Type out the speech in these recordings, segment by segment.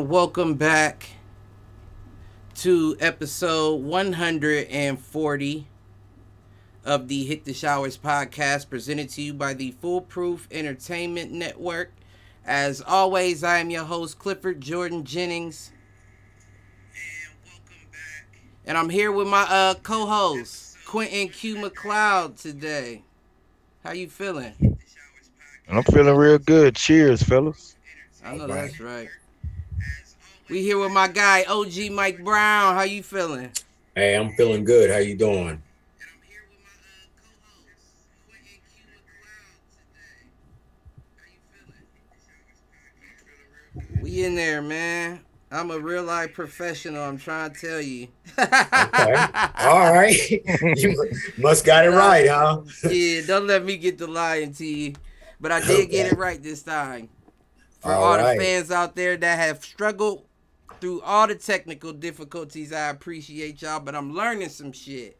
and welcome back to episode 140 of the Hit the Showers podcast presented to you by the Foolproof Entertainment Network. As always, I am your host, Clifford Jordan Jennings. And I'm here with my uh, co-host, Quentin Q McLeod today. How you feeling? I'm feeling real good. Cheers, fellas. I know that's right. We here with my guy OG Mike Brown. How you feeling? Hey, I'm feeling good. How you doing? We in there, man. I'm a real life professional. I'm trying to tell you. okay. All right. you must got it right, huh? yeah, don't let me get the lying to you. But I did okay. get it right this time. For all, all right. the fans out there that have struggled through all the technical difficulties. I appreciate y'all, but I'm learning some shit.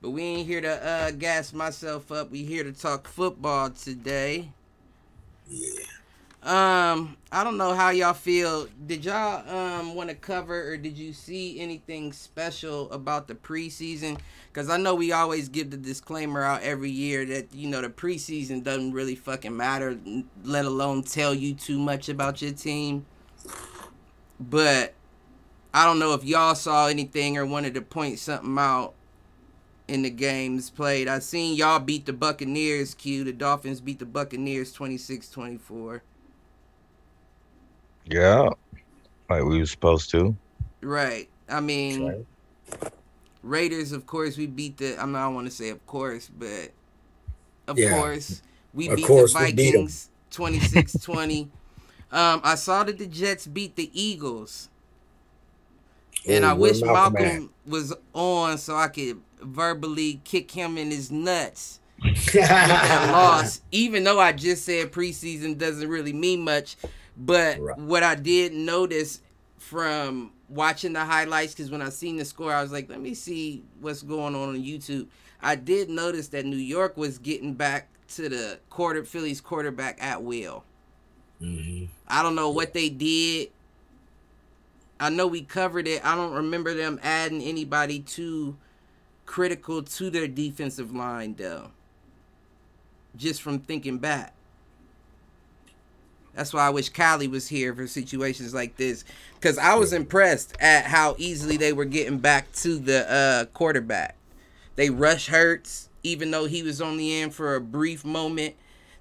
But we ain't here to uh, gas myself up. We here to talk football today. Yeah. Um, I don't know how y'all feel. Did y'all um want to cover or did you see anything special about the preseason? Because I know we always give the disclaimer out every year that you know the preseason doesn't really fucking matter, let alone tell you too much about your team. But I don't know if y'all saw anything or wanted to point something out in the games played. I seen y'all beat the Buccaneers, Q. The Dolphins beat the Buccaneers 26-24. Yeah. Like we were supposed to. Right. I mean right. Raiders, of course, we beat the I, mean, I don't want to say of course, but of yeah. course we of beat course the Vikings 26-20. Um, I saw that the Jets beat the Eagles. And I wish Malcolm, Malcolm was on so I could verbally kick him in his nuts. loss, even though I just said preseason doesn't really mean much, but right. what I did notice from watching the highlights, because when I seen the score, I was like, let me see what's going on on YouTube. I did notice that New York was getting back to the quarter Phillies quarterback at will. Mm-hmm. I don't know what they did. I know we covered it. I don't remember them adding anybody too critical to their defensive line, though. Just from thinking back. That's why I wish Kylie was here for situations like this. Because I was impressed at how easily they were getting back to the uh, quarterback. They rush Hurts, even though he was only in for a brief moment.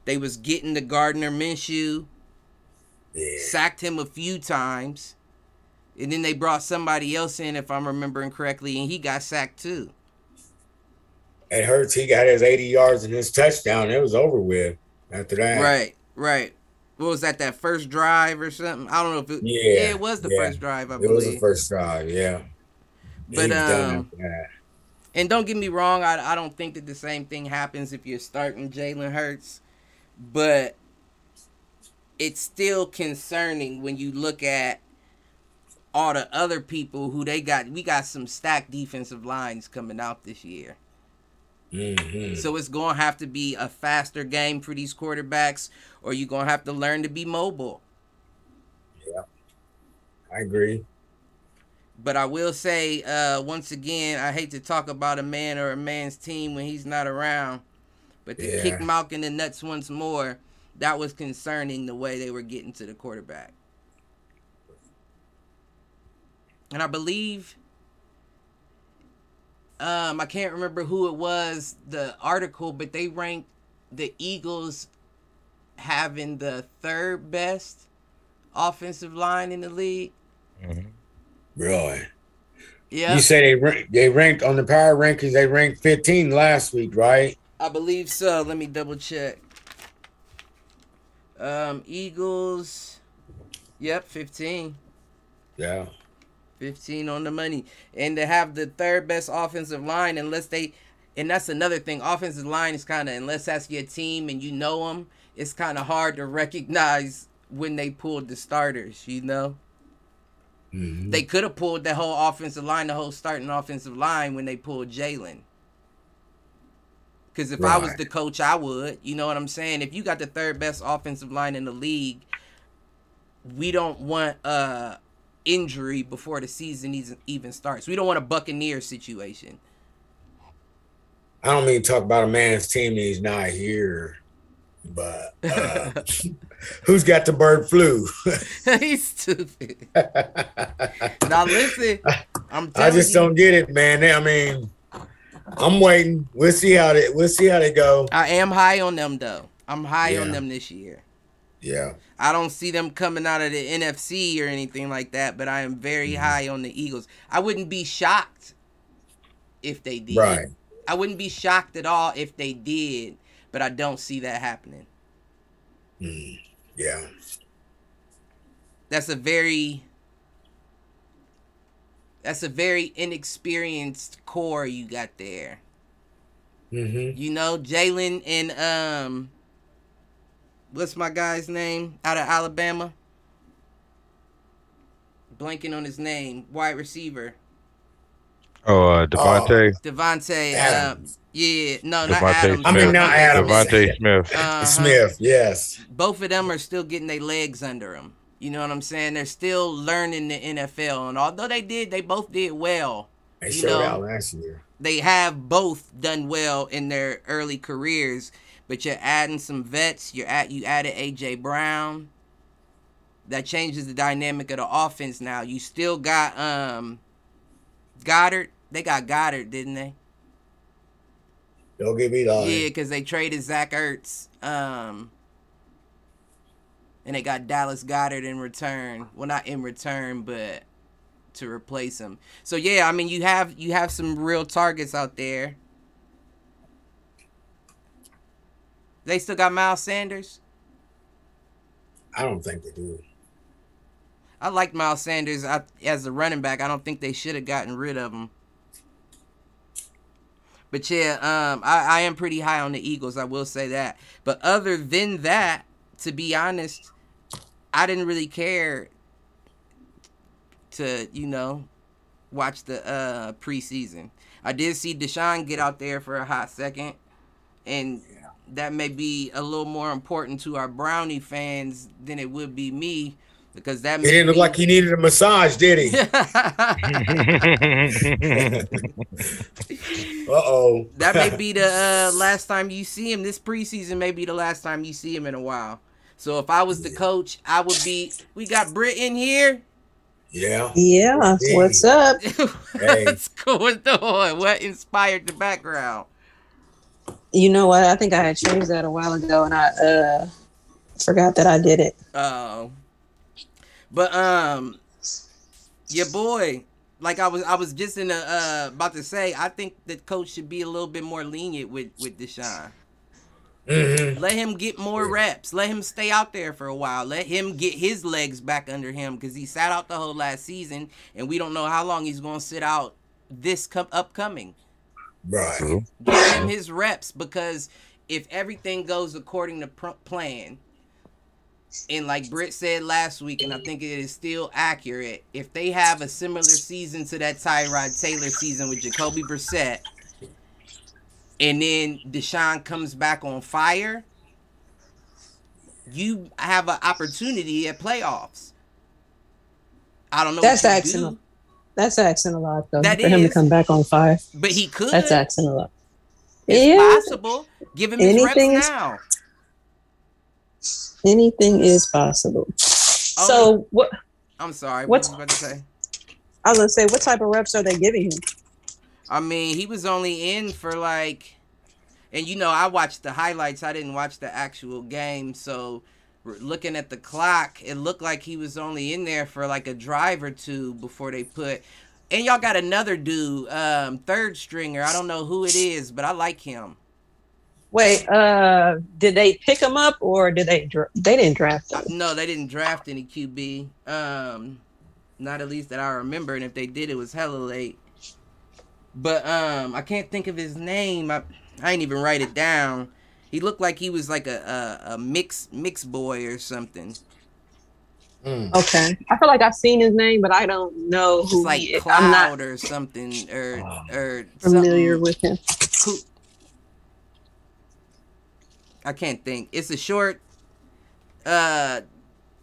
They was getting the Gardner Minshew. Yeah. Sacked him a few times. And then they brought somebody else in, if I'm remembering correctly, and he got sacked too. It hurts. He got his 80 yards and his touchdown. It was over with after that. Right, right. What was that? That first drive or something? I don't know if it. Yeah, yeah it was the yeah. first drive. I it believe it was the first drive. Yeah. But um, and don't get me wrong. I I don't think that the same thing happens if you're starting Jalen Hurts, but it's still concerning when you look at all the other people who they got. We got some stacked defensive lines coming out this year. Mm-hmm. So it's going to have to be a faster game for these quarterbacks, or you're going to have to learn to be mobile. Yeah, I agree. But I will say, uh, once again, I hate to talk about a man or a man's team when he's not around. But to yeah. kick Malcolm in the nuts once more, that was concerning the way they were getting to the quarterback. And I believe um I can't remember who it was the article, but they ranked the Eagles having the third best offensive line in the league. Mm-hmm. Really? Yeah. You say they rank, they ranked on the power rankings. They ranked 15 last week, right? I believe so. Let me double check. Um, Eagles. Yep, 15. Yeah. 15 on the money. And to have the third best offensive line, unless they, and that's another thing, offensive line is kind of, unless that's your team and you know them, it's kind of hard to recognize when they pulled the starters, you know? Mm-hmm. They could have pulled the whole offensive line, the whole starting offensive line when they pulled Jalen. Because if right. I was the coach, I would. You know what I'm saying? If you got the third best offensive line in the league, we don't want uh injury before the season even starts. We don't want a Buccaneer situation. I don't mean to talk about a man's team he's not here, but uh, who's got the bird flu? he's stupid. now listen, I'm. I just you, don't get it, man. I mean, I'm waiting. We'll see how they we'll see how they go. I am high on them though. I'm high yeah. on them this year. Yeah. I don't see them coming out of the NFC or anything like that, but I am very mm-hmm. high on the Eagles. I wouldn't be shocked if they did. Right. I wouldn't be shocked at all if they did, but I don't see that happening. Mm. Yeah. That's a very that's a very inexperienced core you got there. Mm-hmm. You know, Jalen and um, what's my guy's name out of Alabama? Blanking on his name, wide receiver. Oh, uh, Devontae. Oh, Devontae. Uh, yeah, no, not Adams. Smith. I mean, not Adams. Devontae Smith. Uh-huh. Smith, yes. Both of them are still getting their legs under them. You know what I'm saying? They're still learning the NFL, and although they did, they both did well. They showed know, out last year. They have both done well in their early careers, but you're adding some vets. You're at you added AJ Brown. That changes the dynamic of the offense. Now you still got um Goedert. They got Goddard, didn't they? Don't give me that. Yeah, because they traded Zach Ertz. Um, and they got Dallas Goddard in return. Well, not in return, but to replace him. So yeah, I mean you have you have some real targets out there. They still got Miles Sanders. I don't think they do. I like Miles Sanders as a running back. I don't think they should have gotten rid of him. But yeah, um, I, I am pretty high on the Eagles. I will say that. But other than that, to be honest, I didn't really care to, you know, watch the uh preseason. I did see Deshaun get out there for a hot second, and yeah. that may be a little more important to our Brownie fans than it would be me because that he didn't look like he needed a massage, did he? uh oh. that may be the uh, last time you see him. This preseason may be the last time you see him in a while. So if I was the coach, I would be. We got Britt in here. Yeah. Yeah. Hey. What's up? hey. What's going on? What inspired the background? You know what? I think I had changed that a while ago, and I uh forgot that I did it. Oh. But um, your boy, like I was, I was just in a uh, about to say, I think the coach should be a little bit more lenient with with Deshaun. Mm-hmm. Let him get more reps. Let him stay out there for a while. Let him get his legs back under him because he sat out the whole last season, and we don't know how long he's going to sit out this com- upcoming. Right. Give him his reps because if everything goes according to pr- plan, and like Britt said last week, and I think it is still accurate, if they have a similar season to that Tyrod Taylor season with Jacoby Brissett and then Deshaun comes back on fire, you have an opportunity at playoffs. I don't know. That's asking. Do. That's asking a lot, though, that for is, him to come back on fire. But he could. That's asking a lot. It's yeah. possible. Give him his Anything reps now. Anything is possible. Oh, so what? I'm sorry. What was you about to say? I was gonna say, what type of reps are they giving him? I mean, he was only in for like, and you know, I watched the highlights. I didn't watch the actual game, so looking at the clock, it looked like he was only in there for like a drive or two before they put. And y'all got another dude, um, third stringer. I don't know who it is, but I like him. Wait, uh, did they pick him up or did they? they didn't draft him. No, they didn't draft any QB. Um, not at least that I remember. And if they did, it was hella late. But um, I can't think of his name. I I ain't even write it down. He looked like he was like a a, a mix mix boy or something. Mm. Okay, I feel like I've seen his name, but I don't know who. It's like he Cloud I'm not or something, or or familiar with him. Who, I can't think. It's a short uh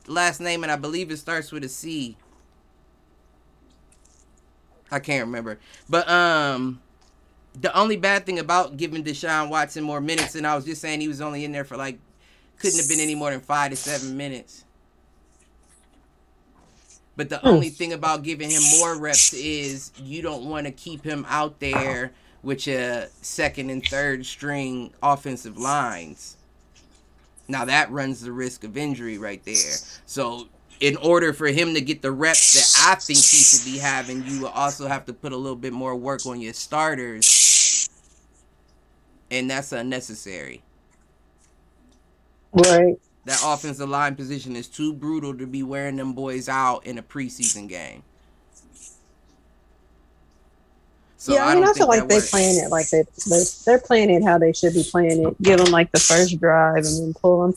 last name, and I believe it starts with a C. I can't remember, but um, the only bad thing about giving Deshaun Watson more minutes, and I was just saying he was only in there for like couldn't have been any more than five to seven minutes. But the only thing about giving him more reps is you don't want to keep him out there with your second and third string offensive lines. Now that runs the risk of injury right there. So in order for him to get the reps that I think he should be having, you will also have to put a little bit more work on your starters. And that's unnecessary. Right. That offensive line position is too brutal to be wearing them boys out in a preseason game. So yeah, I, mean, I, I feel like they're playing it like they they're, they're playing it how they should be playing it. Give them like the first drive and then pull them.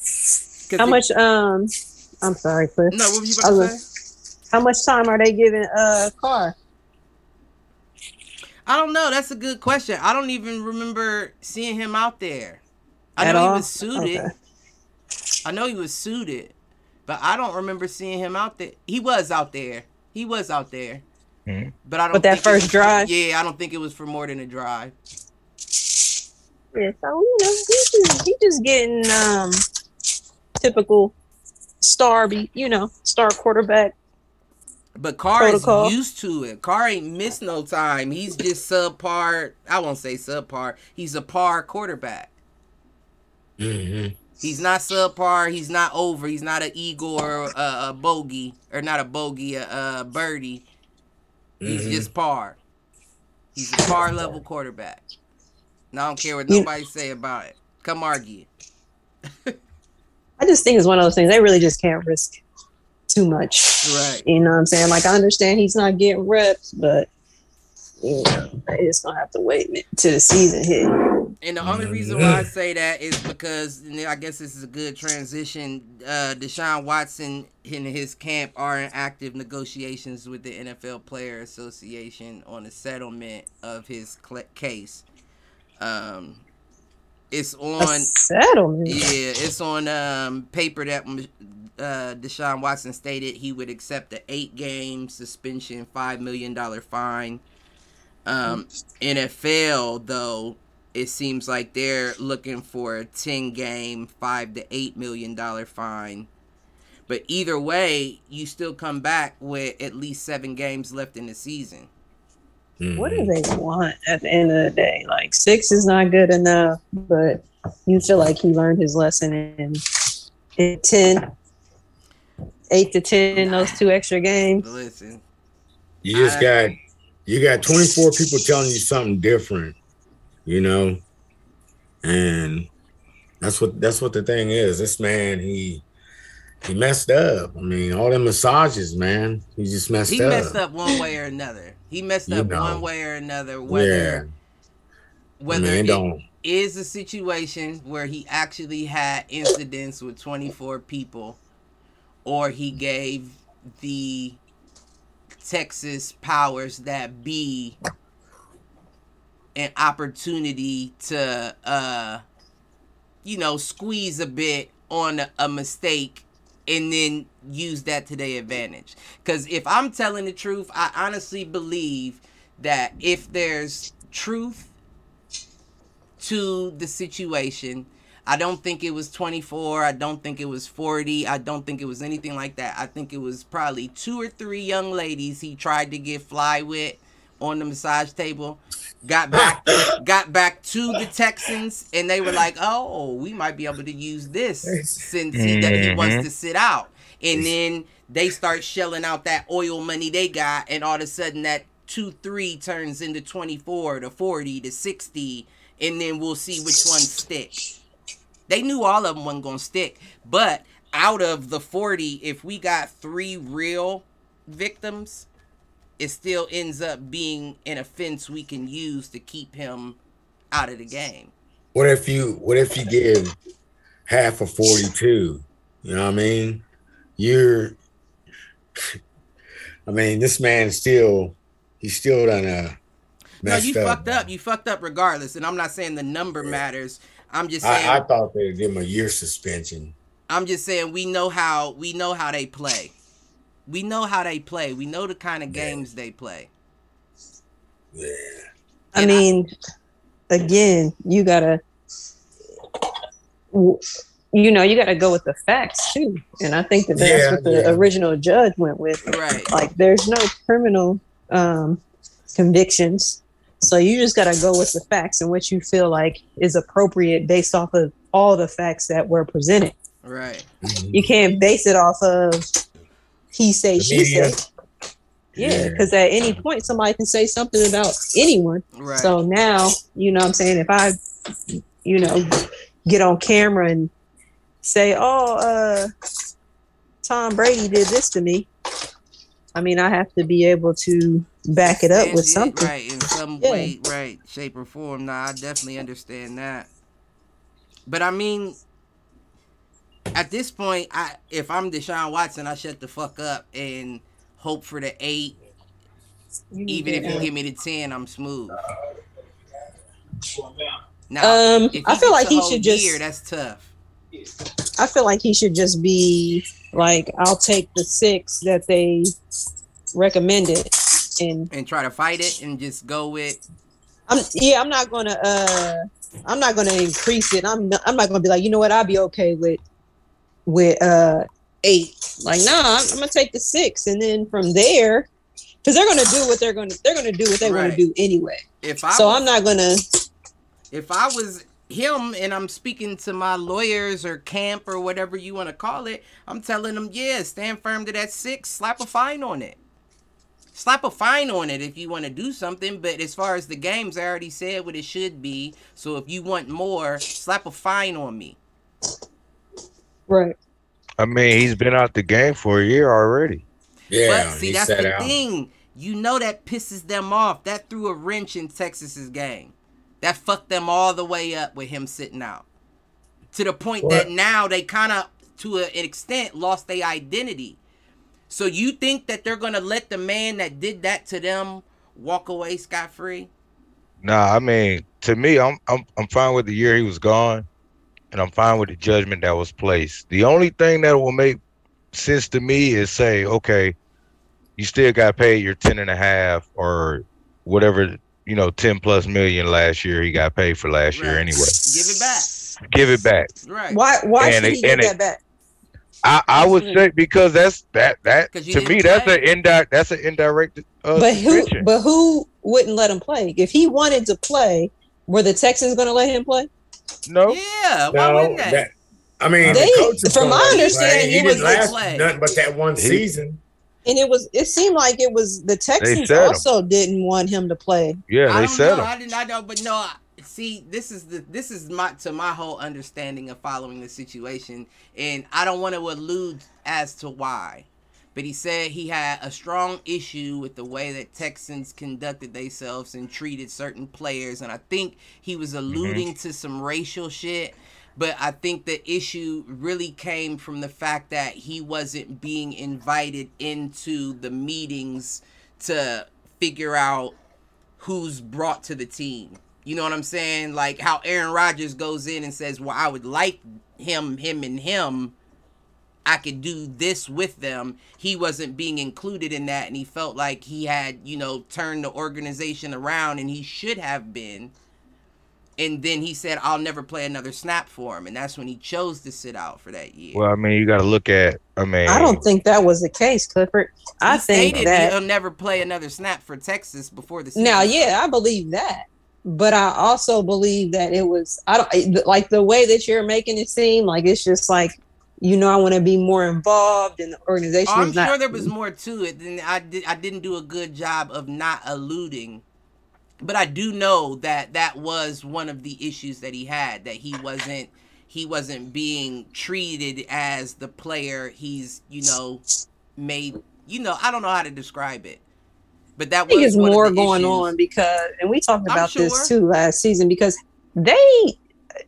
How much? Um, I'm sorry, Chris. No, what were you about to say? How much time are they giving uh Carr? I don't know. That's a good question. I don't even remember seeing him out there. I At know all? he was suited. Okay. I know he was suited, but I don't remember seeing him out there. He was out there. He was out there. Mm-hmm. But I don't. But that first drive. Yeah, I don't think it was for more than a drive. Yeah, so you know, he just he just getting um typical star be you know star quarterback. But Carr protocol. is used to it. Carr ain't missed no time. He's just subpar. I won't say subpar. He's a par quarterback. Mm-hmm. He's not subpar. He's not over. He's not an eagle or a, a bogey or not a bogey, a, a birdie. He's mm-hmm. just par. He's a par level quarterback. Now I don't care what nobody say about it. Come argue. I just think it's one of those things they really just can't risk too much. Right. You know what I'm saying? Like I understand he's not getting reps, but you know, they just gonna have to wait to the season hit. And the only reason why I say that is because I guess this is a good transition. Uh, Deshaun Watson and his camp are in active negotiations with the NFL Player Association on a settlement of his cl- case. Um, it's on a settlement. Yeah, it's on um, paper that uh, Deshaun Watson stated he would accept an eight-game suspension, five million dollar fine. Um, NFL though it seems like they're looking for a 10 game, 5 to 8 million dollar fine. But either way, you still come back with at least 7 games left in the season. Mm-hmm. What do they want at the end of the day? Like 6 is not good enough, but you feel like he learned his lesson in, in 10 8 to 10 those two extra games. Listen. You just I, got you got 24 people telling you something different you know, and that's what that's what the thing is. This man, he he messed up. I mean, all the massages, man. He just messed he up. He messed up one way or another. He messed you up know. one way or another. Whether yeah. whether man, it don't. is a situation where he actually had incidents with 24 people, or he gave the Texas powers that be an opportunity to uh you know squeeze a bit on a, a mistake and then use that to their advantage because if i'm telling the truth i honestly believe that if there's truth to the situation I don't think it was 24. I don't think it was 40. I don't think it was anything like that. I think it was probably two or three young ladies he tried to get fly with on the massage table. Got back got back to the Texans and they were like, "Oh, we might be able to use this since he, that he wants mm-hmm. to sit out." And then they start shelling out that oil money they got and all of a sudden that 2 3 turns into 24 to 40 to 60 and then we'll see which one stick. They knew all of them wasn't gonna stick, but out of the 40, if we got three real victims, it still ends up being an offense we can use to keep him out of the game. What if you what if you give half of 42? You know what I mean? You're I mean, this man still he's still done a no, you up. fucked up. You fucked up regardless. And I'm not saying the number matters. I'm just saying. I, I thought they'd give him a year suspension. I'm just saying we know how we know how they play. We know how they play. We know the kind of games yeah. they play. Yeah. I mean, I, again, you gotta, you know, you gotta go with the facts too. And I think that that's yeah, what the yeah. original judge went with. Right. Like, there's no criminal um, convictions so you just got to go with the facts and what you feel like is appropriate based off of all the facts that were presented. Right. You can't base it off of he say, she say. Yeah, because yeah. at any point somebody can say something about anyone. Right. So now, you know what I'm saying, if I, you know, get on camera and say, oh, uh, Tom Brady did this to me, I mean, I have to be able to back it up with something. Right, in some yeah. way, right, shape or form. Now, I definitely understand that. But I mean, at this point, I if I'm Deshaun Watson, I shut the fuck up and hope for the eight. Even if you give me the ten, I'm smooth. Now, um, I feel like he should just. Year, that's tough. I feel like he should just be like, I'll take the six that they recommended and and try to fight it and just go with. I'm yeah. I'm not gonna. uh I'm not gonna increase it. I'm not, I'm not gonna be like, you know what? I'll be okay with with uh eight. Like, nah, I'm, I'm gonna take the six, and then from there, because they're gonna do what they're gonna they're gonna do what they right. to do anyway. If I so, was, I'm not gonna. If I was him and I'm speaking to my lawyers or camp or whatever you want to call it, I'm telling them, yeah, stand firm to that six, slap a fine on it slap a fine on it if you want to do something. But as far as the games, I already said what it should be. So if you want more, slap a fine on me. Right. I mean, he's been out the game for a year already. Yeah. But see, that's the out. thing. You know that pisses them off. That threw a wrench in Texas's game. That fucked them all the way up with him sitting out. To the point what? that now they kind of, to an extent, lost their identity so you think that they're gonna let the man that did that to them walk away scot free? Nah, I mean, to me, I'm I'm I'm fine with the year he was gone, and I'm fine with the judgment that was placed. The only thing that will make sense to me is say, okay, you still got paid your ten and a half or whatever, you know, ten plus million last year he got paid for last right. year anyway. Give it back. Give it back. Right. Why why and should it, he get that back? I, I would say because that's that that to me that's an indirect that's an indirect. Uh, but who but who wouldn't let him play if he wanted to play? Were the Texans going to let him play? No. Yeah. Why no, wouldn't they? That, I mean, they, from my understanding, he, he was last play. nothing but that one season. And it was. It seemed like it was the Texans also him. didn't want him to play. Yeah, they said know, I didn't. I know, but no see this is the this is my to my whole understanding of following the situation and i don't want to allude as to why but he said he had a strong issue with the way that texans conducted themselves and treated certain players and i think he was mm-hmm. alluding mm-hmm. to some racial shit but i think the issue really came from the fact that he wasn't being invited into the meetings to figure out who's brought to the team you know what I'm saying? Like how Aaron Rodgers goes in and says, "Well, I would like him, him, and him. I could do this with them." He wasn't being included in that, and he felt like he had, you know, turned the organization around, and he should have been. and then he said, "I'll never play another snap for him," and that's when he chose to sit out for that year. Well, I mean, you got to look at. I mean, I don't think that was the case, Clifford. I think that he'll never play another snap for Texas before the season. Now, yeah, I believe that, but I also believe that it was. I don't like the way that you're making it seem like it's just like you know, I want to be more involved in the organization. Oh, I'm sure there was more to it than I did. I didn't do a good job of not alluding but I do know that that was one of the issues that he had that he wasn't he wasn't being treated as the player he's you know made you know I don't know how to describe it but that I think it's more going issues. on because and we talked about sure. this too last season because they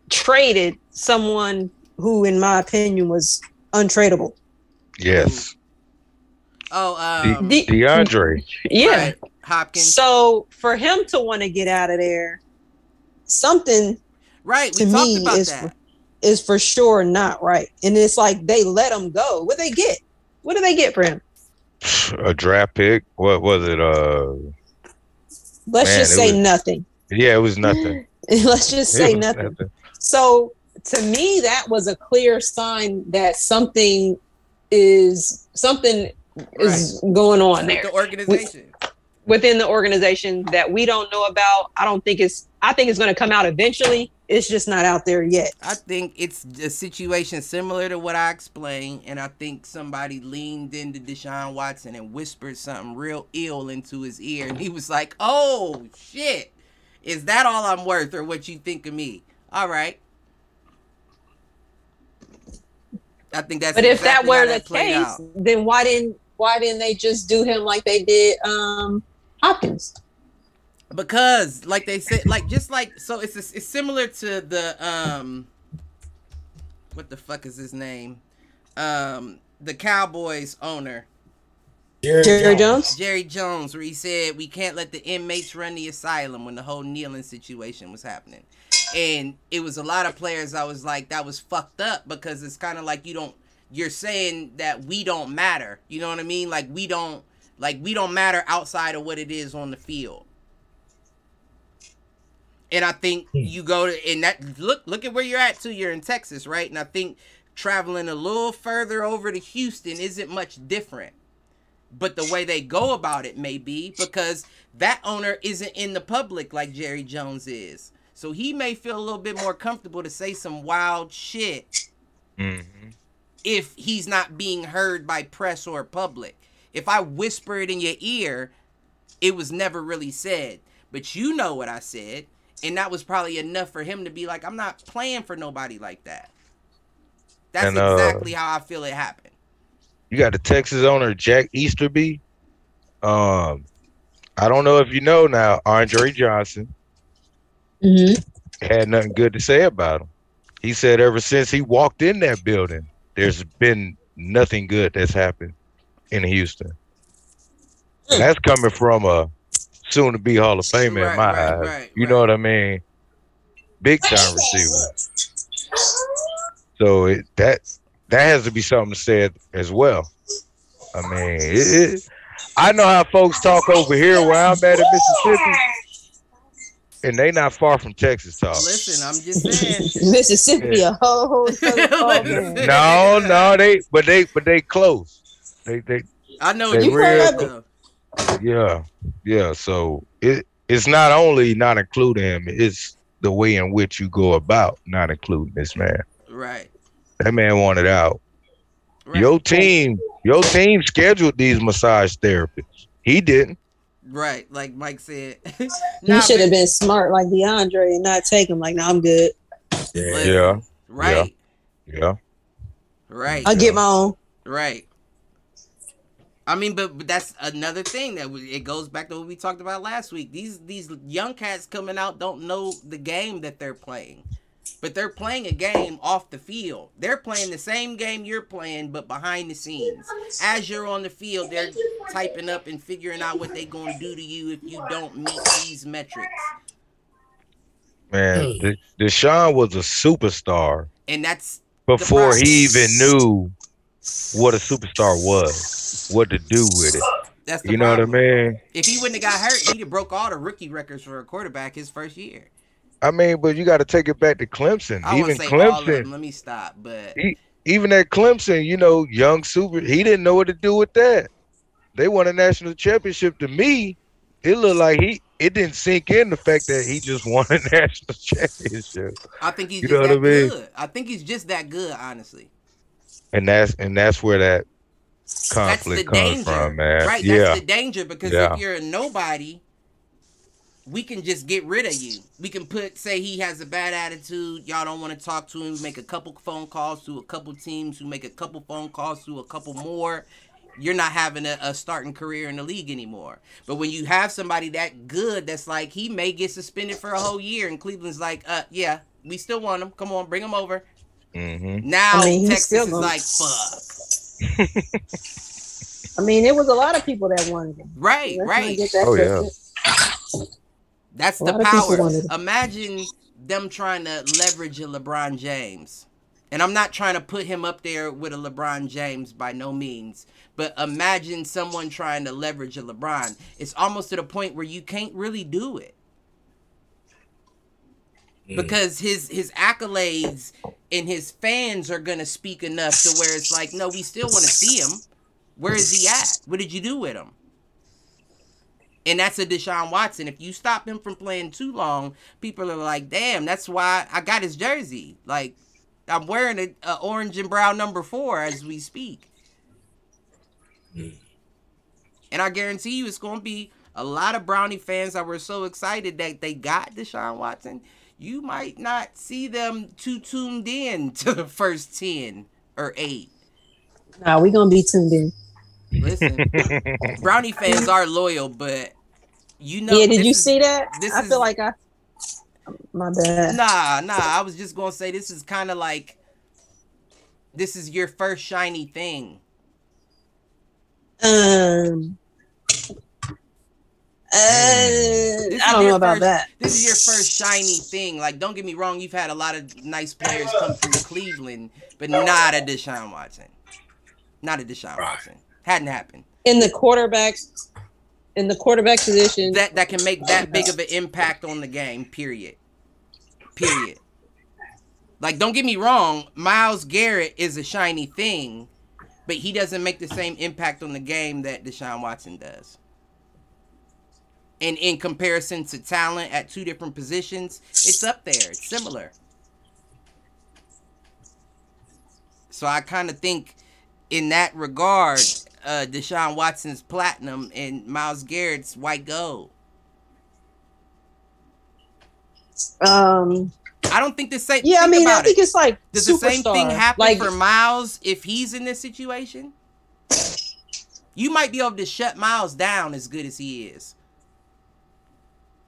traded someone who in my opinion was untradeable yes oh um, De- DeAndre yeah right. Hopkins. So for him to want to get out of there, something right to me is for, is for sure not right. And it's like they let him go. What they get? What do they get for him? A draft pick. What was it? Uh, let's man, just say was, nothing. Yeah, it was nothing. let's just say nothing. nothing. So to me, that was a clear sign that something is something right. is going on there. The organization within the organization that we don't know about. I don't think it's I think it's going to come out eventually. It's just not out there yet. I think it's a situation similar to what I explained, and I think somebody leaned into Deshaun Watson and whispered something real ill into his ear, and he was like, "Oh shit, is that all I'm worth, or what you think of me?" All right. I think that's. But if that were the case, out. then why didn't why didn't they just do him like they did um Hopkins. Because, like they said, like just like so, it's a, it's similar to the um, what the fuck is his name? Um, the Cowboys owner. Jerry, Jerry Jones. Jones. Jerry Jones, where he said we can't let the inmates run the asylum when the whole kneeling situation was happening, and it was a lot of players. I was like, that was fucked up because it's kind of like you don't. You're saying that we don't matter. You know what I mean? Like we don't like we don't matter outside of what it is on the field. And I think hmm. you go to and that look look at where you're at too. You're in Texas, right? And I think traveling a little further over to Houston isn't much different. But the way they go about it may be because that owner isn't in the public like Jerry Jones is. So he may feel a little bit more comfortable to say some wild shit mm-hmm. if he's not being heard by press or public. If I whisper it in your ear, it was never really said. But you know what I said. And that was probably enough for him to be like, I'm not playing for nobody like that. That's and, uh, exactly how I feel it happened. You got the Texas owner, Jack Easterby. Um, I don't know if you know now, Andre Johnson mm-hmm. had nothing good to say about him. He said ever since he walked in that building, there's been nothing good that's happened in Houston. And that's coming from a soon to be Hall of Famer right, in my right, eyes. Right, you know what I mean? Big time receiver. So it, that that has to be something said as well. I mean, it, it, I know how folks talk over here where I'm at in Mississippi, and they not far from Texas talk. Listen, I'm just saying, Mississippi yeah. a whole. no, no, they but they but they close. They they. I know you real, Yeah, yeah. So it it's not only not including him; it's the way in which you go about not including this man. Right. That man wanted out. Right. Your team, your team scheduled these massage therapists. He didn't. Right, like Mike said. you should have been smart like DeAndre and not take him like, no, I'm good. Yeah. yeah. Right. Yeah. yeah. Right. I'll get my own. Right. I mean, but, but that's another thing that we, it goes back to what we talked about last week. These these young cats coming out don't know the game that they're playing, but they're playing a game off the field. They're playing the same game you're playing, but behind the scenes. As you're on the field, they're typing up and figuring out what they're going to do to you if you don't meet these metrics. Man, De- Deshaun was a superstar, and that's before he even knew what a superstar was, what to do with it. That's you know what I mean. If he wouldn't have got hurt, he'd have broke all the rookie records for a quarterback his first year. I mean, but you got to take it back to Clemson. I even Clemson. Let me stop. But he, even at Clemson, you know, young super, he didn't know what to do with that. They won a national championship. To me, it looked like he it didn't sink in the fact that he just won a national championship. I think he's you just that I mean? good. I think he's just that good, honestly. And that's and that's where that conflict comes danger, from, man. Right, yeah. that's the danger because yeah. if you're a nobody, we can just get rid of you. We can put say he has a bad attitude, y'all don't want to talk to him, make a couple phone calls to a couple teams who make a couple phone calls to a couple more, you're not having a, a, starting career in the league anymore. But when you have somebody that good, that's like he may get suspended for a whole year, and Cleveland's like, uh, yeah, we still want him. Come on, bring him over. Mm-hmm. Now I mean, Texas is like, fuck. I mean, it was a lot of people that wanted him. Right, right. oh yeah. That's the power. Imagine them trying to leverage a LeBron James. And I'm not trying to put him up there with a LeBron James by no means. But imagine someone trying to leverage a LeBron. It's almost to the point where you can't really do it. Mm. Because his his accolades and his fans are gonna speak enough to where it's like, no, we still want to see him. Where is he at? What did you do with him? And that's a Deshaun Watson. If you stop him from playing too long, people are like, damn, that's why I got his jersey. Like, I'm wearing a, a orange and brown number four as we speak. And I guarantee you, it's going to be a lot of Brownie fans that were so excited that they got Deshaun Watson. You might not see them too tuned in to the first 10 or 8. Nah, we're going to be tuned in. Listen, Brownie fans are loyal, but you know. Yeah, did you is, see that? This I is, feel like I. My bad. Nah, nah. I was just gonna say this is kind of like. This is your first shiny thing. Um. Uh, I don't know about first, that. This is your first shiny thing. Like, don't get me wrong, you've had a lot of nice players come through Cleveland, but not a Deshaun Watson. Not a Deshaun right. Watson. Hadn't happened. In the quarterbacks, in the quarterback position, that that can make that big of an impact on the game. Period. Period. Like, don't get me wrong, Myles Garrett is a shiny thing, but he doesn't make the same impact on the game that Deshaun Watson does. And in comparison to talent at two different positions, it's up there. It's similar. So I kind of think, in that regard, uh, Deshaun Watson's platinum and Myles Garrett's white gold. Um, I don't think the same. Yeah, I mean, I think it. it's like does superstar. the same thing happen like, for Myles if he's in this situation? You might be able to shut Myles down as good as he is.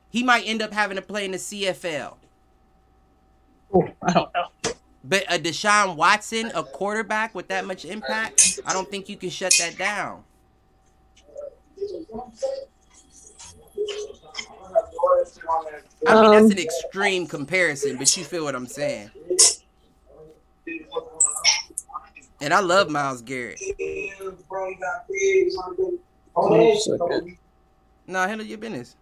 He might end up having to play in the CFL. Oh, I don't know. But a Deshaun Watson, a quarterback with that much impact, I don't think you can shut that down. I mean, that's an um, extreme comparison, but you feel what I'm saying. And I love Myles Garrett. No, handle your business.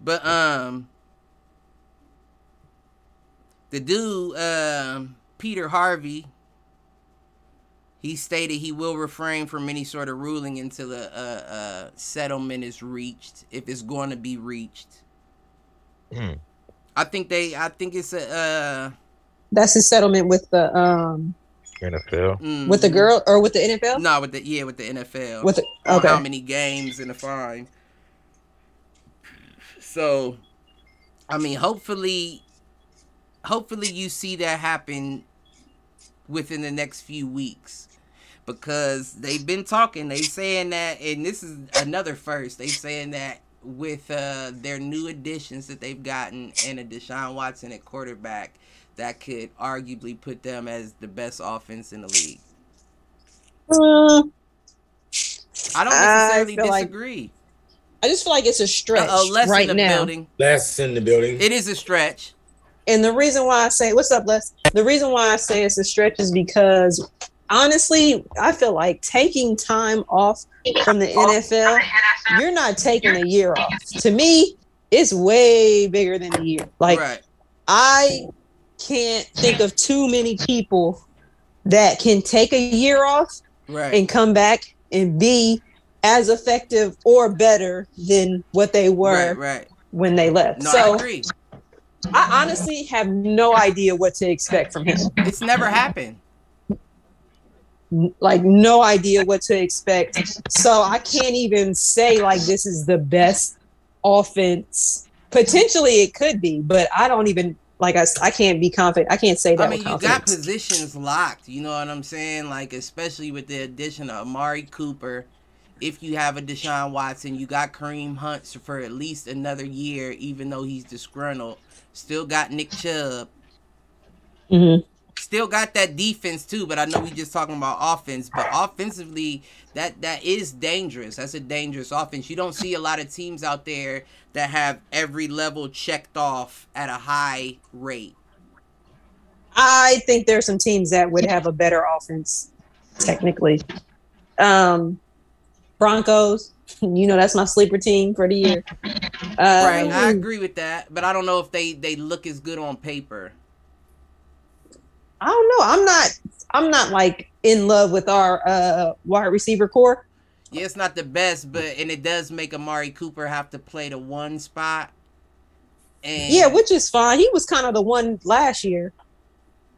But um, the dude, uh, Peter Harvey, he stated he will refrain from any sort of ruling until a, a, a settlement is reached, if it's going to be reached. Hmm. I think they. I think it's a. Uh, That's a settlement with the um. NFL. Mm-hmm. With the girl or with the NFL? No, with the yeah, with the NFL. With the, okay. how many games in a fine? So, I mean, hopefully, hopefully you see that happen within the next few weeks because they've been talking. They saying that, and this is another first. They saying that with uh, their new additions that they've gotten and a Deshaun Watson at quarterback, that could arguably put them as the best offense in the league. Uh, I don't necessarily I disagree. Like, I just feel like it's a stretch uh, Les right in the now. Building. Les in the building. It is a stretch. And the reason why I say, what's up, Les? The reason why I say it's a stretch is because honestly, I feel like taking time off from the NFL, you're not taking a year off. To me, it's way bigger than a year. Like right. I can't think of too many people that can take a year off right. and come back and be as effective or better than what they were right, right. when they left. No, so I honestly have no idea what to expect from him. It's never happened. Like no idea what to expect. So I can't even say like this is the best offense. Potentially it could be, but I don't even like I, I can't be confident. I can't say that. I mean, you got positions locked. You know what I'm saying? Like especially with the addition of Amari Cooper. If you have a Deshaun Watson, you got Kareem Hunt for at least another year, even though he's disgruntled. Still got Nick Chubb. Mm-hmm. Still got that defense too, but I know we just talking about offense. But offensively, that that is dangerous. That's a dangerous offense. You don't see a lot of teams out there that have every level checked off at a high rate. I think there's some teams that would have a better offense, technically. Um, Broncos, you know that's my sleeper team for the year. Uh, right, I agree with that, but I don't know if they they look as good on paper. I don't know. I'm not. I'm not like in love with our uh, wide receiver core. Yeah, it's not the best, but and it does make Amari Cooper have to play the one spot. And yeah, which is fine. He was kind of the one last year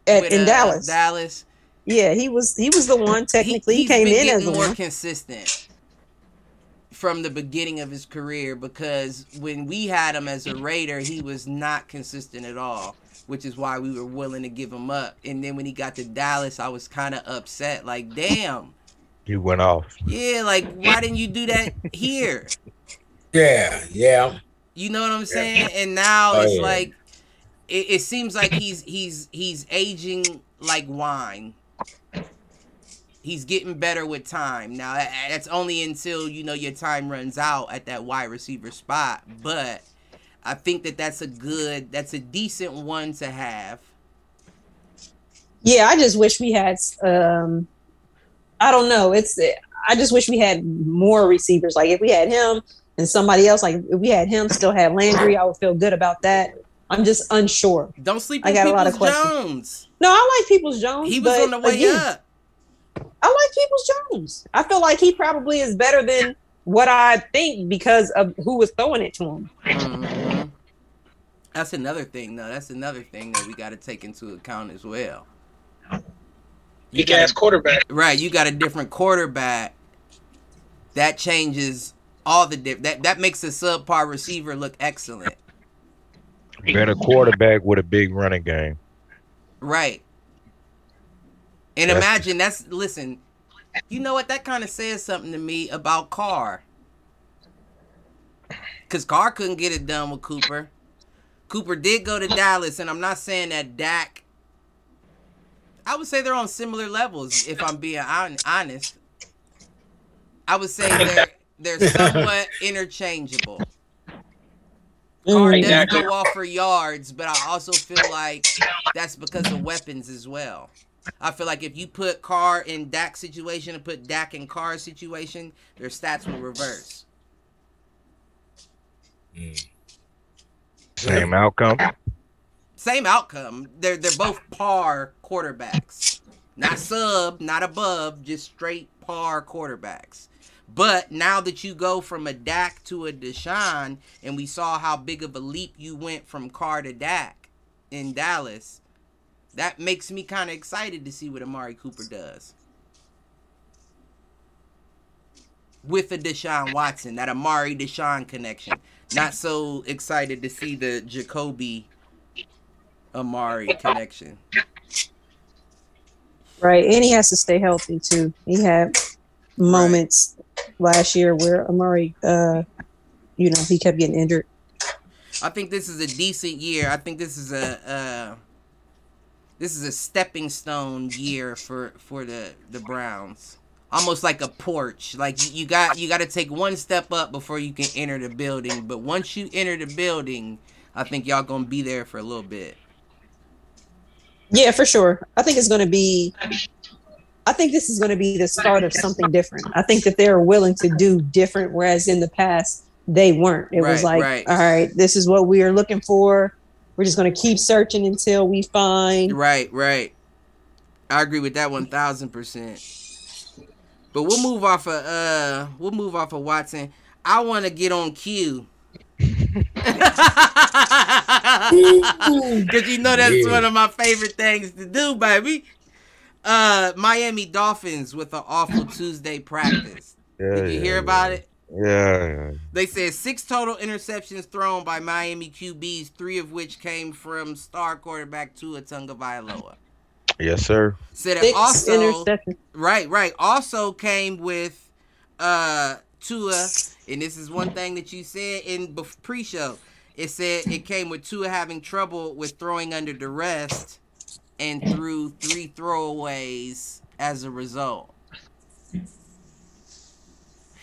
at with, in uh, Dallas. Dallas. Yeah, he was. He was the one. Technically, he, he came in as more one. More consistent from the beginning of his career because when we had him as a Raider, he was not consistent at all, which is why we were willing to give him up. And then when he got to Dallas, I was kind of upset. Like, damn you went off. Yeah, like why didn't you do that here? Yeah, yeah. You know what I'm saying? Yeah. And now oh, it's yeah. like it, it seems like he's he's he's aging like wine. He's getting better with time. Now that's only until you know your time runs out at that wide receiver spot, but I think that that's a good that's a decent one to have. Yeah, I just wish we had um I don't know. It's I just wish we had more receivers. Like if we had him and somebody else, like if we had him, still had Landry, I would feel good about that. I'm just unsure. Don't sleep. I got Peoples a lot of questions. Jones. No, I like Peoples Jones. He was on the way again, up. I like Peoples Jones. I feel like he probably is better than what I think because of who was throwing it to him. Mm-hmm. That's another thing, though. That's another thing that we got to take into account as well You big ass quarterback. Right, you got a different quarterback. That changes all the diff- that that makes a subpar receiver look excellent. Better quarterback with a big running game. Right. And that's imagine that's listen, you know what? That kind of says something to me about Carr. Cause Carr couldn't get it done with Cooper. Cooper did go to Dallas, and I'm not saying that Dak I would say they're on similar levels. If I'm being honest, I would say they're they're somewhat interchangeable. Carr does go off for yards, but I also feel like that's because of weapons as well. I feel like if you put Carr in Dak situation and put Dak in Carr situation, their stats will reverse. Mm. Same outcome. Same outcome. They're they're both par quarterbacks. Not sub, not above, just straight par quarterbacks. But now that you go from a Dak to a Deshaun, and we saw how big of a leap you went from Carr to Dak in Dallas, that makes me kind of excited to see what Amari Cooper does. With a Deshaun Watson, that Amari Deshaun connection. Not so excited to see the Jacoby Amari connection. Right, and he has to stay healthy too. He had moments right. last year where Amari, uh, you know, he kept getting injured. I think this is a decent year. I think this is a uh, this is a stepping stone year for for the the Browns. Almost like a porch. Like you got you got to take one step up before you can enter the building. But once you enter the building, I think y'all gonna be there for a little bit. Yeah, for sure. I think it's going to be. I think this is going to be the start of something different. I think that they're willing to do different, whereas in the past they weren't. It right, was like, right. all right, this is what we are looking for. We're just going to keep searching until we find. Right, right. I agree with that one thousand percent. But we'll move off of uh, we'll move off of Watson. I want to get on Q. Cause you know that's yeah. one of my favorite things to do, baby. Uh, Miami Dolphins with an awful Tuesday practice. Yeah, Did you yeah, hear about it? Yeah. They said six total interceptions thrown by Miami QBs, three of which came from star quarterback Tua Tagovailoa. Yes, sir. Said it also right, right. Also came with uh Tua, and this is one thing that you said in pre-show. It said it came with Tua having trouble with throwing under duress and threw three throwaways as a result.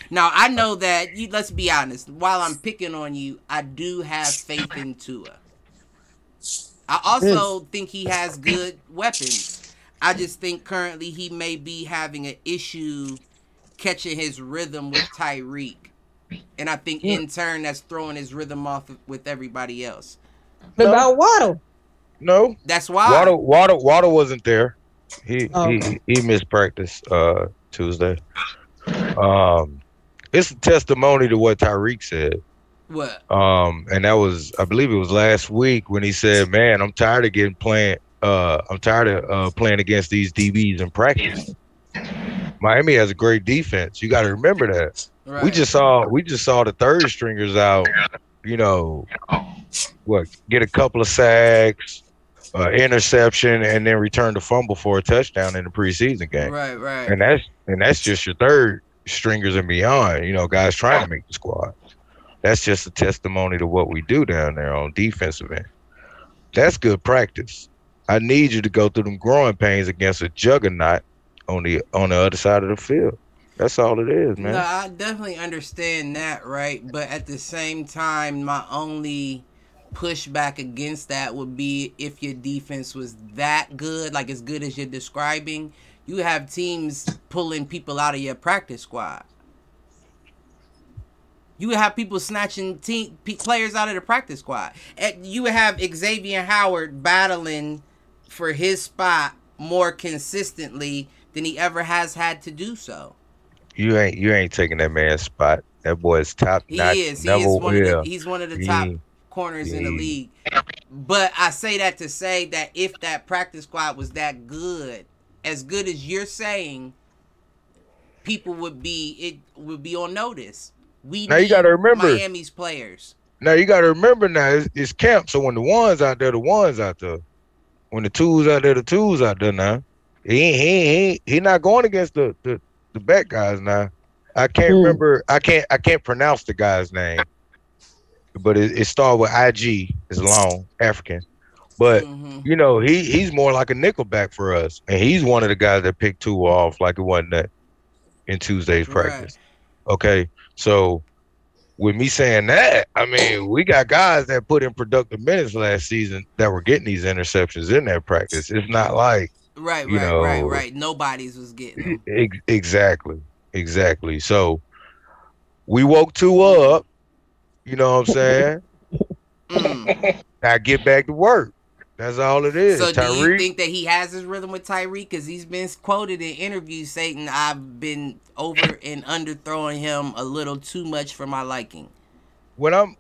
Now I know that you. Let's be honest. While I'm picking on you, I do have faith in Tua. I also think he has good weapons. I just think currently he may be having an issue catching his rhythm with Tyreek. And I think in turn that's throwing his rhythm off with everybody else. But about Waddle? No. That's why Waddle Waddle Waddle wasn't there. He oh. he he missed practice uh Tuesday. Um it's a testimony to what Tyreek said. What? Um, and that was, I believe it was last week when he said, "Man, I'm tired of getting playing. Uh, I'm tired of uh, playing against these DBs in practice." Miami has a great defense. You got to remember that. Right. We just saw, we just saw the third stringers out. You know, what? Get a couple of sacks, uh, interception, and then return the fumble for a touchdown in the preseason game. Right, right. And that's and that's just your third stringers and beyond, you know, guys trying to make the squad. That's just a testimony to what we do down there on defensive end. That's good practice. I need you to go through them growing pains against a juggernaut on the on the other side of the field. That's all it is, man. No, I definitely understand that, right? But at the same time, my only pushback against that would be if your defense was that good, like as good as you're describing, you have teams pulling people out of your practice squad. You would have people snatching team players out of the practice squad. And you would have Xavier Howard battling for his spot more consistently than he ever has had to do so. You ain't you ain't taking that man's spot. That boy's top. He is. He is one of the, he's one of the top corners in the league. But I say that to say that if that practice squad was that good, as good as you're saying, people would be it would be on notice. We now you got to remember Miami's players. Now you got to remember now it's, it's, camp. So when the ones out there, the ones out there. When the twos out there, the twos out there now. He he he he not going against the the, the back guys now. I can't mm. remember. I can't I can't pronounce the guy's name, but it, it started with IG. It's long African. But mm-hmm. you know, he he's more like a nickelback for us, and he's one of the guys that picked two off like it wasn't that in Tuesday's practice. Right. Okay, so with me saying that, I mean, we got guys that put in productive minutes last season that were getting these interceptions in that practice. It's not like right, right, know, right, right. Nobody's was getting ex- exactly, exactly. So we woke Tua up. You know what I'm saying? mm. Now get back to work. That's all it is. So Tyreek. do you think that he has his rhythm with Tyreek? Because he's been quoted in interviews saying I've been over and under throwing him a little too much for my liking. When I'm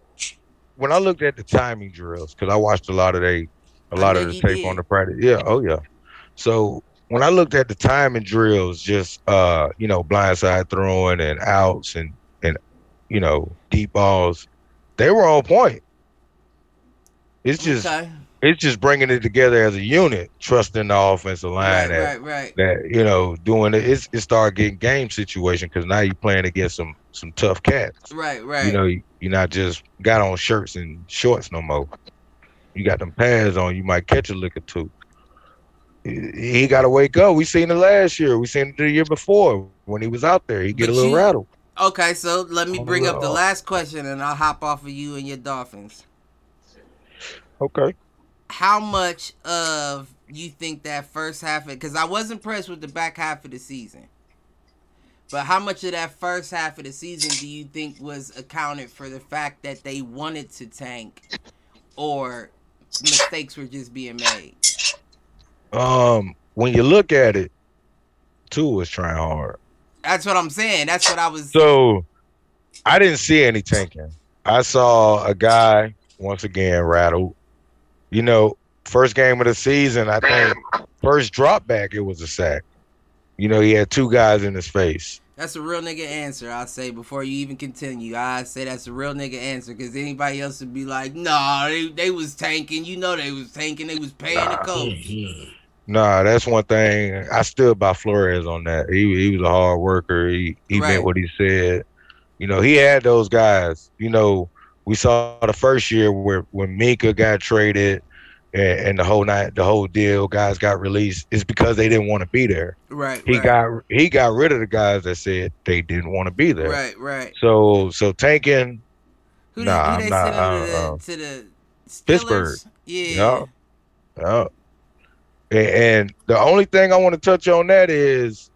when I looked at the timing drills, because I watched a lot of they a lot of the tape did. on the practice. Yeah, oh yeah. So when I looked at the timing drills, just uh, you know, blindside throwing and outs and and you know, deep balls, they were on point. It's just okay it's just bringing it together as a unit, trusting the offensive line. Right, that, right, right. That you know, doing it, it's, it started getting game situation because now you're playing against some some tough cats. Right, right. You know, you're not just got on shirts and shorts no more. You got them pads on. You might catch a lick or two. He, got to wake up. We seen it last year. We seen it the year before when he was out there. He get but a little you, rattled. Okay, so let me bring up the last question, and I'll hop off of you and your Dolphins. Okay how much of you think that first half of because I was impressed with the back half of the season. But how much of that first half of the season do you think was accounted for the fact that they wanted to tank, or mistakes were just being made? Um, when you look at it, Tua was trying hard. That's what I'm saying. That's what I was. So, I didn't see any tanking. I saw a guy once again rattled. You know, first game of the season, I think first drop back, it was a sack. You know, he had two guys in his face. That's a real nigga answer. I'll say before you even continue. I say that's a real nigga answer because anybody else would be like, "Nah, they, they was tanking. You know they was tanking. They was paying nah. the coach." Nah, that's one thing. I stood by Flores on that. He he was a hard worker. He he right. meant what he said. You know, he had those guys. You know, we saw the first year where when Minkah got traded and, and, the whole night, the whole deal, guys got released. It's because they didn't want to be there. Right. He right. got he got rid of the guys that said they didn't want to be there. Right. Right. So so tanking. Who nah, did, who they not, send to, the, uh, to the? Pittsburgh. Yeah. Yeah. yeah. And, and the only thing I want to touch on that is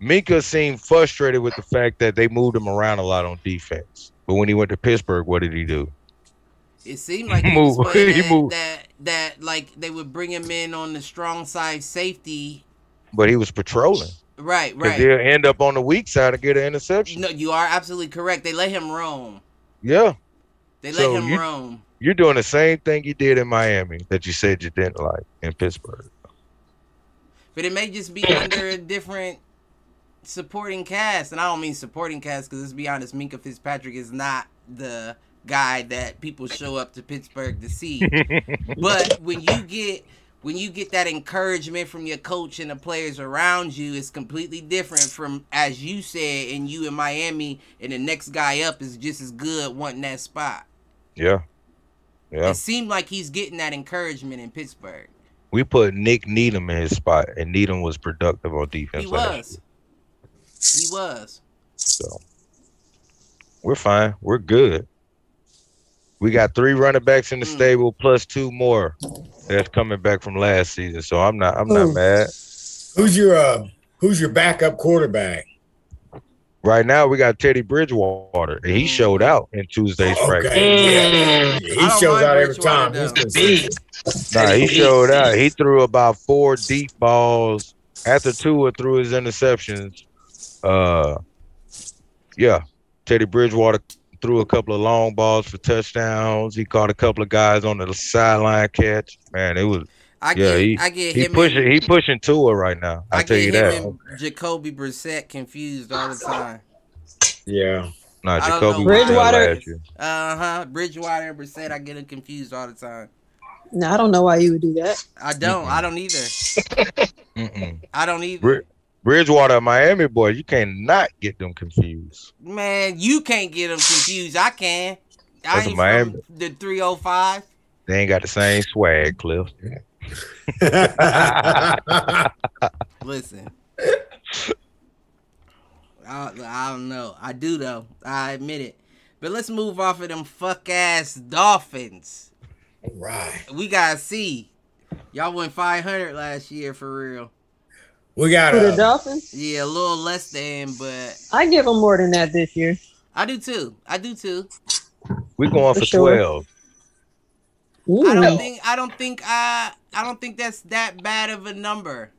Minkah seemed frustrated with the fact that they moved him around a lot on defense. But when he went to Pittsburgh, what did he do? It seemed like he, he moved. he that, moved. that that like they would bring him in on the strong side safety. But he was patrolling. Right, right. He'll end up on the weak side and get an interception. No, you are absolutely correct. They let him roam. Yeah. They let so him you, roam. You're doing the same thing you did in Miami that you said you didn't like in Pittsburgh. But it may just be under a different supporting cast, and I don't mean supporting cast because let's be honest, Minkah Fitzpatrick is not the guy that people show up to Pittsburgh to see. but when you get when you get that encouragement from your coach and the players around you, it's completely different from as you said, and you in Miami, and the next guy up is just as good wanting that spot. Yeah. Yeah. It seemed like he's getting that encouragement in Pittsburgh. We put Nik Needham in his spot, and Needham was productive on defense. He was. He was. So we're fine. We're good. We got three running backs in the mm. stable plus two more that's coming back from last season. So I'm not I'm not mad. Who's your uh who's your backup quarterback? Right now we got Teddy Bridgewater, and he showed out in Tuesday's okay. practice. Yeah. He shows out every time. Nah, he showed out. He threw about four deep balls after two Tua threw his interceptions. Uh, yeah, Teddy Bridgewater threw a couple of long balls for touchdowns. He caught a couple of guys on the sideline catch. Man, it was. I yeah, get, he, I get he him pushing. And, he pushing Tua right now. I, I tell you that. Jacoby Brissett confused all the time. Yeah. Nah, Jacoby Bridgewater. Uh huh. Bridgewater and Brissett, I get him confused all the time. No, I don't know why you would do that. I don't. Mm-mm. I don't either. Mm-mm. I don't either. Br- Bridgewater, Miami boys, you cannot get them confused. Man, you can't get them confused. I can. I ain't Miami. from the 305. They ain't got the same swag, Cliff. Listen. I, I don't know. I do though. I admit it. But let's move off of them fuck ass Dolphins. All right. We gotta see. Y'all went 500 last year for real. We got for the Dolphins. Yeah, a little less than, but I give them more than that this year. I do too. I do too. We're going for, for sure. twelve. Ooh. I don't think. I don't think. I. I don't think that's that bad of a number.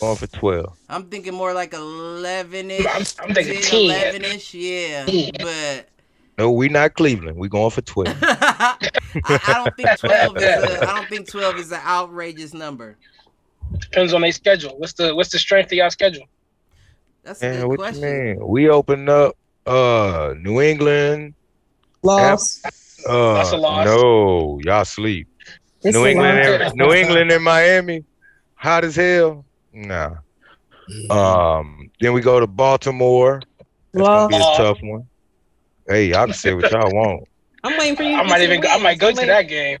Going for twelve. I'm thinking more like eleven ish. I'm, I'm thinking eleven ish. Yeah, but. No, we not Cleveland. We going for twelve. I, I, don't think twelve is. A, I don't think twelve is an outrageous number. Depends on their schedule. What's the what's the strength of y'all schedule? That's a good question. We opened up uh New England. Loss. Uh, That's a loss. No, y'all sleep. It's New England, and, New England and Miami, hot as hell. Nah. Um. Then we go to Baltimore. That's gonna be a tough one. Hey, y'all can say what y'all want. I'm waiting for you. I might even. Go, I might go to that game.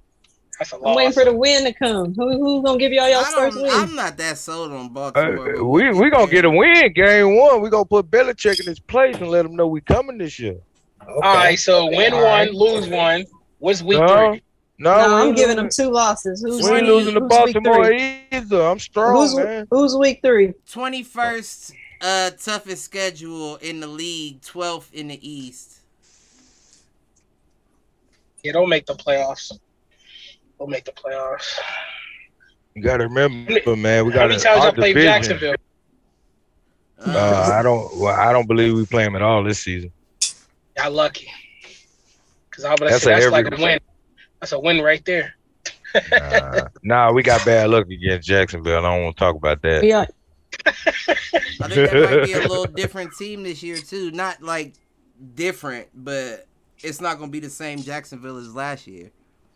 I'm waiting for the win to come. Who, who's gonna give y'all y'all first win? I'm not that sold on Baltimore. Uh, we we gonna get a win game one. We gonna put Belichick in his place and let him know we coming this year. Okay. All right, so win All one, right. lose one. What's week no, three? No, no I'm giving them two losses. Who's we ain't losing to Baltimore either. I'm strong, who's, man. Who's week three? Twenty first uh toughest schedule in the league, 12th in the East. Yeah, don't make the playoffs. Don't make the playoffs. You gotta remember, man. We got How many times I played division. Jacksonville? Uh, I don't. Well, I don't believe we play them at all this season. Y'all lucky. Cause I would That's say a that's like a win. That's a win right there. Nah, nah, we got bad luck against Jacksonville. I don't want to talk about that. Yeah, I think that might be a little different team this year too. Not like different, but it's not gonna be the same Jacksonville as last year.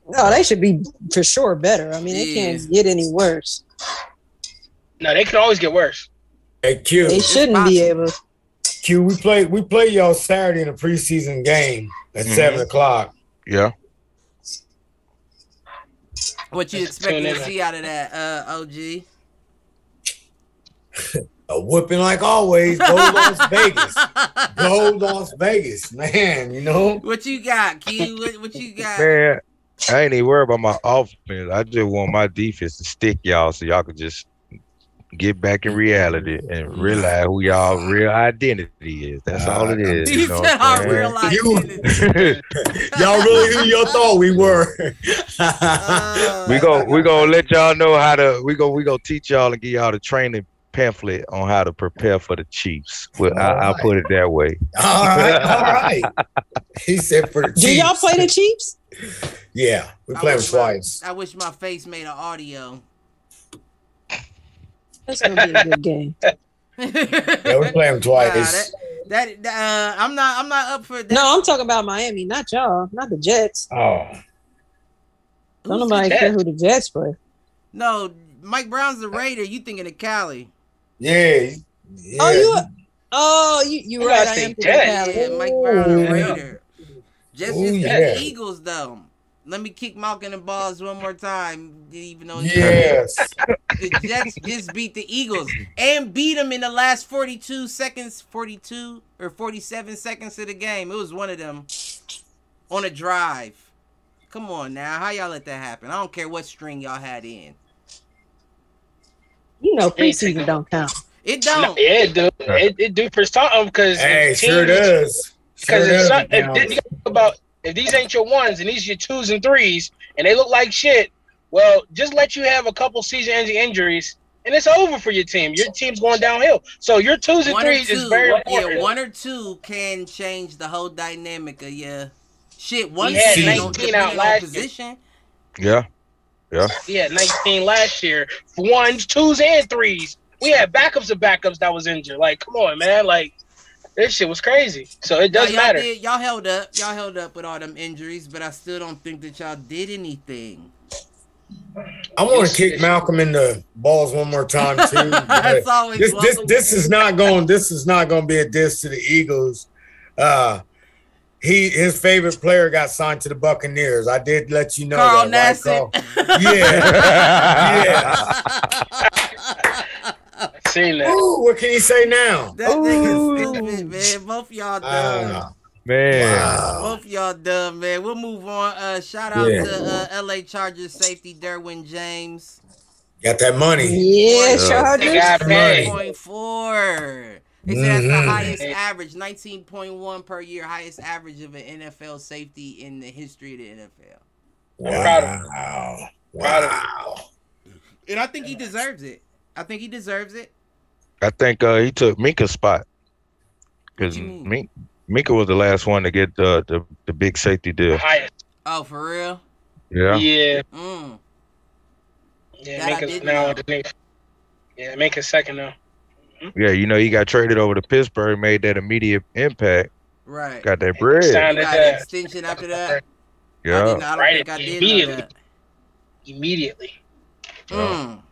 No, they should be for sure better. I mean, they Yeah. can't get any worse. No, they can always get worse. Hey Q, They shouldn't be able. Q, we play we play y'all Saturday in a preseason game at Mhm. seven o'clock. Yeah. What you Let's expecting to see out of that, uh, OG? A whooping like always. Go Las Vegas. Go Las Vegas, man. You know. What you got, Q? What, what you got? Man, I ain't even worried about my offense. I just want my defense to stick y'all so y'all could just get back in reality and realize who y'all real identity is. That's all it is. You know said what our real. You- identity. Y'all really who y'all thought we were. Uh, we go we gonna let y'all know how to we go we gonna teach y'all and give y'all the training pamphlet on how to prepare for the Chiefs. Well, I, I'll Alright. put it that way. all right, all right. He said for the Do y'all play the Chiefs? Yeah, we I play them my- twice. I wish my face made an audio. That's gonna be a good game. Yeah, we play them Nah, twice. that, that uh, I'm not. I'm not up for that. No, I'm talking about Miami, not y'all, not the Jets. Oh, Don't Who's nobody care who the Jets play. No, Mike Brown's the Raider. You thinking of Cali? yeah. yeah. Oh, you. Oh, you you You right. gotta I am thinking Jets. Cali. Yeah, Mike Brown, a yeah. Raider. Just Ooh, just beat yeah. the Eagles though. Let me kick Malcolm the balls one more time, even though Yes. the Jets just beat the Eagles and beat them in the last 42 seconds, 42 or 47 seconds of the game. It was one of them on a drive. Come on now, how y'all let that happen? I don't care what string y'all had in. You know, preseason don't count. It don't. yeah, it do. It, it do for something because Hey, sure does. Sure Because if, some, if, Now, you about if these ain't your ones and these your twos and threes and they look like shit, well, just let you have a couple season-ending injuries and it's over for your team. Your team's going downhill. So your twos and One or threes is very yeah, important. one or two can change the whole dynamic of yeah. Shit, one had 19 out depending on last year. position. Yeah. We had 19 last year ones, twos, and threes. We had backups of backups that was injured. Like, come on, man. Like, this shit was crazy. So it does Now, y'all matter. Did, y'all held up. Y'all held up with all them injuries, but I still don't think that y'all did anything. I want to kick Malcolm in the balls one more time too. That's always this, this this is not going. This is not going to be a diss to the Eagles. Uh, he his favorite player got signed to the Buccaneers. I did let you know Carl that. right, Nassib. Carl? Seen that. Ooh, what can you say now? That nigga stupid, man. Both y'all dumb. Uh, Man. wow. Both y'all dumb, man. We'll move on. Uh, shout out Yeah. to uh, LA Chargers safety Derwin James. Got that money. Yeah, Yeah. Chargers. They got paid. 7.4. They said that's the highest average, 19.1 per year, highest average of an NFL safety in the history of the NFL. proud of Wow. Proud of Wow. And I think he deserves it. I think he deserves it. I think uh, he took Minkah's spot because What? Mink, Minkah was the last one to get the the, the big safety deal. Highest. Oh, for real? Yeah. Yeah. Mm. Yeah. That I Make us now know. underneath. Yeah, make us second now. Yeah, you know, he got traded over to Pittsburgh, made that immediate impact, Right. got that He bread. signed Got it an uh, extension after that. I, Yeah. didn't, I don't Right, think I did know immediately. that. immediately. Mm.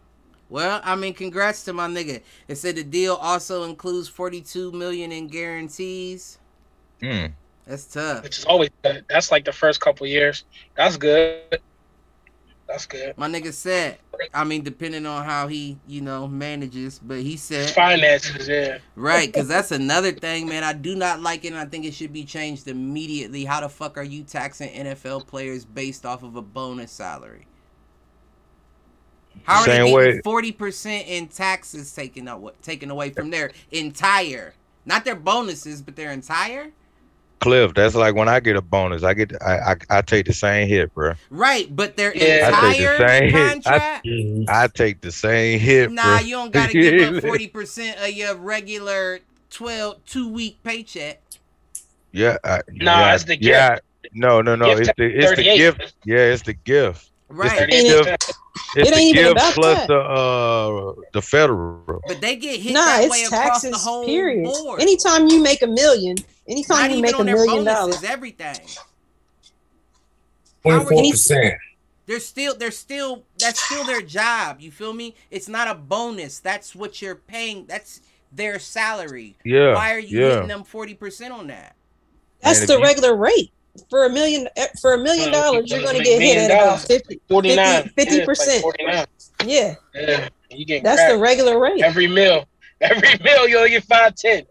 Well, I mean, congrats to my nigga. It said the deal also includes 42 million in guarantees. Mm. That's tough. Which is always good. That's like the first couple years. That's good. That's good. My nigga said, I mean, depending on how he, you know, manages, but he said, Finances, yeah. right, because that's another thing, man. I do not like it, and I think it should be changed immediately. How the fuck are you taxing NFL players based off of a bonus salary? How are Same they getting forty percent in taxes taken away, taken away from their entire, not their bonuses, but their entire? Cliff, that's like when I get a bonus, I get I I, I take the same hit, bro. Right, but their yeah. entire the contract. Hit. I, I, take the same hit. Nah, bro. you don't gotta give up forty percent of your regular 12 two week paycheck. Yeah, I, nah, yeah, it's the gift. Yeah, no, no, no. Gift it's the it's the gift. Yeah, it's the gift. Right. It's the gift. It's it the gift plus that. the uh the federal. But they get hit nah, that way across the whole period. board. Anytime you make a million, anytime Not you make a million dollars, everything. Twenty four percent. They're still, they're still, that's still their job. You feel me? It's not a bonus. That's what you're paying. That's their salary. Yeah. Why are you yeah. hitting them forty percent on that? That's Man, the regular you... rate for a million. Eh, for a million dollars, you're going to get hit at about 50, 50 percent. Yeah. yeah. You get That's the regular rate. Every meal, every meal, you'll get five ten.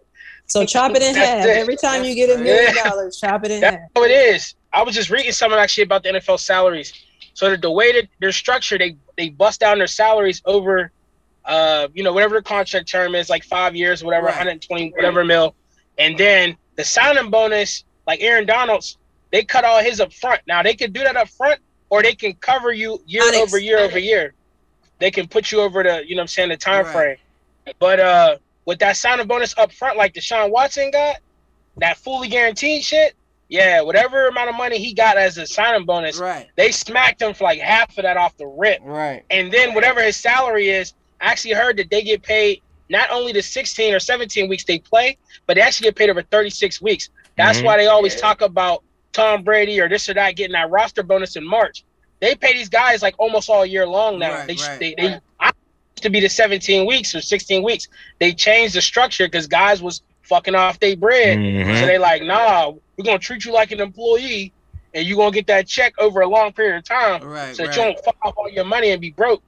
So chop it in half. It. Every time you get a million dollars, chop it in That's half. how it is. I was just reading something actually about the NFL salaries. So the, the way that they're structured, they they bust down their salaries over uh, you know, whatever the contract term is, like five years, whatever, right. 120, whatever mil. And then the signing bonus, like Aaron Donald's, they cut all his up front. Now they can do that up front, or they can cover you year Alex. over year over year. They can put you over the, you know I'm saying, the time right. frame. But uh with that signing bonus up front, like Deshaun Watson got, that fully guaranteed shit, yeah, whatever amount of money he got as a signing bonus, right. they smacked him for like half of that off the rip. Right. And then whatever his salary is, I actually heard that they get paid not only the 16 or 17 weeks they play, but they actually get paid over 36 weeks. That's mm-hmm. why they always talk about Tom Brady or this or that getting that roster bonus in March. They pay these guys like almost all year long now. Right, they, right, they, they, right. to be the 17 weeks or 16 weeks. They changed the structure because guys was fucking off their bread. Mm-hmm. So they like, nah, we're gonna treat you like an employee, and you're gonna get that check over a long period of time, right, so that you don't fuck off all your money and be broke.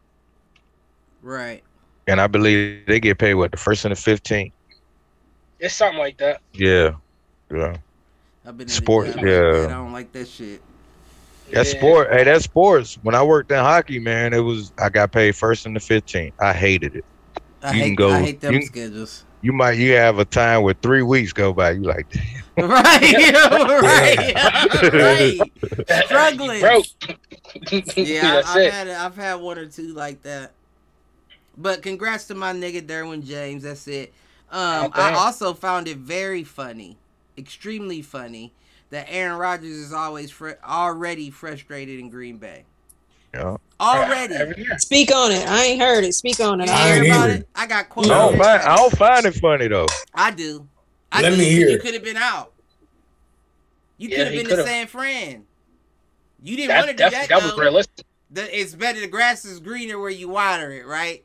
Right. And I believe they get paid what the first and the fifteenth. It's something like that. Yeah. Yeah. I've been sports. Yeah. I don't like that shit. That's yeah. sport. Hey, that's sports. When I worked in hockey, man, it was I got paid first and the fifteenth. I hated it. I you hate, can go. I hate them you, schedules. You might you have a time where three weeks go by. You like, damn. right, right, right. Struggling. Broke. yeah, I, have had I've had one or two like that. But congrats to my nigga Derwin James. That's it. Um, okay. I also found it very funny, extremely funny, that Aaron Rodgers is always fr- already frustrated in Green Bay. Yeah. Already. Speak on it. I ain't heard it. Speak on it. I, ain't about it. I got quotes. I don't, find, I don't find it funny though. I do. I Let do. me hear. You could have been out. You could have been could've. to San Fran. You didn't want to do that. That was realistic. The, it's better. The grass is greener where you water it, right?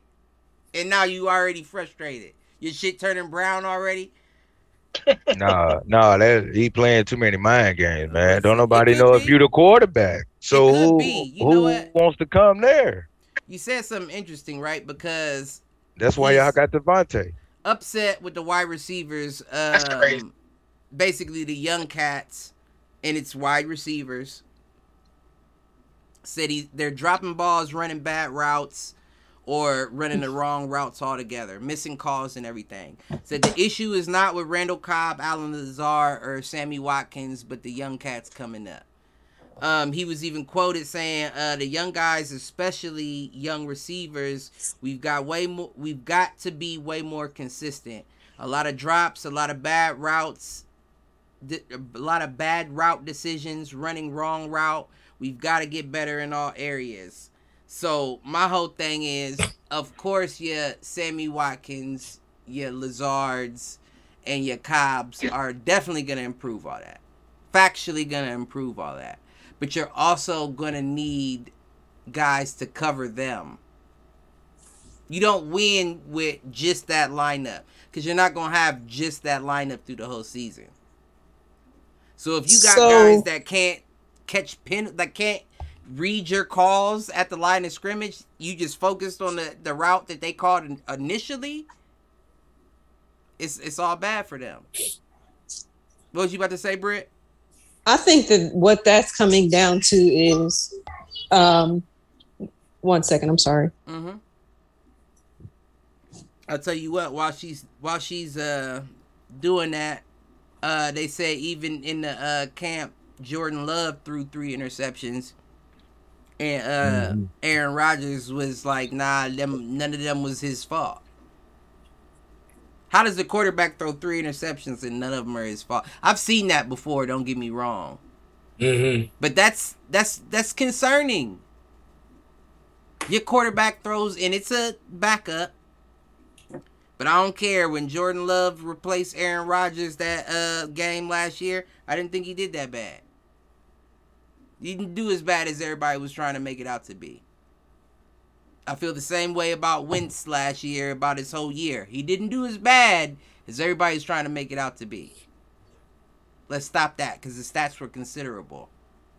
and now you already frustrated. Your shit turning brown already. nah, nah, that he playing too many mind games, man. Don't nobody know be. if you the quarterback. So who, who wants to come there? You said something interesting, right? Because that's why y'all got Davante. Upset with the wide receivers. Um, that's crazy. Basically, the young cats and its wide receivers said he, they're dropping balls, running bad routes or running the wrong routes altogether, missing calls and everything. Said the issue is not with Randall Cobb, Allen Lazard, or Sammy Watkins, but the young cats coming up. Um, he was even quoted saying, uh, "The young guys, especially young receivers, we've got way more. We've got to be way more consistent. A lot of drops, a lot of bad routes, a lot of bad route decisions, running wrong route. We've got to get better in all areas." So my whole thing is, of course, your Sammy Watkins, your Lazards, and your Cobbs are definitely gonna improve all that. Factually gonna improve all that. But you're also gonna need guys to cover them. You don't win with just that lineup because you're not gonna have just that lineup through the whole season. So if you got so, guys that can't catch pin, that can't read your calls at the line of scrimmage. You just focused on the, the route that they called initially. It's it's all bad for them. What was you about to say, Britt? I think that what that's coming down to is um, one second. I'm sorry. Mm-hmm. I'll tell you what. While she's while she's uh doing that, uh, they say even in the uh camp, Jordan Love threw three interceptions, and uh mm-hmm. Aaron Rodgers was like, "Nah, them none of them was his fault." How does the quarterback throw three interceptions and none of them are his fault? I've seen that before. Don't get me wrong. Mm-hmm. But that's that's that's concerning. Your quarterback throws and it's a backup. But I don't care when Jordan Love replaced Aaron Rodgers that uh, game last year. I didn't think he did that bad. He didn't do as bad as everybody was trying to make it out to be. I feel the same way about Wentz last year, about his whole year. He didn't do as bad as everybody's trying to make it out to be. Let's stop that because the stats were considerable.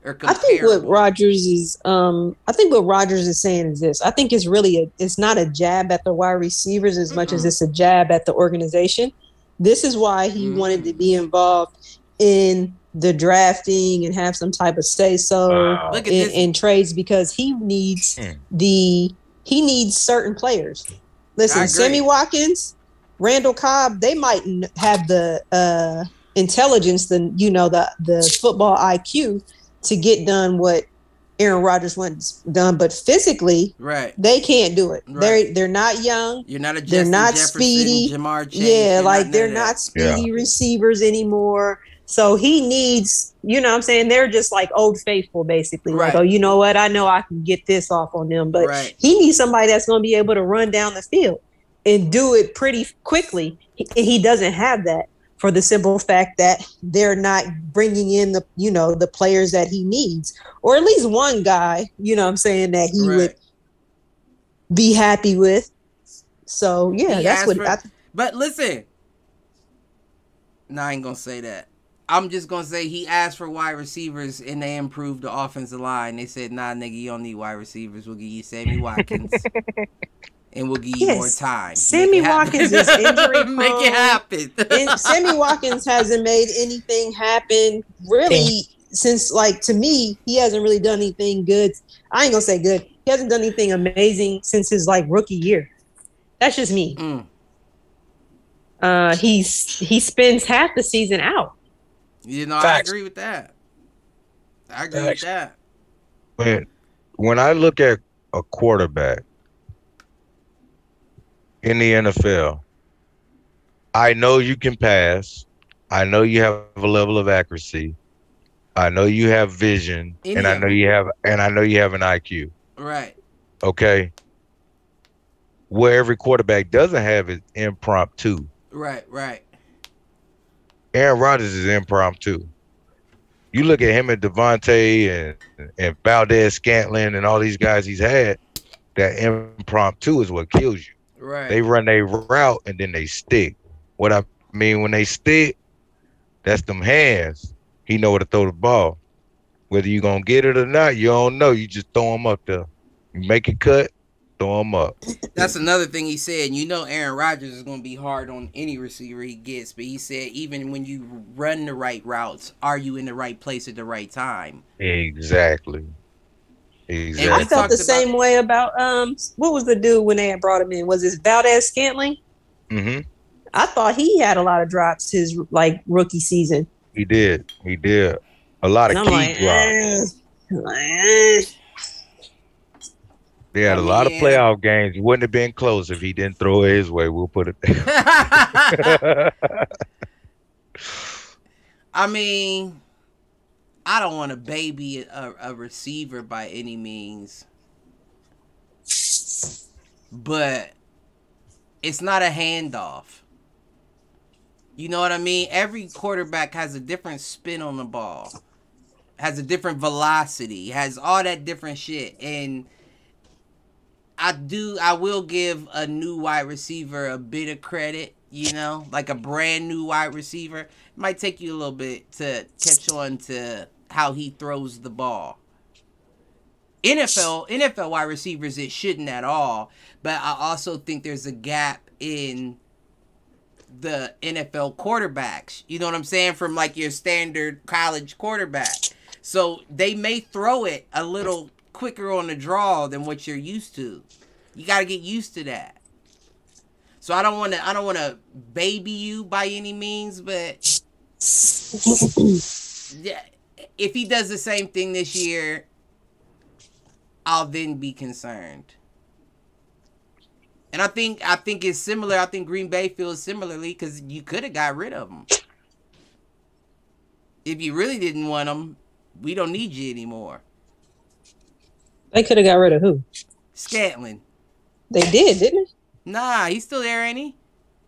I think what Rodgers is, um, I think what Rodgers is saying is this. I think it's really a, it's not a jab at the wide receivers as mm-hmm. much as it's a jab at the organization. This is why he mm-hmm. wanted to be involved in the drafting and have some type of say so wow. in, in, trades because he needs mm. the he needs certain players. Listen, Sammy Watkins, Randall Cobb, they might have the uh, intelligence, the you know the the football IQ to get done what Aaron Rodgers wants done, but physically, right, they can't do it. Right. They're they're not young. You're not a Justin they're not Jefferson, speedy. Ja'Marr Chase, yeah, like they're not speedy yeah. receivers anymore. So he needs, you know I'm saying? They're just like old faithful, basically. Right. Like, oh, you know what? I know I can get this off on them. But right. he needs somebody that's going to be able to run down the field and do it pretty quickly. He, he doesn't have that for the simple fact that they're not bringing in the, you know, the players that he needs. Or at least one guy, you know I'm saying, that he right. would be happy with. So, yeah, he that's what. For, I, but listen, no, I ain't going to say that. I'm just gonna say he asked for wide receivers and they improved the offensive line. They said, "Nah, nigga, you don't need wide receivers. We'll give you Sammy Watkins, and we'll give you yes. more time." Sammy Watkins is injury prone. Make it happen. and Sammy Watkins hasn't made anything happen really since, like, to me, he hasn't really done anything good. I ain't gonna say good. He hasn't done anything amazing since his like rookie year. That's just me. Mm. Uh, he's he spends half the season out. You know, Facts. I agree with that. I agree Facts. with that. When when I look at a quarterback in the NFL, I know you can pass. I know you have a level of accuracy. I know you have vision, in and I know you have, and I know you have an IQ. Right. Okay. Where every quarterback doesn't have is impromptu. Right. Right. Aaron Rodgers is impromptu. You look at him and Davante and and Valdes-Scantling and all these guys he's had. That impromptu is what kills you. Right. They run a route and then they stick. What I mean when they stick, that's them hands. He know where to throw the ball. Whether you gonna get it or not, you don't know. You just throw them up there. You make it cut, throw him up. That's another thing he said. You know, Aaron Rodgers is going to be hard on any receiver he gets, but he said even when you run the right routes, are you in the right place at the right time? Exactly. Exactly. I felt the same way about um. What was the dude when they had brought him in? Was it Valdes-Scantling? Mm-hmm. I thought he had a lot of drops his like rookie season. He did. He did. A lot of key like, drops. Eh. They had a lot of playoff games. He wouldn't have been close if he didn't throw it his way. We'll put it there. I mean, I don't want to baby a, a receiver by any means, but it's not a handoff. You know what I mean? Every quarterback has a different spin on the ball, has a different velocity, has all that different shit, and I do I will give a new wide receiver a bit of credit, you know, like a brand new wide receiver. It might take you a little bit to catch on to how he throws the ball. NFL NFL wide receivers it shouldn't at all, but I also think there's a gap in the NFL quarterbacks. You know what I'm saying from like your standard college quarterback. So they may throw it a little quicker on the draw than what you're used to. You got to get used to that. So I don't want to I don't want to baby you by any means, but yeah, if he does the same thing this year, I'll then be concerned. And I think I think it's similar. I think Green Bay feels similarly because you could have got rid of him. If you really didn't want him, we don't need you anymore. They could have got rid of who? Scantling. They did, didn't they? Nah, he's still there, ain't he?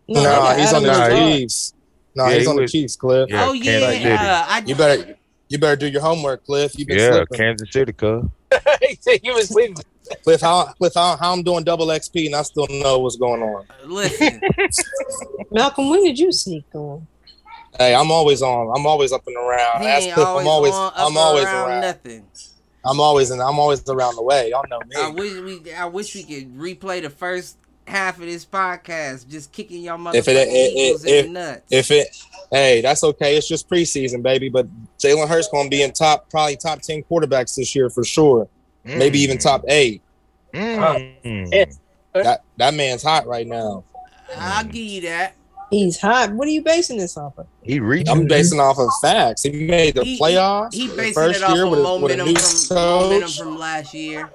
No, nah, he's on the Chiefs. No, nah, yeah, he's he on was, the Chiefs, Cliff. Yeah, oh yeah, uh, you better you better do your homework, Cliff. You've been yeah, slipping. Kansas City, Cliff. he was sleeping. Cliff, how Cliff, how, how I'm doing double XP and I still know what's going on. Listen, Malcolm, when did you sneak on? Hey, I'm always on. I'm always up and around. Ask Cliff, always I'm always on, I'm always around, around. Nothing. I'm always in. I'm always around the way. Y'all know me. I wish we. I wish we could replay the first half of this podcast, just kicking y'all motherfucking if it, it, Eagles it, in the nuts. If it, hey, that's okay. It's just preseason, baby. But Jalen Hurts gonna be in top, probably top ten quarterbacks this year for sure. Mm. Maybe even top eight. Mm. That that man's hot right now. I'll give you that. He's hot. What are you basing this off of? He reached. I'm basing off of facts. He made the he, playoffs. He, he basing first it off year of with momentum, from, momentum from last year.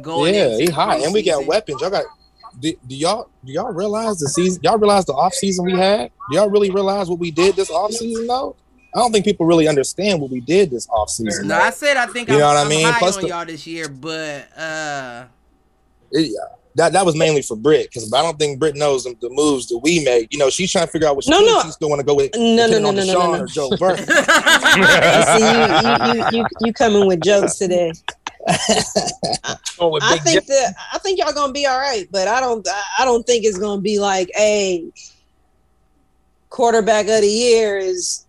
Going yeah, he hot, and we got weapons. Y'all got. Do, do, y'all do y'all realize the season? Y'all realize the off season we had? Do y'all really realize what we did this off season though? I don't think people really understand what we did this off season. No, I said I think you I'm, know what I'm I mean. Plus on the, y'all this year, but uh, it, that that was mainly for Britt because I don't think Britt knows the, the, moves that we make. You know, she's trying to figure out which no, no. she's still want to go with. No, no, no, no, no, no, no. Or Joe Burke. See, you, you, you, you coming with jokes today. I think that I think y'all gonna be all right, but I don't I don't think it's gonna be like a quarterback of the year is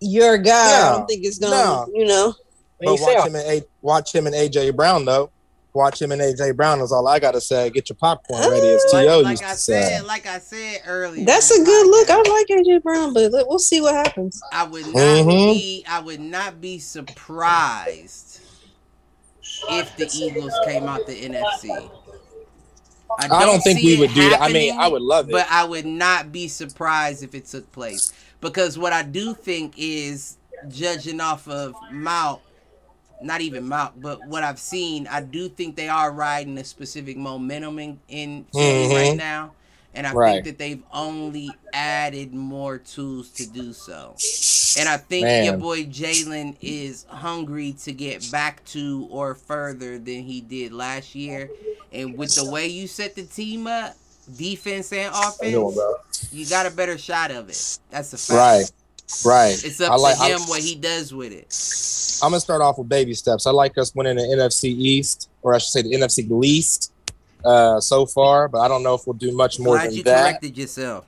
your guy. No, I don't think it's gonna no. you know. But watch him and A, watch him and AJ Brown though watch him and AJ Brown is all I gotta say. Get your popcorn ready, as To like, like I said, like I said earlier. That's a good look. I like AJ Brown, but we'll see what happens. I would not mm-hmm. be. I would not be surprised if the Eagles came out the NFC. I don't, I don't think we would do that. I mean, I would love it, but I would not be surprised if it took place because what I do think is judging off of Mount not even Mount, but what I've seen, I do think they are riding a specific momentum in, in mm-hmm. right now. And I right. think that they've only added more tools to do so. And I think Man. your boy Jalen is hungry to get back to or further than he did last year. And with the way you set the team up, defense and offense, you got a better shot of it. That's a fact. Right. Right. It's up like, to him I, what he does with it. I'm gonna start off with baby steps. I like us winning the NFC East, or I should say the NFC least uh, so far, but I don't know if we'll do much more Glad than you that. corrected yourself.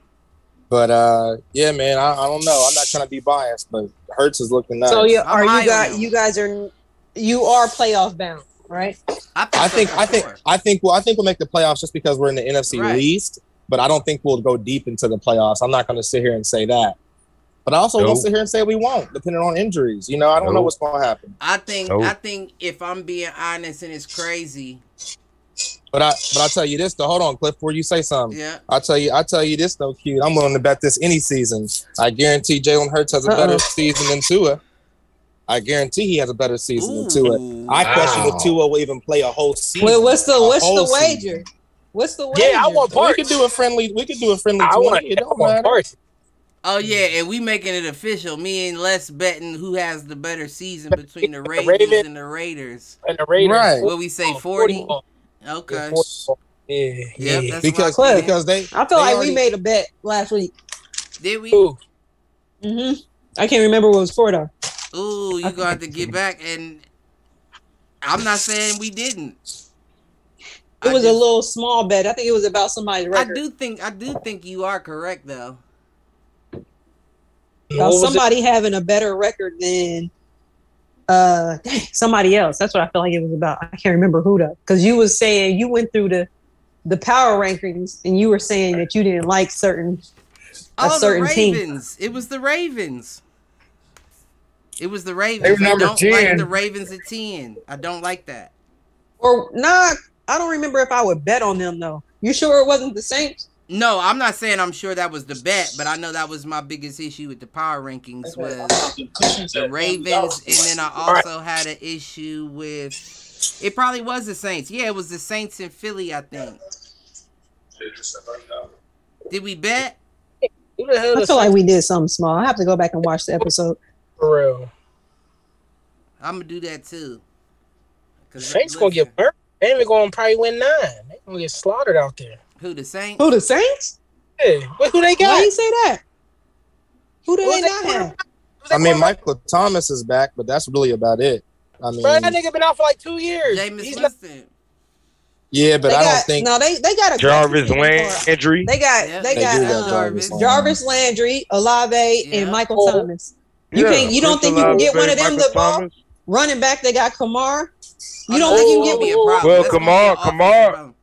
But uh, yeah, man, I, I, don't know. I'm not trying to be biased, but Hurts is looking nice. So you are you guys you guys are you are playoff bound, right? I think I think I think, I think well I think we'll make the playoffs just because we're in the NFC right. least, but I don't think we'll go deep into the playoffs. I'm not going to sit here and say that. But I also nope. won't sit here and say we won't, depending on injuries. You know, I don't nope. know what's going to happen. I think nope. I think if I'm being honest, and it's crazy. But I but I tell you this though. Hold on, Cliff. Before you say something, yeah. I tell you I tell you this though, cute. I'm willing to bet this any season. I guarantee Jalen Hurts has a better Uh-oh. season than Tua. I guarantee he has a better season Ooh. than Tua. I wow. question if Tua will even play a whole season. Wait, what's the what's the wager? Season. What's the wager? Yeah, I want part. We could do a friendly. We could do a friendly. I want. It don't matter. Part. Oh yeah, and we making it official. Me and Les betting who has the better season between the Ravens and the Raiders. And the Raiders. Right. What we say, forty? Okay. Yeah, yeah. because because they. I feel like already, we made a bet last week. Did we? Ooh. Mhm. I can't remember what it was for though. Ooh, you gonna have to get back, and I'm not saying we didn't. It I was just, a little small bet. I think it was about somebody's record. I do think I do think you are correct though somebody it? having a better record than uh somebody else. That's what I feel like it was about. I can't remember who though, because you was saying you went through the the power rankings and you were saying that you didn't like certain a oh, certain the Ravens. Team. It was the Ravens. It was the Ravens. They were number I don't 10. like the Ravens at 10. I don't like that. Or nah, I don't remember if I would bet on them though. You sure it wasn't the Saints? No, I'm not saying I'm sure that was the bet, but I know that was my biggest issue with the power rankings was the Ravens, and then I also had an issue with it. Probably was the Saints. Yeah, it was the Saints in Philly, I think. Did we bet? I feel like we did something small. I have to go back and watch the episode. For real. I'm gonna do that too. Saints gonna get burnt. They ain't gonna probably win nine. They're gonna get slaughtered out there. Who the Saints? Who the Saints? Hey, who they got? Why you say that? Who do they, they not have? I mean, Michael Thomas is back, but that's really about it. I mean, Bro, that nigga been out for like two years. Jameis Winston. Yeah, but they I got, don't think no. They they got a Jarvis Landry. They got yeah. they, they got um, Jarvis, Jarvis Landry, Olave, yeah. and Michael oh. Thomas. You yeah. can't. You don't think you can get one of them the ball running back? They got Kamar. You don't oh, think you can get one? Well, Kamar, Kamar,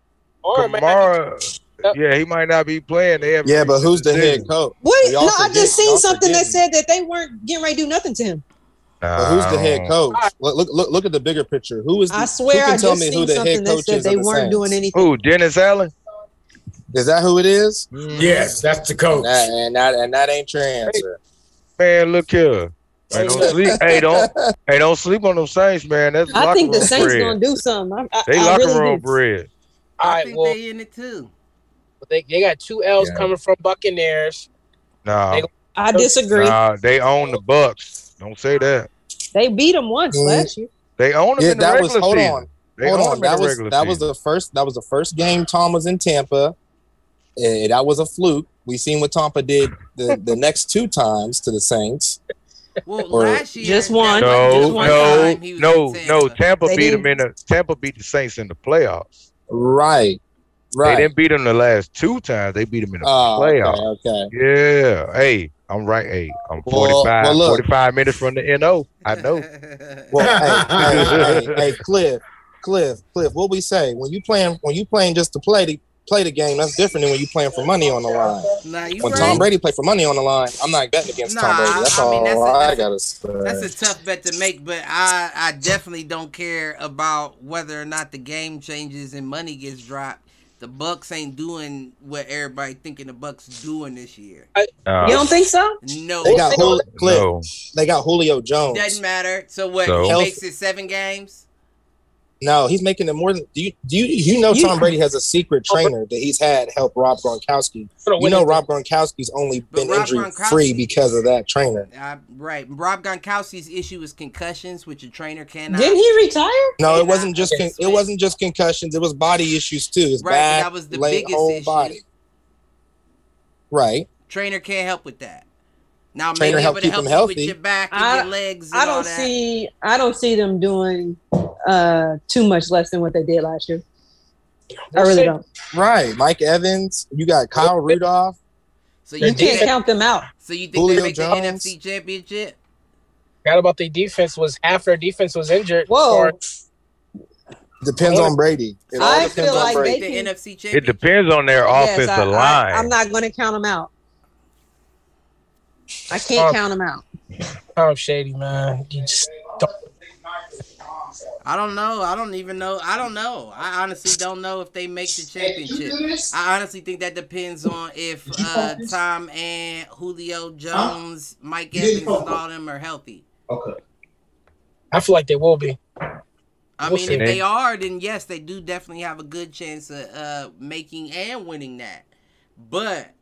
Kamara, yeah, he might not be playing. They yeah, but who's the head coach? What? No, I just seen something that said that they weren't getting ready to do nothing to him. But who's the head coach? Look, look, look, look at the bigger picture. Who is? The, I swear, I just seen something that said they weren't doing anything. Who? Dennis Allen. Is that who it is? Mm. Yes, that's the coach. And that, and that, and that ain't your answer. Man, look here. Hey, don't sleep. hey, don't. Hey, don't sleep on those Saints, man. That's I think the Saints bread. gonna do something. I, I, they I locker really room do. bread. I think well, they in it too. They they got two L's yeah. coming from Buccaneers. No, nah, I disagree. Nah, they own the Bucks. Don't say that. They beat them once mm-hmm. last year. They own them yeah, in the that was, hold season. On. They hold on. That was that season. was the first that was the first game Tom was in Tampa. And that was a fluke. We seen what Tampa did the, the next two times to the Saints. Well, or, last year, just one. No, just one no, no, no. Tampa they beat didn't. them in the Tampa beat the Saints in the playoffs. Right. Right. They didn't beat them the last two times. They beat them in the oh, playoffs. Okay, okay. Yeah. Hey, I'm right. Hey, I'm 45, well, well, 45 minutes from the NO. I know. well, hey, hey, hey, hey, Cliff, Cliff, Cliff. What we say when you playing when you playing just to play the play the game, that's different than when you playing for money on the line. Nah, when right. Tom Brady play for money on the line, I'm not betting against nah, Tom Brady. That's I mean, all that's a, I gotta say. That's a tough bet to make, but I I definitely don't care about whether or not the game changes and money gets dropped the Bucks ain't doing what everybody thinking the Bucks doing this year. I, uh, you don't think so? No. They got, Julio, no. they got Julio Jones. Doesn't matter. So what? So. Makes it seven games. No, he's making it more than. Do you do you, you know Tom Brady has a secret trainer that he's had help Rob Gronkowski. You know Rob Gronkowski's only been injury free because of that trainer. Uh, right, Rob Gronkowski's issue is concussions, which a trainer cannot. Didn't he retire? No, it wasn't just con- it wasn't just concussions. It was body issues too. His right, back, that was the biggest whole issue. body. Right. Trainer can't help with that. Now trainer help keep help him healthy. with your back and I, your legs. I don't see. I don't see them doing uh too much less than what they did last year. I really don't. Right, Mike Evans. You got Kyle Rudolph. So you can't count them out. So you think Julio they make Jones. the NFC Championship? Forgot about the defense was half their defense was injured. Whoa. Depends on Brady. It I feel like Brady. the NFC Championship. It depends on their yes, offensive I, line. I, am not going to count them out. I can't count them out. Oh, shady man. You just don't I don't know. I don't even know. I don't know. I honestly don't know if they make the championship. I honestly think that depends on if uh, Tom and Julio Jones, Mike Evans, and all them are healthy. Okay. I feel like they will be. I mean, if they are, then yes, they do definitely have a good chance of uh, making and winning that. But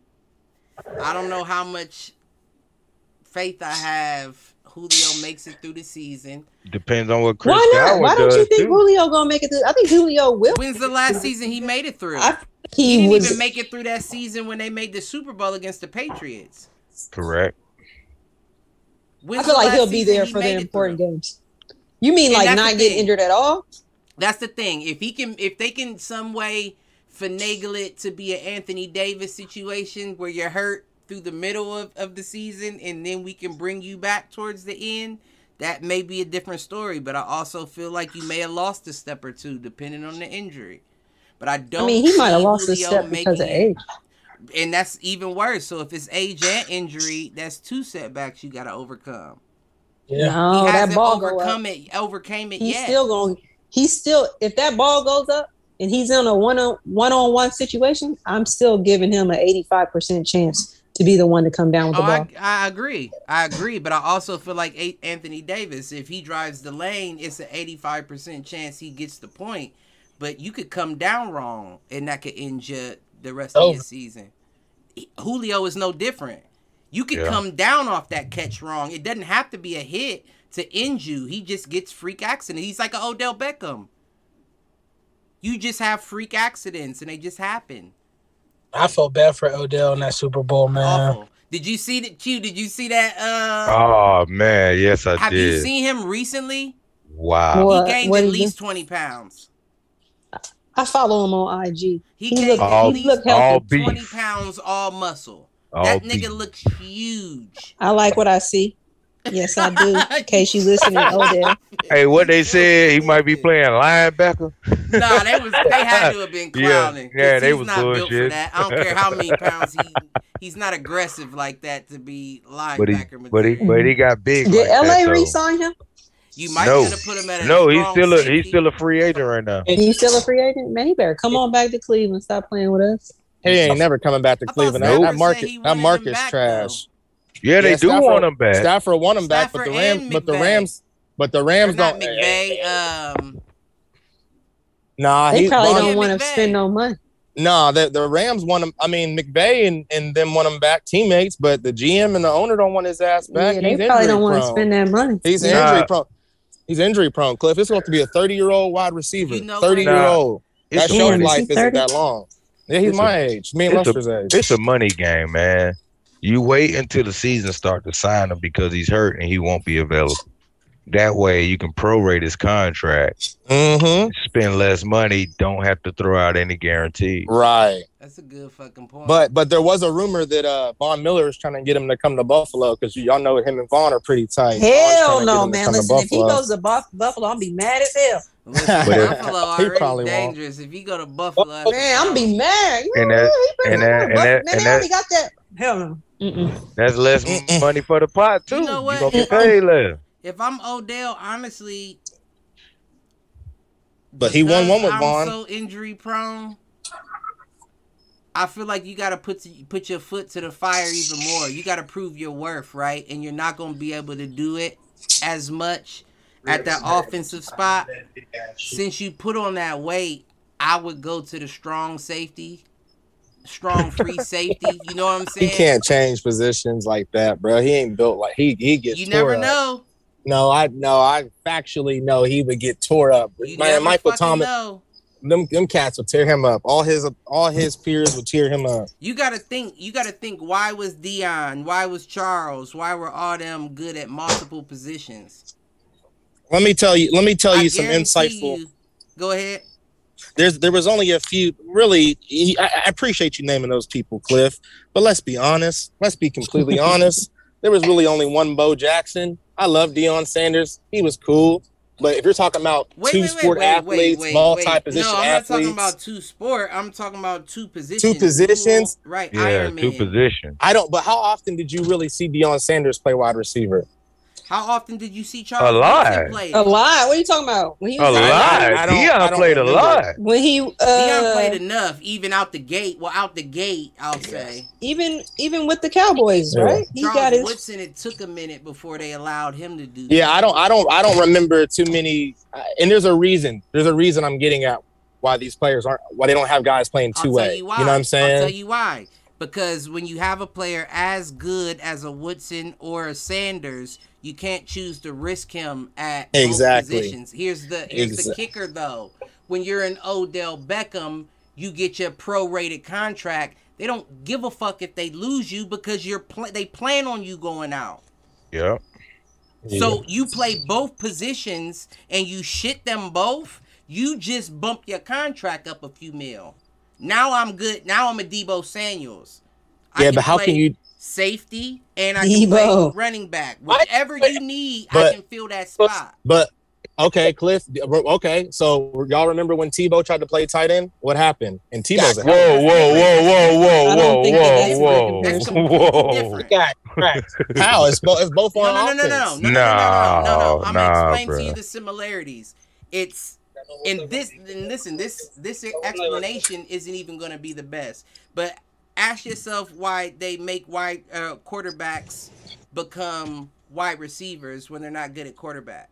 I don't know how much faith I have Julio makes it through the season. Depends on what Chris Why not? Gower Why don't you think too. Julio gonna make it through? I think Julio will. When's the last season he made it through? I, he, he didn't was, even make it through that season when they made the Super Bowl against the Patriots. Correct. When's I feel like he'll be there he for the important games. You mean and like not get injured at all? That's the thing. If he can, if they can some way finagle it to be an Anthony Davis situation where you're hurt through the middle of, of the season and then we can bring you back towards the end, that may be a different story. But I also feel like you may have lost a step or two depending on the injury. But I don't. I mean, he might have lost Julio a step because of age. And that's even worse. So if it's age and injury, that's two setbacks you got to overcome. Yeah. No, that ball overcome it, overcame it. He's yet. still going. He's still if that ball goes up and he's in a one on one on one situation, I'm still giving him an 85 percent chance to be the one to come down with oh, the ball. I, I, agree. I agree, but I also feel like Anthony Davis, if he drives the lane, it's an 85 percent chance he gets the point. But you could come down wrong, and that could injure the rest oh. of your season. Julio is no different. You could yeah. come down off that catch wrong. It doesn't have to be a hit to end you. He just gets freak accident. He's like an Odell Beckham. You just have freak accidents and they just happen. I felt bad for Odell in that Super Bowl, man. Awful. Did you see that? Q? Did you see that? Uh, oh man, yes, I have did. Have you seen him recently? Wow, what, he gained at least twenty pounds. I follow him on IG. He, he gained looked, all, he looked all twenty pounds, all muscle. All that nigga beef. looks huge. I like what I see. Yes, I do. In case you listening, Odell. Hey, what they said, he might be playing linebacker. nah, they was they had to have been clowning. Yeah, yeah they was not bullshit. built for that. I don't care how many pounds he he's not aggressive like that to be linebacker. But he but he, but he got big. Did like LA re-sign him? You might no. have put him at a no. He's still a he's still a free agent right now. And he's still a free agent. Man, he better come on back to Cleveland. Stop playing with us. He ain't never coming back to Cleveland. That, that market that market's trash. Though. Yeah, they yeah, do Stafford, want him back. Stafford want him back, but the Rams, but the Rams, but the Rams don't. McVay, um, nah, they probably don't want to spend no money. Nah, the, the Rams want him. I mean, McVay and, and them want him back, teammates, but the GM and the owner don't want his ass back. Yeah, they He's probably don't want to spend that money. He's nah. injury prone. He's injury prone. Cliff, it's going to be a 30 year old wide receiver. 30 year old. That shelf life isn't that long. Yeah, he's it's my a, age. Me and Luster's age. It's a money game, man. You wait until the season start to sign him because he's hurt and he won't be available. That way you can prorate his contract, mm-hmm. spend less money, don't have to throw out any guarantee. Right. That's a good fucking point. But but there was a rumor that uh Von Miller is trying to get him to come to Buffalo because y'all know him and Von are pretty tight. Hell no, man. Listen, if he goes to Buff- Buffalo, I'll be mad as hell. Listen, Buffalo already dangerous. Won't. If you go to Buffalo, man, I'm be mad. And that, and that, and that, and that, and got that. Hell no. Mm-mm. That's less Mm-mm. money for the pot too. You know what? You gonna get paid less. If I'm Odell, honestly, but he won one with I'm Von. So injury prone. I feel like you got to put put your foot to the fire even more. You got to prove your worth, right? And you're not going to be able to do it as much at that offensive spot. Since you put on that weight, I would go to the strong safety strong free safety. You know what I'm saying? He can't change positions like that, bro. He ain't built like he he gets. You never up. know. No, I no, I factually know he would get tore up. You Man, Michael Thomas, know. them them cats would tear him up. All his all his peers would tear him up. You got to think. You got to think. Why was Deion? Why was Charles? Why were all them good at multiple positions? Let me tell you. Let me tell I you some insightful. You, go ahead there's there was only a few. Really, I, I appreciate you naming those people, Cliff. But let's be honest. Let's be completely honest. There was really only one Bo Jackson. I love Deion Sanders. He was cool. But if you're talking about wait, two wait, sport wait, athletes, multi-position no, I'm athletes, not talking about two sport. I'm talking about two positions. Two positions, right? Yeah, Iron two positions. I don't. But how often did you really see Deion Sanders play wide receiver? How often did you see Charles a lot. play? A lot. What are you talking about? When he was a lot. Deion played a lot. When he uh, Deion played enough, even out the gate. Well, out the gate, I'll say. Even even with the Cowboys, yeah. right? He Charles got his... Woodson. It took a minute before they allowed him to do. Yeah, that. I don't. I don't. I don't remember too many. And there's a reason. There's a reason I'm getting at why these players aren't. Why they don't have guys playing two way. You, you know what I'm saying? I'll tell you why. Because when you have a player as good as a Woodson or a Sanders you can't choose to risk him at exactly. positions. Here's the here's the kicker though. When you're an Odell Beckham, you get your prorated contract. They don't give a fuck if they lose you because you're pl- they plan on you going out. Yeah. So you play both positions and you shit them both. You just bump your contract up a few mil. Now I'm good. Now I'm a Deebo Samuels. Yeah, but how can you safety, and I can play running back. Whatever you need, but, I can fill that spot. But Okay, Cliff. Okay, so y'all remember when Tebow tried to play tight end? What happened? And Tebow's whoa, whoa, whoa, whoa, whoa, whoa, whoa, whoa, whoa. How? It's both. It's both on no, no, no, no, no, no, no, no, no, no. I'm gonna explain to you the similarities. It's and this. And listen, this this explanation isn't even gonna be the best. But ask yourself why they make wide uh, quarterbacks become wide receivers when they're not good at quarterback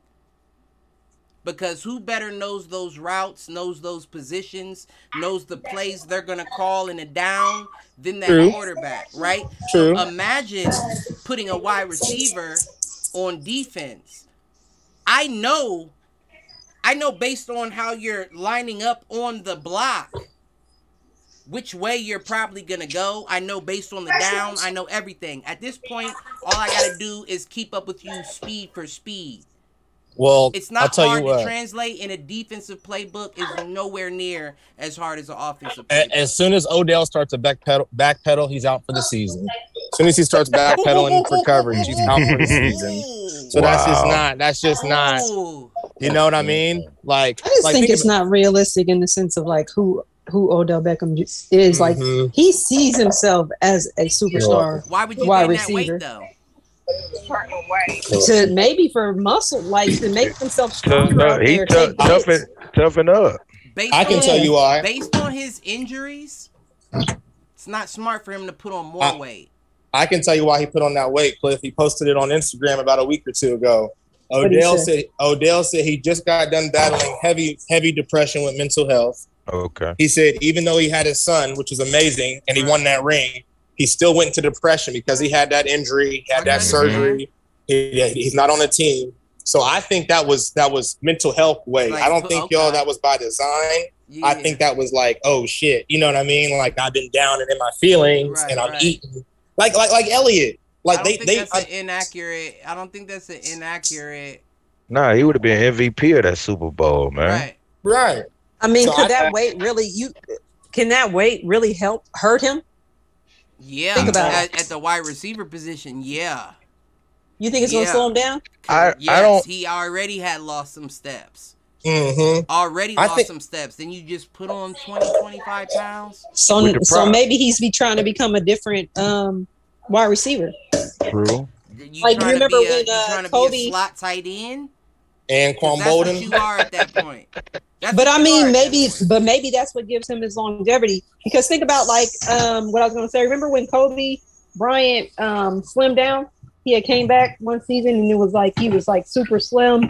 because who better knows those routes, knows those positions, knows the plays they're gonna call in a down than that True. quarterback, right? True. So imagine putting a wide receiver on defense. I know, I know based on how you're lining up on the block, which way you're probably gonna go. I know based on the down, I know everything. At this point, all I gotta do is keep up with you speed for speed. Well, it's not hard to translate in a defensive playbook. Is nowhere near as hard as an offensive. Playbook. As soon as Odell starts to backpedal, backpedal, he's out for the season. As soon as he starts backpedaling for coverage, he's out for the season. So wow. that's just not. That's just not. You know what I mean? Like, I just like, think, think it's not realistic in the sense of like who who Odell Beckham is. Mm-hmm. Like he sees himself as a superstar. Why would you wide receiver. Weight, though? to maybe for muscle, like to make himself stronger. he tough, toughen, toughen up. Based I can tell you why. Based on his injuries, it's not smart for him to put on more I, weight. I can tell you why he put on that weight, Cliff. He posted it on Instagram about a week or two ago. Odell said Odell said he just got done battling heavy heavy depression with mental health. Okay. He said even though he had his son, which was amazing, and he won that ring, he still went into depression because he had that injury, he had that surgery. He, he's not on a team. So I think that was that was mental health way. Like, I don't think okay. y'all that was by design. Yeah. I think that was like, oh shit, you know what I mean? Like I've been down and in my feelings, right, and I'm right. eating like like like Elliot. Like they they that's I, inaccurate. I don't think that's an inaccurate. Nah, he would have been MVP of that Super Bowl, man. Right. Right. I mean, so could I, that weight really you? Can that weight really help hurt him? Yeah, think about at, at the wide receiver position. Yeah. You think it's yeah. gonna slow him down? I, yes, I don't. He already had lost some steps. Mm-hmm. Already lost think, some steps. Then you just put on 20, 25 pounds. So, so maybe he's be trying to become a different um, wide receiver. True. You like you remember a, when uh, Kobe slot tight end? and Quan Boldin. you are at that point. That's but I mean, maybe, but maybe that's what gives him his longevity. Because think about like um, what I was going to say. Remember when Kobe Bryant um, slimmed down? He had came back one season and it was like he was like super slim,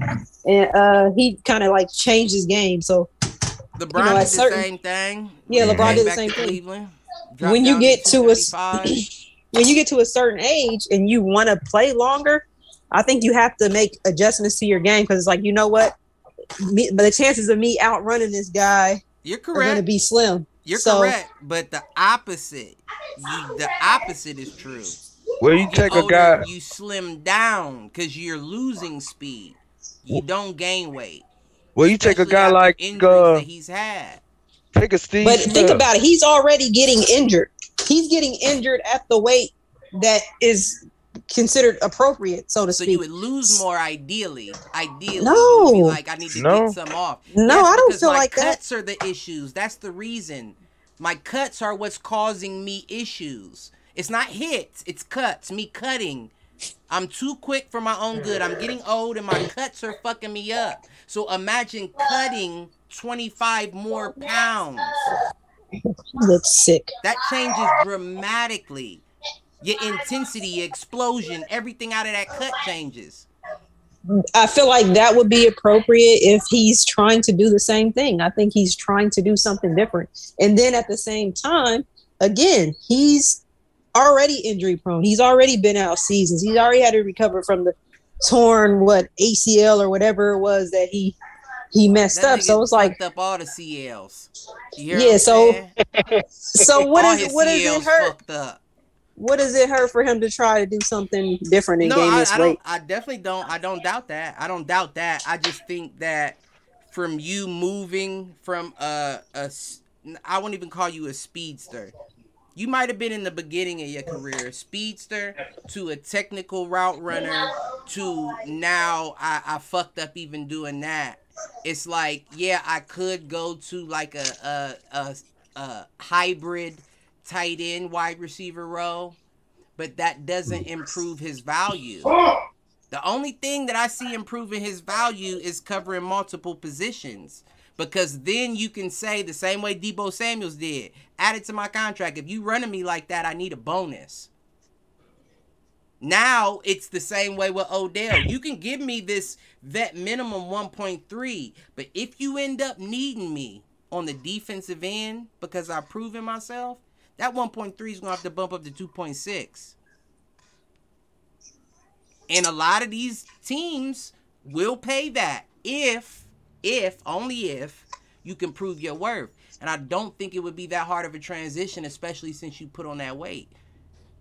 and uh, he kind of like changed his game. So LeBron you know, did certain, the same thing. Yeah, LeBron did the same thing. When you get to a when you get to a certain age and you want to play longer, I think you have to make adjustments to your game because it's like you know what, me, but the chances of me outrunning this guy, you're correct, are going to be slim. You're so, correct, but the opposite, you, the opposite is true. Well, you take a guy, you slim down because you're losing speed. You don't gain weight. Well, you take a guy like uh, he's had. Take a Steve. But think about it. He's already getting injured. He's getting injured at the weight that is considered appropriate, so to so speak. So you would lose more ideally. Ideally, no. like I need to no. get some off. No, That's I don't feel like cuts that. Cuts are the issues. That's the reason. My cuts are what's causing me issues. It's not hits. It's cuts. Me cutting. I'm too quick for my own good. I'm getting old and my cuts are fucking me up. So imagine cutting 25 more pounds. Looks sick. That changes dramatically your intensity, explosion, everything out of that cut changes. I feel like that would be appropriate if he's trying to do the same thing. I think he's trying to do something different. And then at the same time, again, he's already injury prone. He's already been out seasons. He's already had to recover from the torn what ACL or whatever it was that he he messed that up. So it's like up all the CLs. yeah. So so what is what is it hurt? What does it hurt for him to try to do something different and no, gain I, this I weight? I definitely don't. I don't doubt that. I don't doubt that. I just think that from you moving from a, a I won't even call you a speedster. You might have been in the beginning of your career, a speedster to a technical route runner to now I, I fucked up even doing that. It's like, yeah, I could go to like a a, a, a hybrid tight end wide receiver role, but that doesn't improve his value. Oh! The only thing that I see improving his value is covering multiple positions. Because then you can say the same way Deebo Samuels did. Add it to my contract. If you running me like that, I need a bonus. Now it's the same way with Odell. You can give me this vet minimum 1.3, but if you end up needing me on the defensive end because I've proven myself, that 1.3 is gonna have to bump up to 2.6. And a lot of these teams will pay that if, if, only if you can prove your worth. And I don't think it would be that hard of a transition, especially since you put on that weight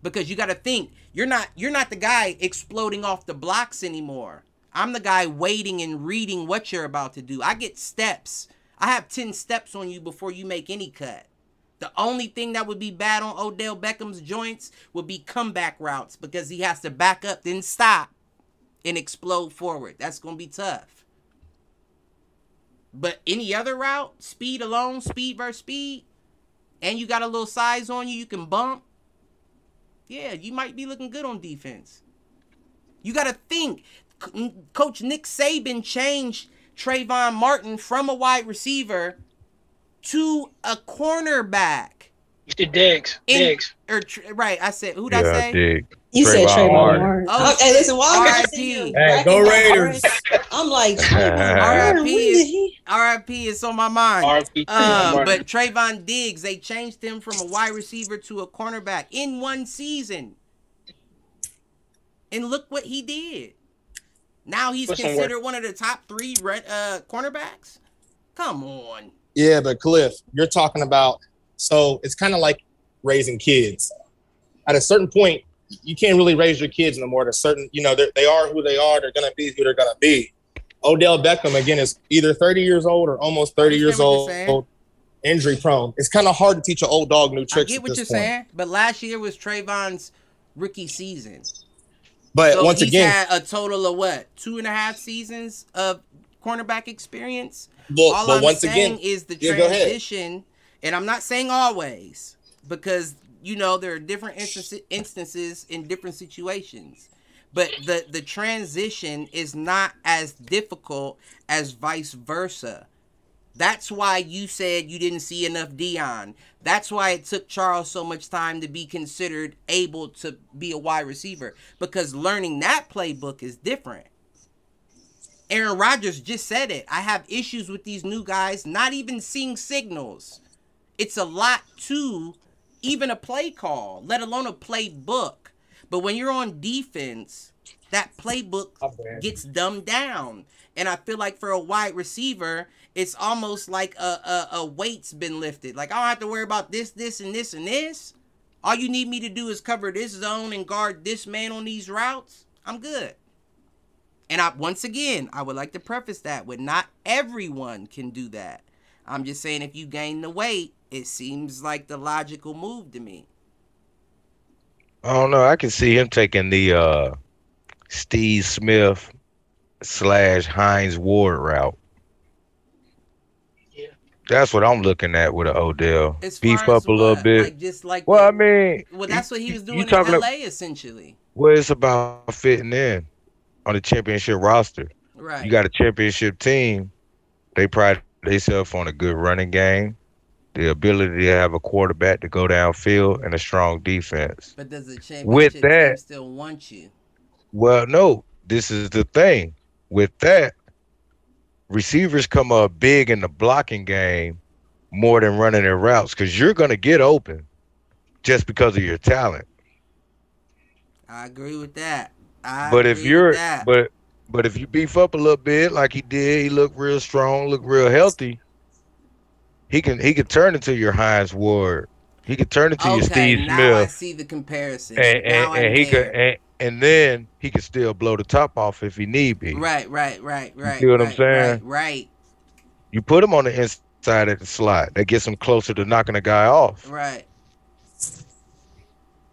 because you got to think you're not you're not the guy exploding off the blocks anymore. I'm the guy waiting and reading what you're about to do. I get steps. I have 10 steps on you before you make any cut. The only thing that would be bad on Odell Beckham's joints would be comeback routes because he has to back up, then stop and explode forward. That's going to be tough. But any other route, speed alone, speed versus speed, and you got a little size on you, you can bump yeah, you might be looking good on defense. You got to think. Coach Nick Saban changed Trayvon Martin from a wide receiver to a cornerback. Mr. Diggs. In, Diggs. Or, right, I said, who'd yeah, I say? Diggs. You Trayvon said Trayvon Martin. Martin. Oh, hey, listen, while R.I.P. Hey, go Raiders. I'm like, R.I.P. R.I.P. is on my mind. R.I.P. Uh, but Trevon Diggs, they changed him from a wide receiver to a cornerback in one season. And look what he did. Now he's considered one of the top three uh, cornerbacks. Come on. Yeah, but Cliff, you're talking about so it's kind of like raising kids. At a certain point, you can't really raise your kids no more. A certain, you know, they are who they are. They're gonna be who they're gonna be. Odell Beckham again is either 30 years old or almost 30 years old, injury prone. It's kind of hard to teach an old dog new tricks. I get what you're point. saying, but last year was Trevon's rookie season. But so once again, had a total of what two and a half seasons of cornerback experience. Well, All but I'm once saying again, is the transition, and I'm not saying always because you know there are different instances in different situations but the the transition is not as difficult as vice versa that's why you said you didn't see enough Deion. That's why it took Charles so much time to be considered able to be a wide receiver because learning that playbook is different. Aaron Rodgers just said it. I have issues with these new guys not even seeing signals. It's a lot to even a play call, let alone a playbook. But when you're on defense, that playbook gets dumbed down. And I feel like for a wide receiver, it's almost like a, a, a weight's been lifted. Like I don't have to worry about this, this, and this, and this. All you need me to do is cover this zone and guard this man on these routes. I'm good. And I once again, I would like to preface that with not everyone can do that. I'm just saying if you gain the weight, it seems like the logical move to me. I don't know. I can see him taking the uh, Steve Smith slash Hines Ward route. Yeah. That's what I'm looking at with an Odell. As Beef up a what? little bit. Like just like well, the, I mean, well, that's what he was doing in LA, about, essentially. Well, it's about fitting in on the championship roster. Right. You got a championship team. They pride themselves on a good running game the ability to have a quarterback to go downfield and a strong defense. But does the championship with that still want you? Well, no. This is the thing. With that, receivers come up big in the blocking game more than running their routes because you're going to get open just because of your talent. I agree with that. I but if you're but but if you beef up a little bit like he did, he looked real strong, looked real healthy he can he can turn into your Hines Ward. He can turn into okay, your Steve now Smith. I see the comparison. And, and, and he could and, and, then he could still blow the top off if he need be. Right, right, right, right. You see what right, I'm saying? Right, right. You put him on the inside of the slot. That gets him closer to knocking a guy off. Right.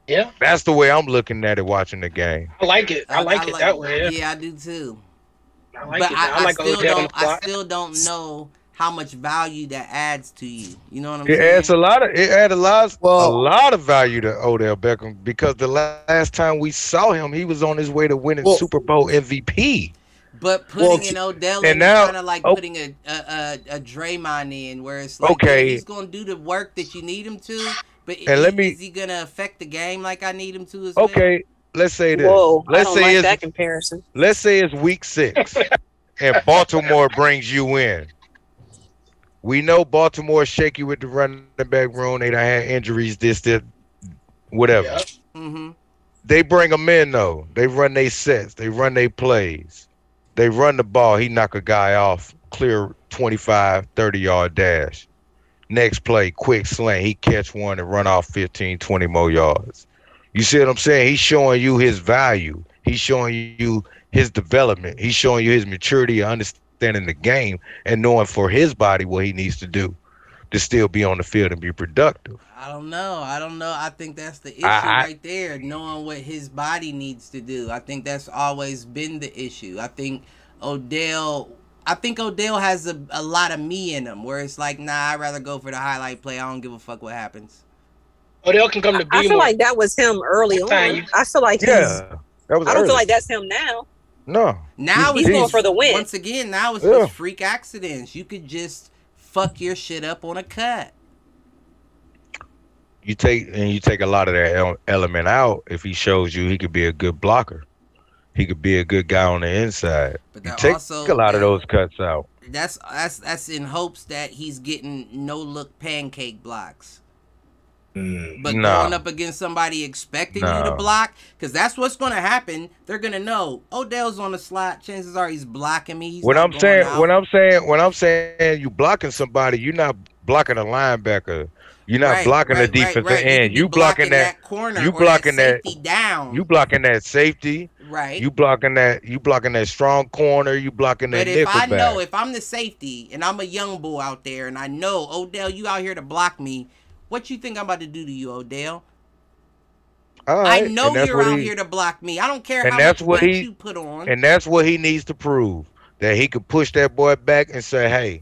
Yeah. That's the way I'm looking at it watching the game. I like it. I like I, it like, that way. Yeah. yeah, I do too. I like but it. I, I, like still don't. I still don't know how much value that adds to you. You know what I'm it saying? It adds a lot of it adds a lot well, a lot of value to Odell Beckham because the last time we saw him, he was on his way to winning well, Super Bowl MVP. But putting well, in Odell and now, kind of like oh, putting a, a a, a Draymond in, where it's like okay. he's gonna do the work that you need him to, but and is, let me, is he gonna affect the game like I need him to as okay. well? Let's say this. Whoa, let's say like it's, that comparison. Let's say it's week six, and Baltimore brings you in. We know Baltimore shaky with the running back room. They don't have injuries, this, that, whatever. Yep. Mm-hmm. They bring them in though. They run their sets. They run their plays. They run the ball. He knock a guy off, clear 25, 30 yard dash. Next play, quick slant. He catch one and run off 15, 20 more yards. You see what I'm saying? He's showing you his value. He's showing you his development. He's showing you his maturity, understanding the game, and knowing for his body what he needs to do to still be on the field and be productive. I don't know. I don't know. I think that's the issue I, right there, knowing what his body needs to do. I think that's always been the issue. I think Odell I think Odell has a, a lot of me in him, where it's like, nah, I'd rather go for the highlight play. I don't give a fuck what happens. Odell can come to be. I feel like that was him early on. I feel like yeah, that was I don't early. feel like that's him now. No, now he's, he's going for the win. Once again, now it's yeah. freak accidents. You could just fuck your shit up on a cut. You take and you take a lot of that element out. If he shows you, he could be a good blocker he could be a good guy on the inside. But you take also, a lot of those cuts out. That's that's that's in hopes that he's getting no look pancake blocks. Mm, but nah. going up against somebody expecting nah. you to block, because that's what's going to happen. They're going to know Odell's on the slot. Chances are he's blocking me. He's when I'm saying, out. when I'm saying, when I'm saying you blocking somebody, you're not blocking a linebacker you're not right, blocking right, the defensive right, end. You blocking, blocking that, that, corner. You blocking that, that down. You blocking that safety. Right. You blocking that. You blocking that strong corner. You blocking that. But if I know, if I'm the safety and I'm a young bull out there, and I know Odell, you out here to block me, what you think I'm about to do to you, Odell? I know you're out he, here to block me. I don't care and how that's much what he, you put on. And that's what he needs to prove that he could push that boy back and say, "Hey,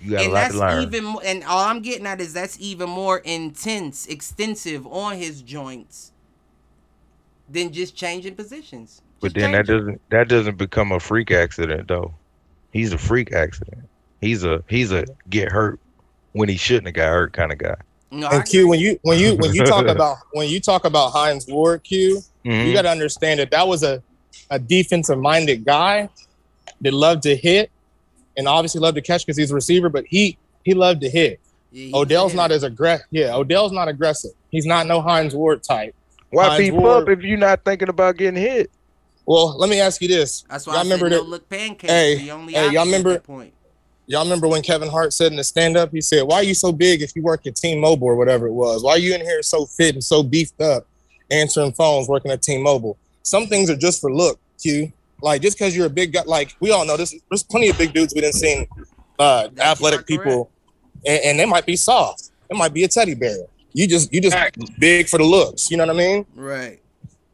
you got and a lot to learn. Even and all I'm getting at is that's even more intense, extensive on his joints than just changing positions. Just but then that doesn't that doesn't become a freak accident though. He's a freak accident. He's a he's a get hurt when he shouldn't have got hurt kind of guy. No, and Q, when you when you when you talk about when you talk about Hines Ward, Q, mm-hmm. you got to understand that that was a a defensive minded guy that loved to hit and obviously loved to catch because he's a receiver, but he he loved to hit. Yeah, Odell's not as aggressive. Yeah, Odell's not aggressive. He's not no Hines Ward type. Why Hines beef Ward, up if you're not thinking about getting hit? Well, let me ask you this. That's why y'all I remember that. No look pancakes. Hey, hey, y'all remember? Y'all remember when Kevin Hart said in the stand up, he said, Why are you so big if you work at Team Mobile or whatever it was? Why are you in here so fit and so beefed up answering phones working at Team Mobile? Some things are just for look, Q. Like just because you're a big guy, like we all know this. There's plenty of big dudes we didn't see uh, athletic people, and, and, they might be soft. It might be a teddy bear. You just you just big for the looks. You know what I mean? Right.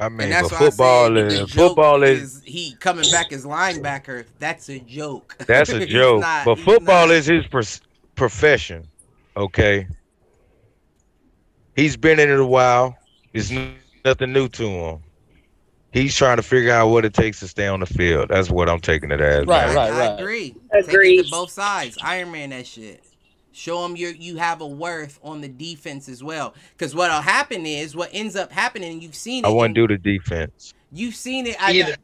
I mean, but football is football is, is, he coming back as linebacker. That's a joke. That's a joke. not, but football not. is his profession. Okay. He's been in it a while. It's nothing new to him he's trying to figure out what it takes to stay on the field. That's what I'm taking it as. Right, right, right. I agree. Agree. both sides. Iron Man that shit. Show them you you have a worth on the defense as well. Because what'll happen is what ends up happening. You've seen it. I wouldn't do the defense. You've seen it. I,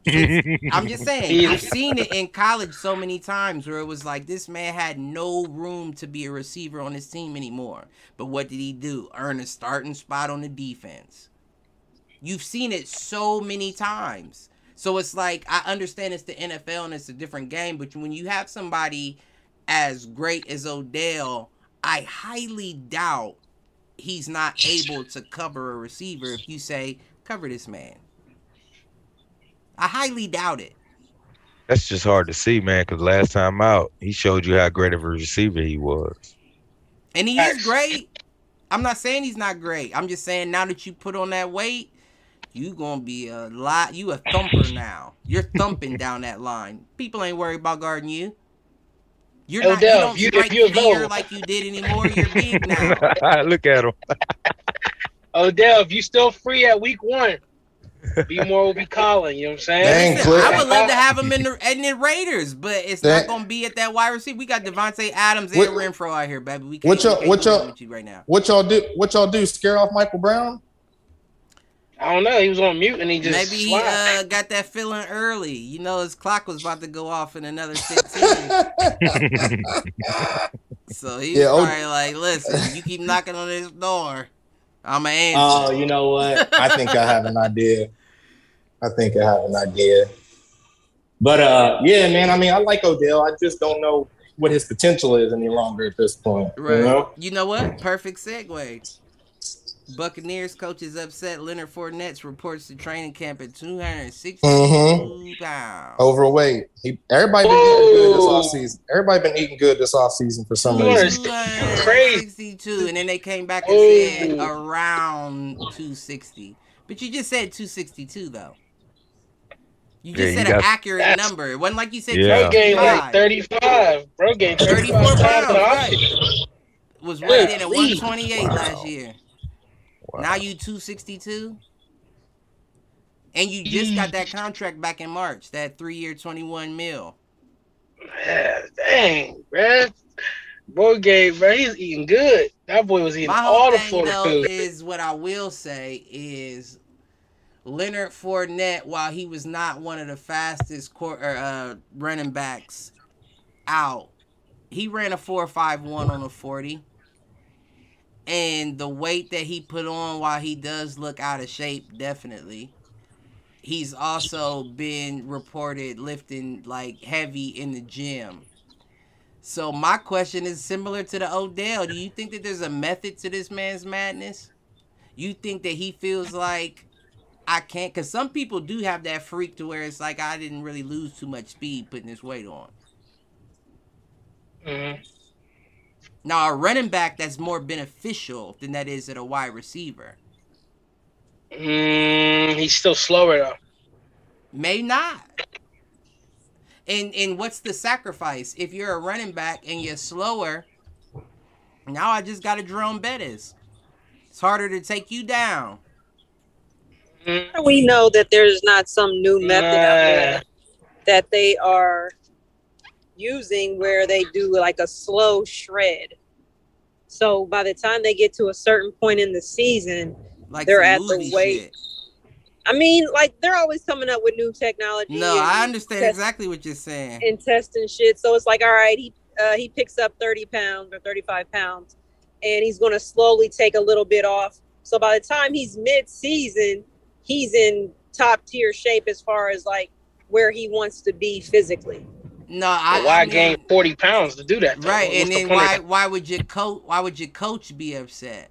am just saying. Either. I've seen it in college so many times where it was like this man had no room to be a receiver on his team anymore. But what did he do? Earn a starting spot on the defense. You've seen it so many times. So it's like I understand it's the NFL and it's a different game, but when you have somebody as great as Odell, I highly doubt he's not able to cover a receiver if you say cover this man. I highly doubt it. That's just hard to see, man. Because last time out, he showed you how great of a receiver he was. And he is great. I'm not saying he's not great. I'm just saying now that you put on that weight, you gonna be a lot. You a thumper now. You're thumping down that line. People ain't worried about guarding you. You're oh, not. You don't you, strike you fear like you did anymore. You're big now. Look at him. Odell, if you still free at week one, B more will be calling. You know what I'm saying? Dang, I would love to have him in the in the Raiders, but it's Dang. not gonna be at that wide receiver. We got Davante Adams and what, Renfrow out here, baby. We can't, what y'all, what y'all, right now. What y'all do? What y'all do? Scare off Michael Brown? I don't know. He was on mute and he just maybe he uh, got that feeling early. You know, his clock was about to go off in another fifteen. so he yeah, was probably like, "Listen, you keep knocking on this door, I'm an answer." Oh, you know what? I think I have an idea. I think I have an idea. But uh, yeah, man. I mean, I like Odell. I just don't know what his potential is any longer at this point. Right. You know, you know what? Perfect segue. Buccaneers coach is upset. Leonard Fournette reports to training camp at 262 mm-hmm. pounds. Overweight. He, everybody been eating good this off season. Everybody been eating good this off season for some reason. Crazy. 62, and then they came back and said around 260. But you just said 262 though. You just yeah, said an accurate number. It wasn't like you said. Yeah. Bro gained like 35. Bro gained 34 pounds. Right. Was weighed in at 128 wow. last year. Wow. Now you 262. And you just got that contract back in March, that three year 21 mil. Man, dang, man. Boy gave, bro, he's eating good. That boy was eating My all the Florida food. Is what I will say is Leonard Fournette, while he was not one of the fastest court, uh, running backs out, he ran a four five one on a forty and the weight that he put on while he does look out of shape definitely. He's also been reported lifting like heavy in the gym. So my question is similar to the odell. Do you think that there's a method to this man's madness? You think that he feels like i can't because some people do have that freak to where it's like i didn't really lose too much speed putting this weight on. Mm-hmm. Now, a running back that's more beneficial than that is at a wide receiver. Mm, he's still slower though. May not. And and what's the sacrifice if you're a running back and you're slower? Now I just got a Jerome Bettis. It's harder to take you down. We know that there's not some new method out there that they are using where they do like a slow shred. So by the time they get to a certain point in the season, like they're at the weight. Shit. I mean, like they're always coming up with new technology. No, I understand test, exactly what you're saying. And testing shit. So it's like, all right, he uh, he picks up 30 pounds or 35 pounds, and he's going to slowly take a little bit off. So by the time he's mid-season, he's in top tier shape as far as like where he wants to be physically. No, I. why I mean, gain forty pounds to do that? Though? Right, What's and then the why why would your coach why would your coach be upset?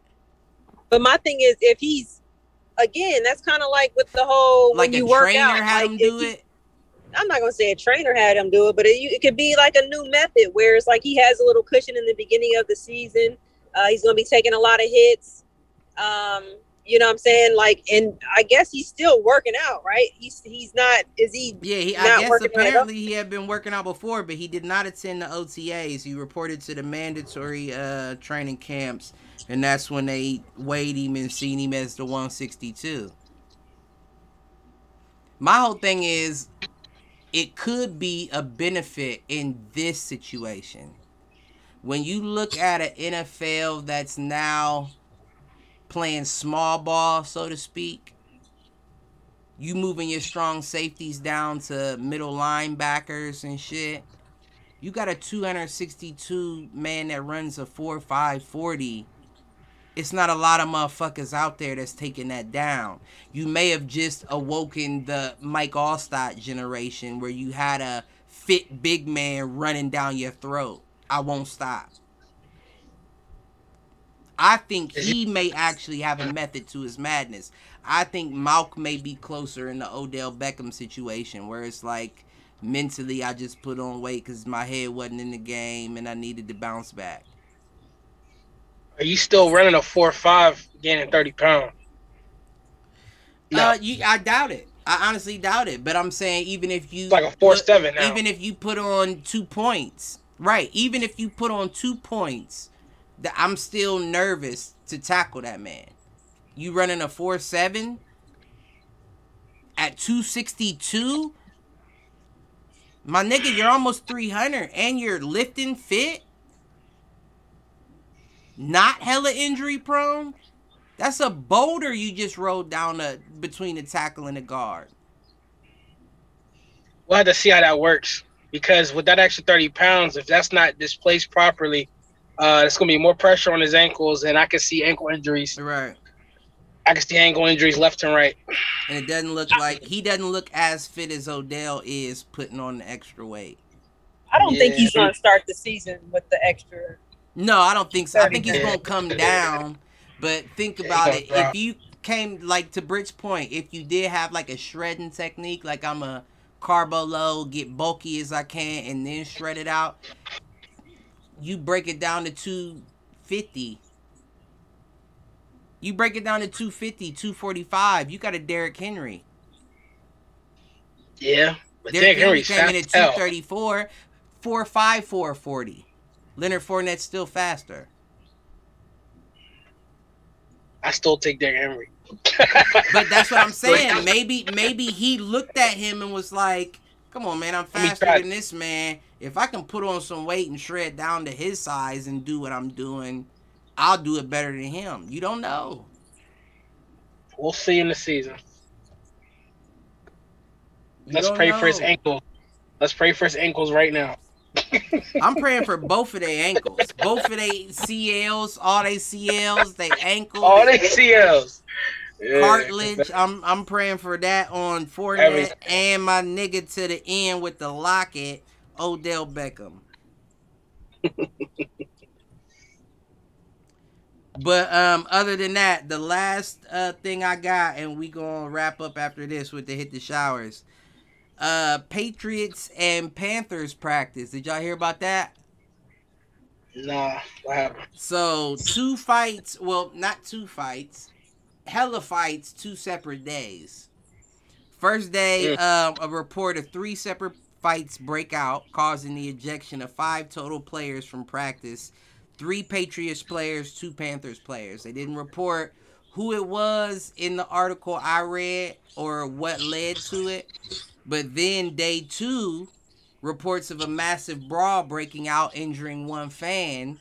But my thing is, if he's again, that's kind of like with the whole like when you work out, had like, him do it. I'm not gonna say a trainer had him do it, but it, it, could be like a new method where it's like he has a little cushion in the beginning of the season. Uh, he's gonna be taking a lot of hits. Um, you know what I'm saying? Like, and I guess he's still working out, right? He's he's not. Is he? Yeah, he, I guess apparently he had been working out before, but he did not attend the OTAs. He reported to the mandatory uh, training camps, and that's when they weighed him and seen him as the 162. My whole thing is, it could be a benefit in this situation. When you look at an NFL that's now playing small ball, so to speak. You moving your strong safeties down to middle linebackers and shit. You got a 262 man that runs a 4 5 40. It's not a lot of motherfuckers out there that's taking that down. You may have just awoken the Mike Alstott generation where you had a fit big man running down your throat. I won't stop. I think he may actually have a method to his madness. I think Malk may be closer in the Odell Beckham situation where it's like mentally I just put on weight because my head wasn't in the game and I needed to bounce back. Are you still running a four five, gaining thirty pounds? No, uh, you, I doubt it. I honestly doubt it. But I'm saying even if you it's like a four put, seven now. Even if you put on two points, right? Even if you put on two points, I'm still nervous to tackle that man. You running a four seven at two sixty two. My nigga, you're almost 300 and you're lifting fit. Not hella injury prone. That's a boulder you just rode down the, between the tackle and the guard. We'll have to see how that works because with that extra 30 pounds, if that's not displaced properly, uh, it's going to be more pressure on his ankles, and I can see ankle injuries. Right. I can see ankle injuries left and right. And it doesn't look like he doesn't look as fit as Odell is putting on the extra weight. I don't yeah. think he's going to start the season with the extra. No, I don't think so. I think he's going to come down but think about it. If you came like to Bridge Point, if you did have like a shredding technique, like I'm a carbo low, get bulky as I can, and then shred it out, you break it down to 250. You break it down to 250, 245. You got a Derrick Henry. Yeah. But Derrick Henry came in at 234, 4'5, 440. Leonard Fournette's still faster. I still take Derrick Henry. but that's what I'm saying. Maybe maybe he looked at him and was like, "Come on, man, I'm faster than this man. If I can put on some weight and shred down to his size and do what I'm doing, I'll do it better than him." You don't know. We'll see in the season. You Let's pray know. for his ankle. Let's pray for his ankles right now. I'm praying for both of their ankles, both of their CLs, all their CLs, their ankles, all their CLs, yeah. cartilage. I'm I'm praying for that on Fournette and my nigga to the end with the locket, Odell Beckham. but um, other than that, the last uh, thing I got, and we gonna wrap up after this with the hit the showers uh Patriots and Panthers practice. Did y'all hear about that? Nah, what happened? So two fights, well, not two fights, hella fights, two separate days. First day, mm. um, a report of three separate fights break out, causing the ejection of five total players from practice. Three Patriots players, two Panthers players. They didn't report who it was in the article I read or what led to it. But then day two, reports of a massive brawl breaking out, injuring one fan.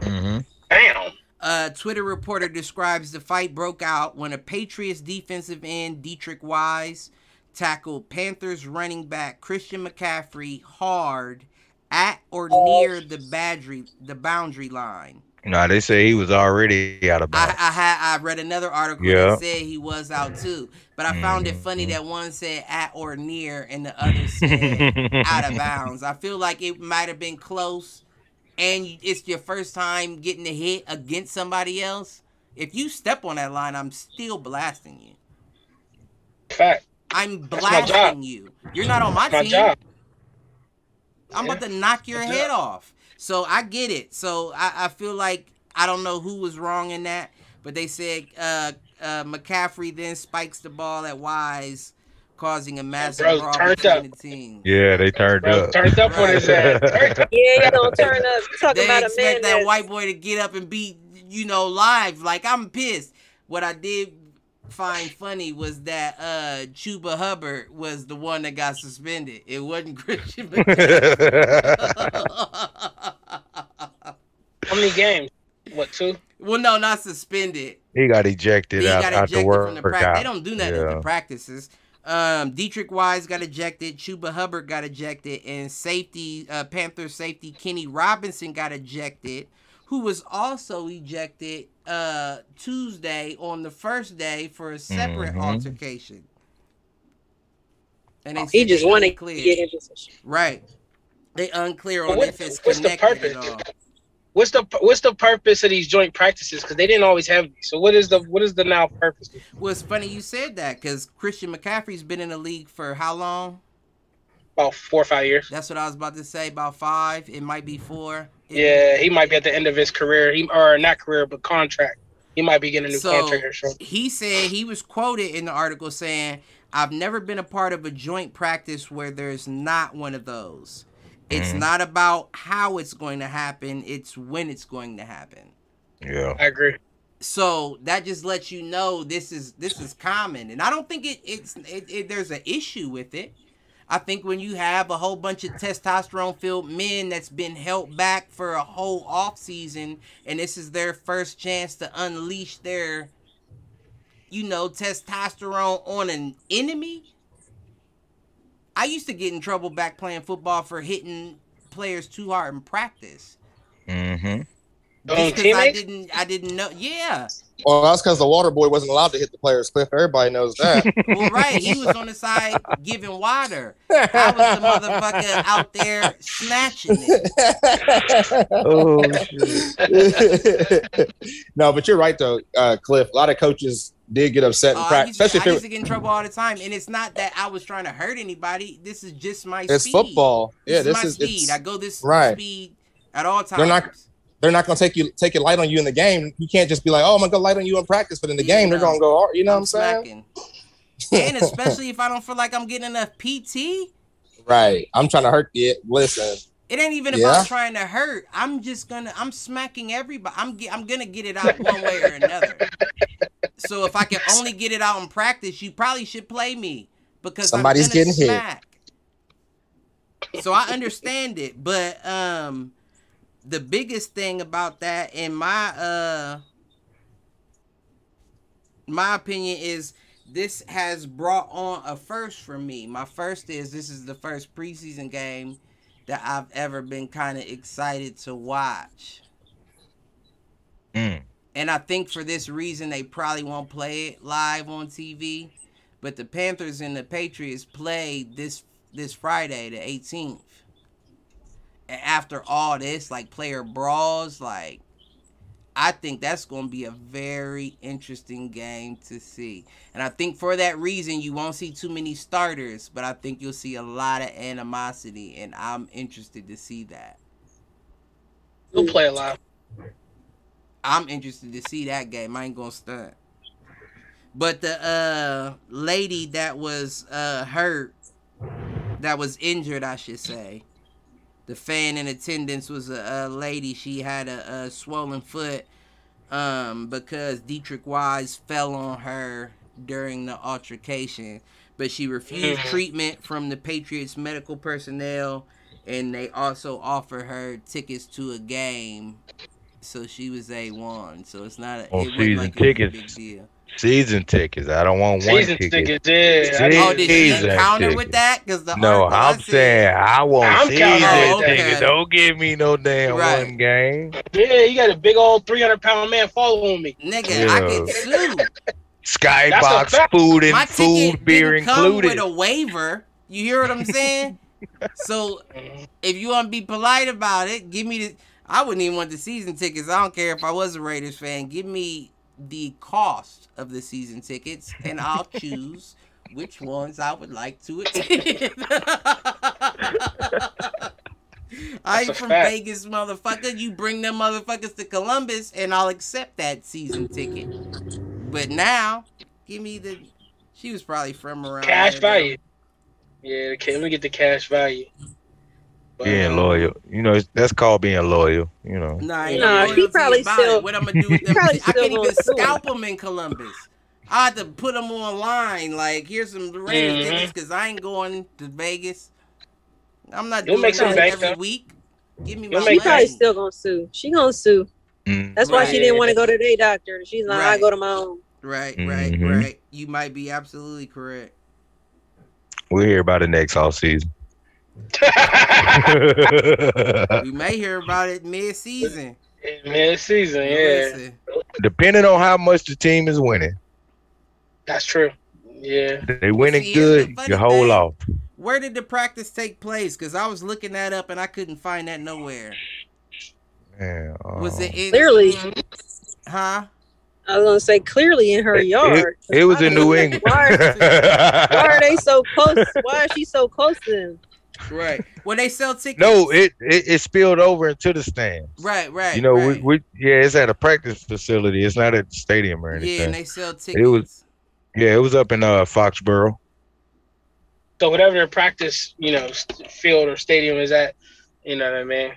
Mm-hmm. Damn. A Twitter reporter describes the fight broke out when a Patriots defensive end, Deatrich Wise, tackled Panthers running back Christian McCaffrey hard at or near the boundary the boundary line. No, they say he was already out of bounds. I, I had I read another article yeah. that said he was out too, but I found mm-hmm. it funny that one said at or near and the other said out of bounds. I feel like it might have been close, and it's your first time getting a hit against somebody else. If you step on that line, I'm still blasting you. Fact. I'm blasting you. You're not on my, my team. Job. I'm yeah. about to knock your That's head off. So I get it. So I, I feel like I don't know who was wrong in that, but they said uh, uh, McCaffrey then spikes the ball at Wise, causing a massive Bro, brawl between the team. Yeah, they turned Bro, up. Turned up on his ass. yeah, don't turn up. Talking they about expect that white boy to get up and be, you know, live. Like I'm pissed. What I did find funny was that uh Chuba Hubbard was the one that got suspended. It wasn't Christian. How many games? What two? Well, no, not suspended. He got ejected he out, got ejected from the practice. They don't do that yeah. in the practices. Um, Deatrich Wise got ejected. Chuba Hubbard got ejected, and safety uh, Panther safety Kenny Robinson got ejected, who was also ejected uh, Tuesday on the first day for a separate mm-hmm. altercation. And they he just wanted to get in position. Right. They unclear on what, if it's connected at all. What's the what's the purpose of these joint practices? Because they didn't always have these. So what is the what is the now purpose? Well, it's funny you said that because Christian McCaffrey's been in the league for how long? About four or five years. That's what I was about to say. About five. It might be four. It yeah, he might be at the end of his career. He or not career, but contract. He might be getting a new so contract or something. He said he was quoted in the article saying, "I've never been a part of a joint practice where there's not one of those. It's mm. not about how it's going to happen; it's when it's going to happen." Yeah, I agree. So that just lets you know this is this is common, and I don't think it it's it, it there's an issue with it. I think when you have a whole bunch of testosterone filled men that's been held back for a whole off season and this is their first chance to unleash their you know testosterone on an enemy. I used to get in trouble back playing football for hitting players too hard in practice. Mm-hmm. Just because I didn't I didn't know yeah. Well, that's because the water boy wasn't allowed to hit the players. Cliff, everybody knows that. well, right, he was on the side giving water. I was the motherfucker out there snatching it. oh, no, but you're right though, uh, Cliff. A lot of coaches did get upset in uh, practice. Especially I used to get in trouble all the time, and it's not that I was trying to hurt anybody. This is just my. It's speed. football. Yeah, this, this is my speed. I go this right. speed at all times. They're not they're not going to take you take it light on you in the game. You can't just be like, oh, I'm going to go light on you in practice, but in the yeah, game, they're going to go hard. You know I'm what I'm saying? and especially if I don't feel like I'm getting enough PT. Right. I'm trying to hurt you. Listen. It ain't even yeah. about trying to hurt. I'm just gonna. I'm smacking everybody. I'm. I'm gonna get it out one way or another. so if I can only get it out in practice, you probably should play me because somebody's getting smack. hit. So I understand it, but um, the biggest thing about that in my uh my opinion is this has brought on a first for me. My first is this is the first preseason game that I've ever been kind of excited to watch. Mm. And I think for this reason they probably won't play it live on TV. But the Panthers and the Patriots play this this Friday, the 18th after all this, like player brawls, like I think that's going to be a very interesting game to see. And I think for that reason, you won't see too many starters, but I think you'll see a lot of animosity, and I'm interested to see that. We'll play a lot. I'm interested to see that game. I ain't going to stunt. But the uh, lady that was uh, hurt, that was injured, I should say, the fan in attendance was a, a lady. She had a, a, swollen foot um, because Deatrich Wise fell on her during the altercation. But she refused treatment from the Patriots medical personnel, and they also offered her tickets to a game. So she was a one. So it's not a, oh, it season like tickets. Big deal. Season tickets. I don't want one season ticket. tickets. Yeah. oh, did you encounter with that? Because the no, I'm saying I want I'm season oh, okay. tickets. Don't give me no damn right. one game. Yeah, you got a big old 300 pound man following me. Nigga, yeah. I can sue. Skybox food and My food beer included. with a waiver. You hear what I'm saying? so if you want to be polite about it, give me the. I wouldn't even want the season tickets. I don't care if I was a Raiders fan. Give me the cost of the season tickets, and I'll choose which ones I would like to attend. I ain't from fact. Vegas, motherfucker. You bring them motherfuckers to Columbus, and I'll accept that season ticket. But now, give me the. She was probably from around cash value. Yeah, okay, let me get the cash value. Being um, loyal, you know, that's called being loyal. You know. Nah, nah, he probably still. It. What I'm gonna do with them? I can't even scalp them in Columbus. I had to put them online. Like, here's some Raiders mm-hmm. tickets because I ain't going to Vegas. I'm not You'll doing that every week. Give me my She probably still gonna sue. She gonna sue. Mm. That's why right. she didn't want to go to their doctor. She's like, right. I go to my own. Right, right, mm-hmm. right. You might be absolutely correct. We'll hear about it next all season. we may hear about it mid season. Mid season, yeah. Depending on how much the team is winning. That's true. Yeah. They winning See, good, you hold thing, off. Where did the practice take place? Because I was looking that up and I couldn't find that nowhere. Yeah, uh, was it in, clearly? Huh? I was gonna say clearly in her yard. It, it was in New England. Why, why, are they so close? Why is she so close to them? Right. When they sell tickets. No, it, it, it spilled over into the stands. Right, right. You know, right. we, we yeah, it's at a practice facility. It's not at the stadium or anything. Yeah, and they sell tickets. It was yeah, it was up in uh Foxborough. So whatever their practice, you know, field or stadium is at, you know what I mean?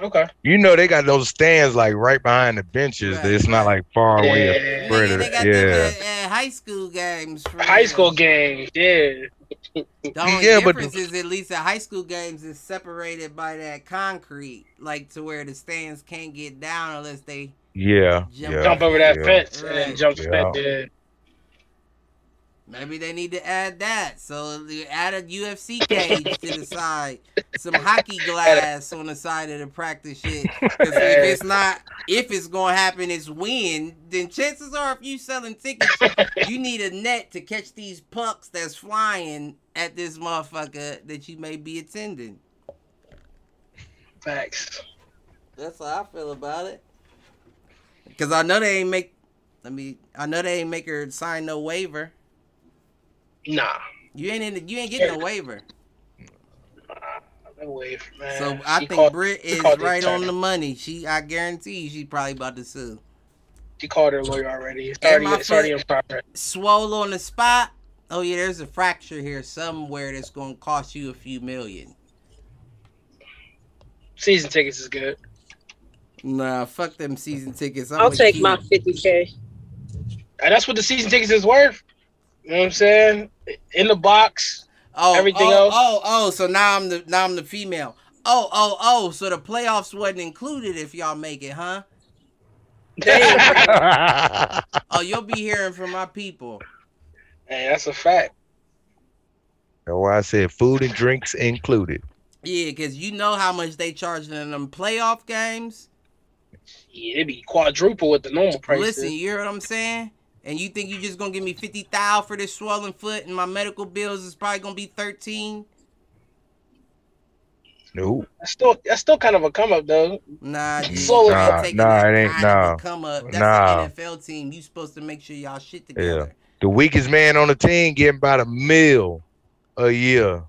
Okay. You know they got those stands like right behind the benches. Right. It's not like far yeah. away. Yeah, they got yeah. Them at, high school games. high school games, yeah. The only yeah, difference but, is at least at high school games is separated by that concrete, like to where the stands can't get down unless they yeah jump, yeah, jump over that fence right. and then jump yeah. Maybe they need to add that. So add a UFC cage to the side, some hockey glass on the side of the practice shit. Because if it's not, if it's gonna happen, it's when. Then chances are, if you selling tickets, you need a net to catch these pucks that's flying at this motherfucker that you may be attending. Facts. That's how I feel about it. Because I know they ain't make. Let me. I know they ain't make her sign no waiver. Nah. You ain't in the, you ain't getting a waiver. No waiver, man. So I she think called, Britt is right on the money. She I guarantee she's probably about to sue. She called her lawyer already. It's already, it's already in progress. Swole on the spot. Oh yeah, there's a fracture here somewhere that's gonna cost you a few million. Season tickets is good. Nah, fuck them season tickets. i will take my fifty k. And that's what the season tickets is worth. You know what I'm saying? In the box. Oh, everything oh, else. Oh, oh, so now I'm the now I'm the female. Oh, oh, oh, so the playoffs wasn't included if y'all make it, huh? oh, you'll be hearing from my people. Hey, that's a fact. That's why I said food and drinks included. Yeah, because you know how much they charge in them playoff games. Yeah, it'd be quadruple with the normal price. Listen, you hear what I'm saying? And you think you're just gonna give me fifty thousand for this swollen foot, and my medical bills is probably gonna be thirteen? No. That's still that's still kind of a come up though. Nah, dude, nah, nah, it ain't nah. Come up. That's nah. an NFL team. You supposed to make sure y'all shit together. Yeah. The weakest man on the team getting about a mil a year.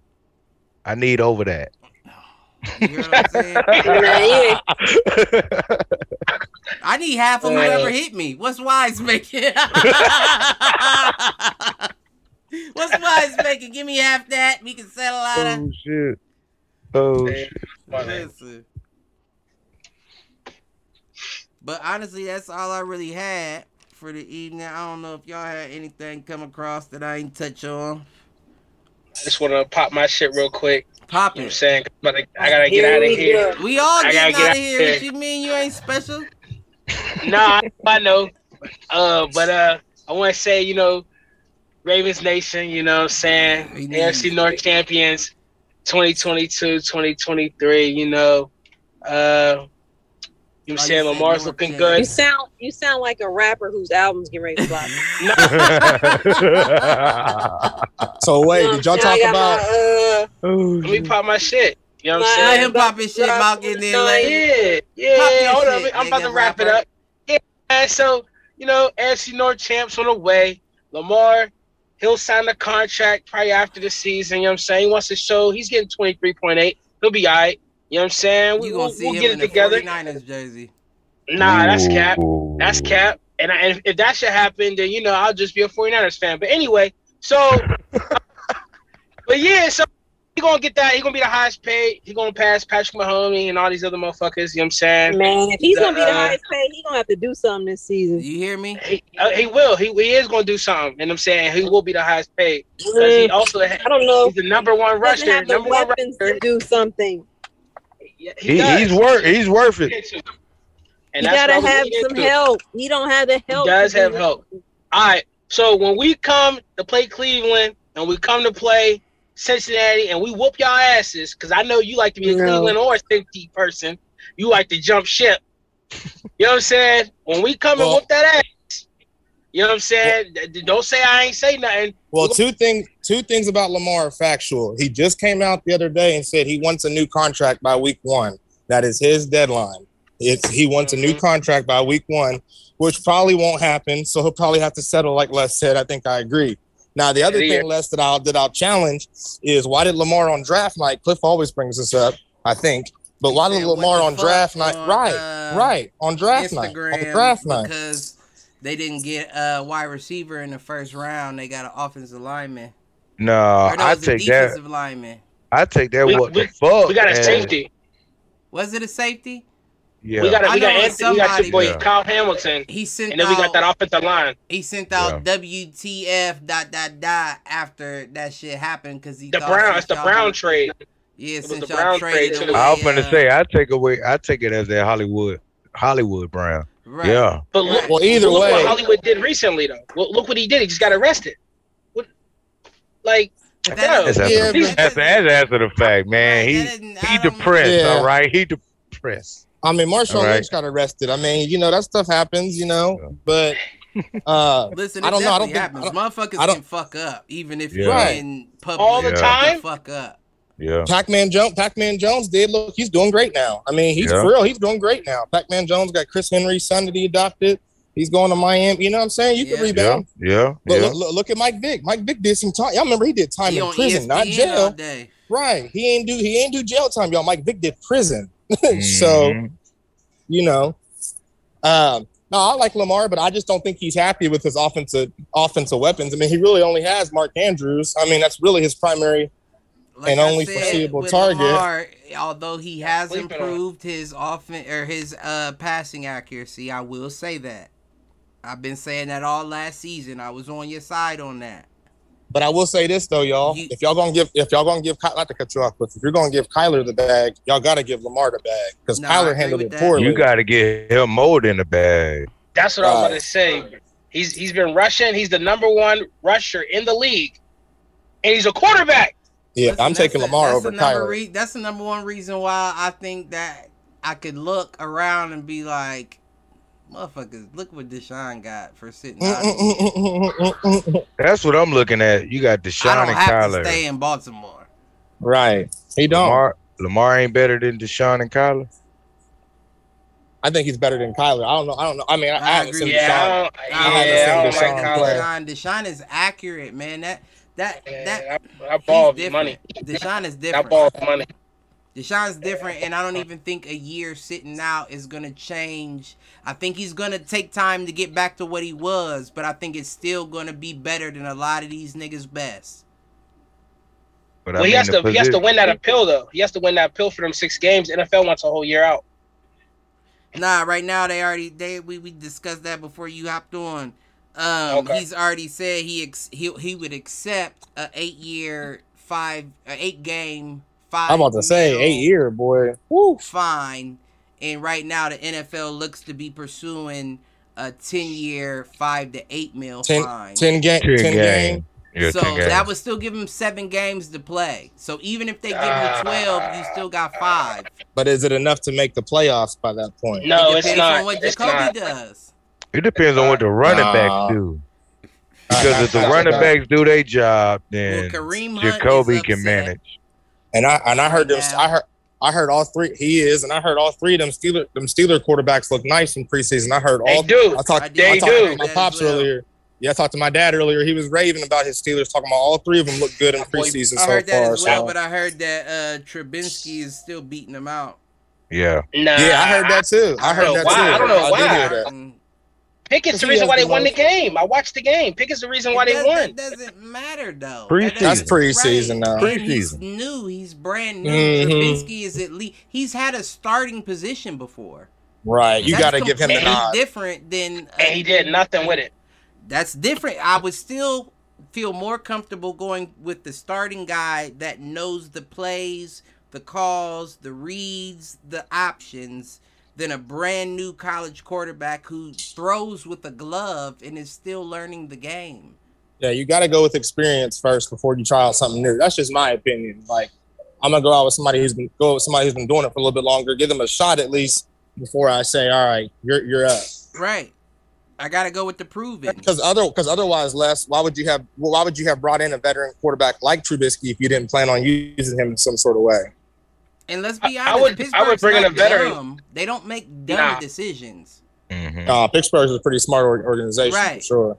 I need over that. You know what I'm saying? I need half of whoever hit me. What's Wise making? What's Wise making? Give me half that. We can settle out of. Oh shit. Oh shit. Listen. But honestly, that's all I really had for the evening. I don't know if y'all had anything come across that I ain't touch on. I just want to pop my shit real quick. Pop it. You know I'm saying, but I, I gotta get out of here. We all getting out of here. What you mean you ain't special? nah, I know. Uh, but uh, I want to say, you know, Ravens Nation, you know what I'm saying? AFC North champions 2022, 2023, you know. Uh, you know, saying Lamar's looking good. You sound you sound like a rapper whose album's getting ready to flop. so wait, did y'all talk about? My, uh, oh, let me pop my shit. You know what I'm saying? Let him pop his shit about getting in late. Yeah, yeah. Hold on, I'm about to wrap it up. Yeah, so you know, AFC North champs on the way. Lamar, he'll sign the contract probably after the season. You know what I'm saying? He wants to show he's getting 23.8. He'll be all right. You know what I'm saying? We, will we'll get it together. 49ers jersey. Nah, that's cap. That's cap. And, I, and if that should happen, then you know I'll just be a 49ers fan. But anyway, so but yeah, so he gonna get that. He gonna be the highest paid. He gonna pass Patrick Mahomes and all these other motherfuckers. You know what I'm saying? Man, if he's gonna be the uh, highest paid, he gonna have to do something this season. You hear me? He, uh, he will. He, he is gonna do something. And I'm saying he will be the highest paid because he mm, also. I don't know. He's the number one rusher. Number one rusher. to do something. Yeah, he, he he's worth. He's worth it. And you gotta have some help. He don't have the help. He does have help. All right. So when we come to play Cleveland and we come to play Cincinnati and we whoop y'all asses, because I know you like to be a no. Cleveland or a Cincy person. You like to jump ship. You know what I'm saying? When we come well, and whoop that ass, you know what I'm saying? Well, Don't say I ain't say nothing. Well, two things two things about Lamar factual. He just came out the other day and said he wants a new contract by week one. That is his deadline. It's he wants mm-hmm. a new mm-hmm. contract by week one, which probably won't happen. So he'll probably have to settle, like Les said. I think I agree Now the other thing, Les, that I'll that I'll challenge is why did Lamar on draft night? Cliff always brings this up, I think. But why did Lamar on draft night? On, right, uh, right on draft Instagram night. On draft night because they didn't get a wide receiver in the first round. They got an offensive lineman. No, no I take that. Lineman. I take that. We, what we, the fuck? We got a safety. Was it a safety? Yeah. We got a, we got Anthony, we got your boy yeah. Kyle Hamilton. He sent and then out, we got that offensive line. He sent out yeah. WTF dot dot dot after that shit happened because he the Brown. It's the Brown trade. Yeah, it was the Brown trade. Away, I was gonna uh, say I take away. I take it as that Hollywood Hollywood Brown. Right. Yeah. But look, well, either look way, what Hollywood did recently though. Look, look what he did. He just got arrested. What, like. That, that's, yeah, that's, that's, after the fact, man. He he depressed, yeah. all right. He depressed. I mean, Marshawn right. Lynch got arrested. I mean, you know that stuff happens, you know. Yeah. But uh, listen, I don't know. I don't happens. think I don't, motherfuckers I don't, can fuck up, even if yeah. you're right. in public all the time. Fuck up. Yeah. Pac-Man Jones, Pac-Man Jones did look. He's doing great now. I mean, he's yeah. for real. He's doing great now. Pac-Man Jones got Chris Henry's son that he adopted. He's going to Miami. You know what I'm saying? You yeah. can rebound. Yeah. yeah. But look, look, look, at Mike Vick. Mike Vick did some time. Y'all remember he did time he in prison, ESPN not jail. Right. He ain't do he ain't do jail time, y'all. Mike Vick did prison. mm-hmm. So you know. Um, no, I like Lamar, but I just don't think he's happy with his offensive offensive weapons. I mean, he really only has Mark Andrews. I mean, that's really his primary like and I only said, foreseeable target. Lamar, although he has improved his offense or his uh, passing accuracy, I will say that. I've been saying that all last season. I was on your side on that. But I will say this though, y'all. You, if y'all gonna give, if y'all gonna give, not to cut you off, but if you're gonna give Kyler the bag, y'all gotta give Lamar the bag because no, Kyler handled it poorly. You gotta get him more in the bag. That's what uh, I was gonna say. He's he's been rushing. He's the number one rusher in the league, and he's a quarterback. Yeah, Listen, I'm taking Lamar over Kyler. Re- that's the number one reason why I think that I could look around and be like, motherfuckers, look what Deshaun got for sitting out. That's what I'm looking at. You got Deshaun I don't and have Kyler. To stay in Baltimore. Right. He don't. Lamar, Lamar ain't better than Deshaun and Kyler. I think he's better than Kyler. I don't know. I don't know. I mean, I, I, haven't seen yeah, Deshaun. I, I haven't seen Deshaun like play. Deshaun, Deshaun is accurate, man. That that yeah, that, that ball money. Deshaun is different. That ball money. Deshaun's different, and I don't even think a year sitting out is gonna change. I think he's gonna take time to get back to what he was, but I think it's still gonna be better than a lot of these niggas' best. But well, I mean, he has to position. he has to win that appeal though. He has to win that appeal for them six games. NFL wants a whole year out. Nah, right now they already they we, we discussed that before you hopped on. Um, okay. he's already said he ex- he he would accept a eight year five a eight game five. I'm about to say eight year boy. Woo. Fine. And right now the NFL looks to be pursuing a ten year five to eight mil 10, fine. Ten game. Ten, ten game. Yeah, so that would still give him seven games to play. So even if they give you twelve, you still got five. But is it enough to make the playoffs by that point? No, it it's not. On what Jacoby does. It depends on what the running backs do. Because if the running backs do their job, then well, Jacoby can manage. And I and I heard them. I heard I heard all three. He is, and I heard all three of them Steeler them Steeler quarterbacks look nice in preseason. I heard all. They do. I talked. They I talked do. To my pops well. earlier. Yeah, I talked to my dad earlier. He was raving about his Steelers, talking about all three of them look good in preseason I heard so that far. As well, so. but I heard that uh Trubisky is still beating them out. Yeah. Nah, yeah, I heard that too. I, I heard that why. too. I don't know I why. Mm. Pickett's the reason why they won the game. I watched the game. Pickett's the reason why they won. That doesn't matter though. Preseason. That's preseason right. now. Preseason. He's new. He's brand new. Mm-hmm. Trubisky is at least he's had a starting position before. Right. You got to give him the nod. Different than. Uh, and he did nothing with it. That's different. I would still feel more comfortable going with the starting guy that knows the plays, the calls, the reads, the options than a brand new college quarterback who throws with a glove and is still learning the game. Yeah, you got to go with experience first before you try out something new. That's just my opinion. Like, I'm gonna go out with somebody who's been go with somebody who's been doing it for a little bit longer, give them a shot at least before I say, all right, you're you're up. Right. I gotta go with the proven. Because other because otherwise, Les, why would you have why would you have brought in a veteran quarterback like Trubisky if you didn't plan on using him in some sort of way? And let's be honest, I would, I would bring in a veteran. Dumb. They don't make dumb nah. decisions. Mm-hmm. Uh, Pittsburgh is a pretty smart organization, right? sure.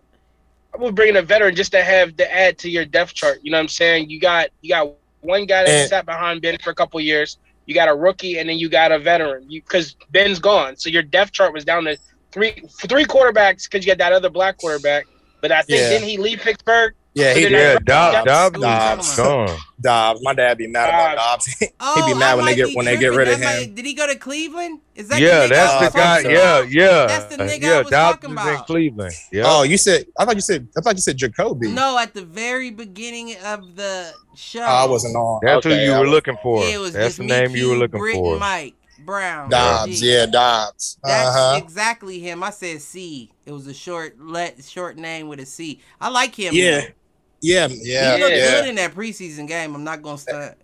I would bring in a veteran just to have to add to your depth chart. You know what I'm saying? You got you got one guy that and, sat behind Ben for a couple years. You got a rookie, and then you got a veteran. Because Ben's gone, so your depth chart was down to three three quarterbacks because you got that other black quarterback. But I think yeah. didn't he leave Pittsburgh? Yeah, he did. Dobbs, Dobbs, Dobbs, Dobbs, Dobbs. My dad be mad about Dobbs. He'd oh, be mad when they get when they get rid of him. did he go to Cleveland? Is that yeah? that's the guy. Yeah, yeah. That's the nigga yeah, I was Dobbs talking about. in Cleveland. Yeah. Oh, you said. I thought you said. I thought you said Jacoby. No, at the very beginning of the show. I wasn't on. That's okay, who you were looking for. Yeah, it was that's the name you were looking Brit for. Mike. Brown. Dobbs, yeah, Dobbs. That's uh-huh. exactly him. I said C. It was a short let short name with a C. I like him. Yeah, man. Yeah, yeah. He looked yeah. good in that preseason game. I'm not gonna start.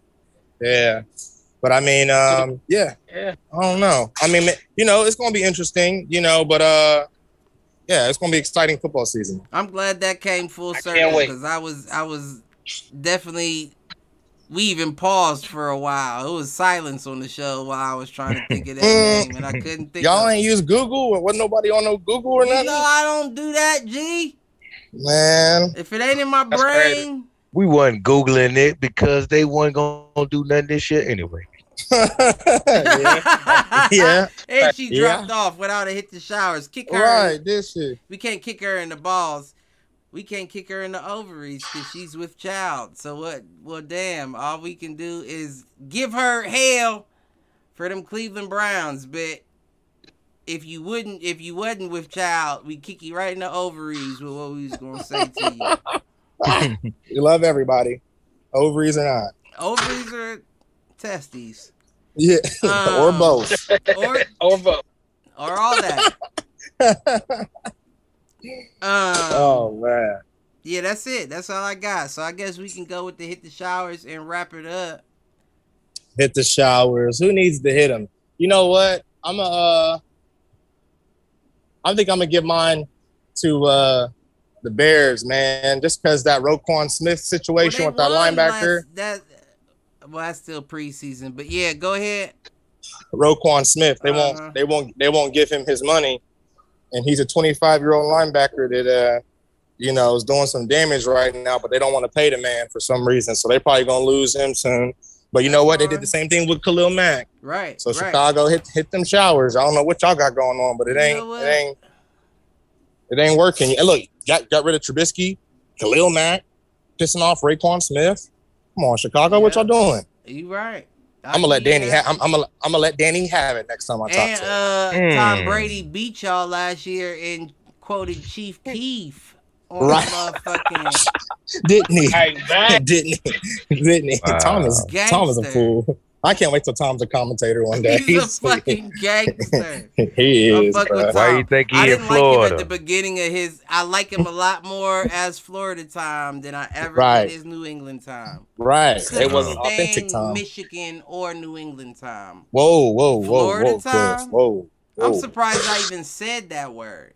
Yeah, but I mean, um, yeah, yeah. I don't know. I mean, you know, it's gonna be interesting, you know, but uh, yeah, it's gonna be exciting football season. I'm glad that came full circle because I was I was definitely we even paused for a while. It was silence on the show while I was trying to think of that name, and I couldn't think. Y'all ain't use Google. Or wasn't nobody on no Google or nothing. No, I don't do that, G. Man, if it ain't in my brain, crazy. we wasn't googling it because they weren't gonna do nothing this shit anyway. yeah. yeah. and she dropped yeah. off without a hit the showers. Kick her. Right, this shit. We can't kick her in the balls we can't kick her in the ovaries because she's with child. So what? Well, damn. All we can do is give her hell for them Cleveland Browns. But if you wouldn't, if you wasn't with child, we kick you right in the ovaries with what we was gonna say to you. you love everybody, ovaries or not. Ovaries or testes. Yeah, um, or both. Or or both. Or all that. Um, oh man. Yeah, that's it. That's all I got. So I guess we can go with the hit the showers and wrap it up. Hit the showers. Who needs to hit them? You know what? I'm a. Uh, I think I'm gonna give mine to uh, the Bears, man. Just because that Roquan Smith situation well, with that linebacker. Last, that well, that's still preseason, but yeah, go ahead. Roquan Smith. They uh-huh. won't. They won't. They won't give him his money and he's a 25 year old linebacker that uh, you know is doing some damage right now, but they don't want to pay the man for some reason, so they're probably gonna lose him soon. But you know what? They did the same thing with Khalil Mack. Right. So right. Chicago hit hit them showers. I don't know what y'all got going on, but it ain't you know it ain't it ain't working. And look, got got rid of Trubisky, Khalil Mack, pissing off Roquan Smith. Come on, Chicago, yeah. what y'all doing? You right. I'm gonna let Danny. have. I'm, I'm, gonna. I'm gonna let Danny have it next time I talk and, to him. Uh, Tom hmm. Brady beat y'all last year and quoted Chief Keef on right. motherfucking. Didn't he? Didn't he? Didn't he? Wow. Tom is Tom is a fool. I can't wait till Tom's a commentator one day. He's, He's a fucking gangster. he is. Why you think he I didn't Florida? like him at the beginning of his. I like him a lot more as Florida time than I ever right. did his New England time. Right. It was an authentic time. Michigan or New England time. Whoa, whoa, whoa, Florida whoa, time. Whoa, whoa. I'm surprised I even said that word.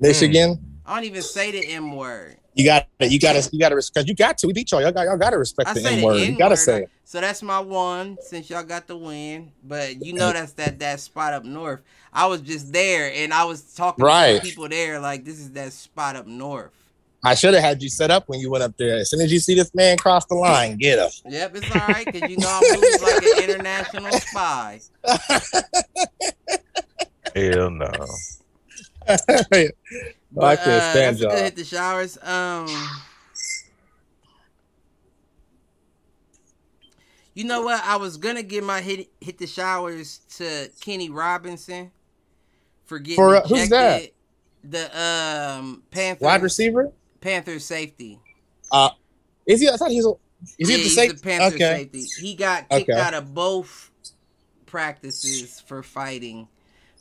Michigan. Mm. I don't even say the M word. You got to, you got to, you got to, because you got to. We beat y'all. Y'all got, y'all got to respect I the N word. You got to say it. So that's my one since y'all got the win. But you know that's that that spot up north. I was just there and I was talking right. to people there like this is that spot up north. I should have had you set up when you went up there. As soon as you see this man cross the line, get him. Yep, it's all right because you know I move like an international spy. Hell no. But, I can't uh, stand y'all. Hit the showers. Um, you know what? I was gonna give my hit hit the showers to Kenny Robinson for getting for uh, who's that? The um Panther wide receiver, Panther safety. Uh, is he? I thought he's a. Is yeah, he the safety? Panther okay. safety. He got kicked okay. out of both practices for fighting.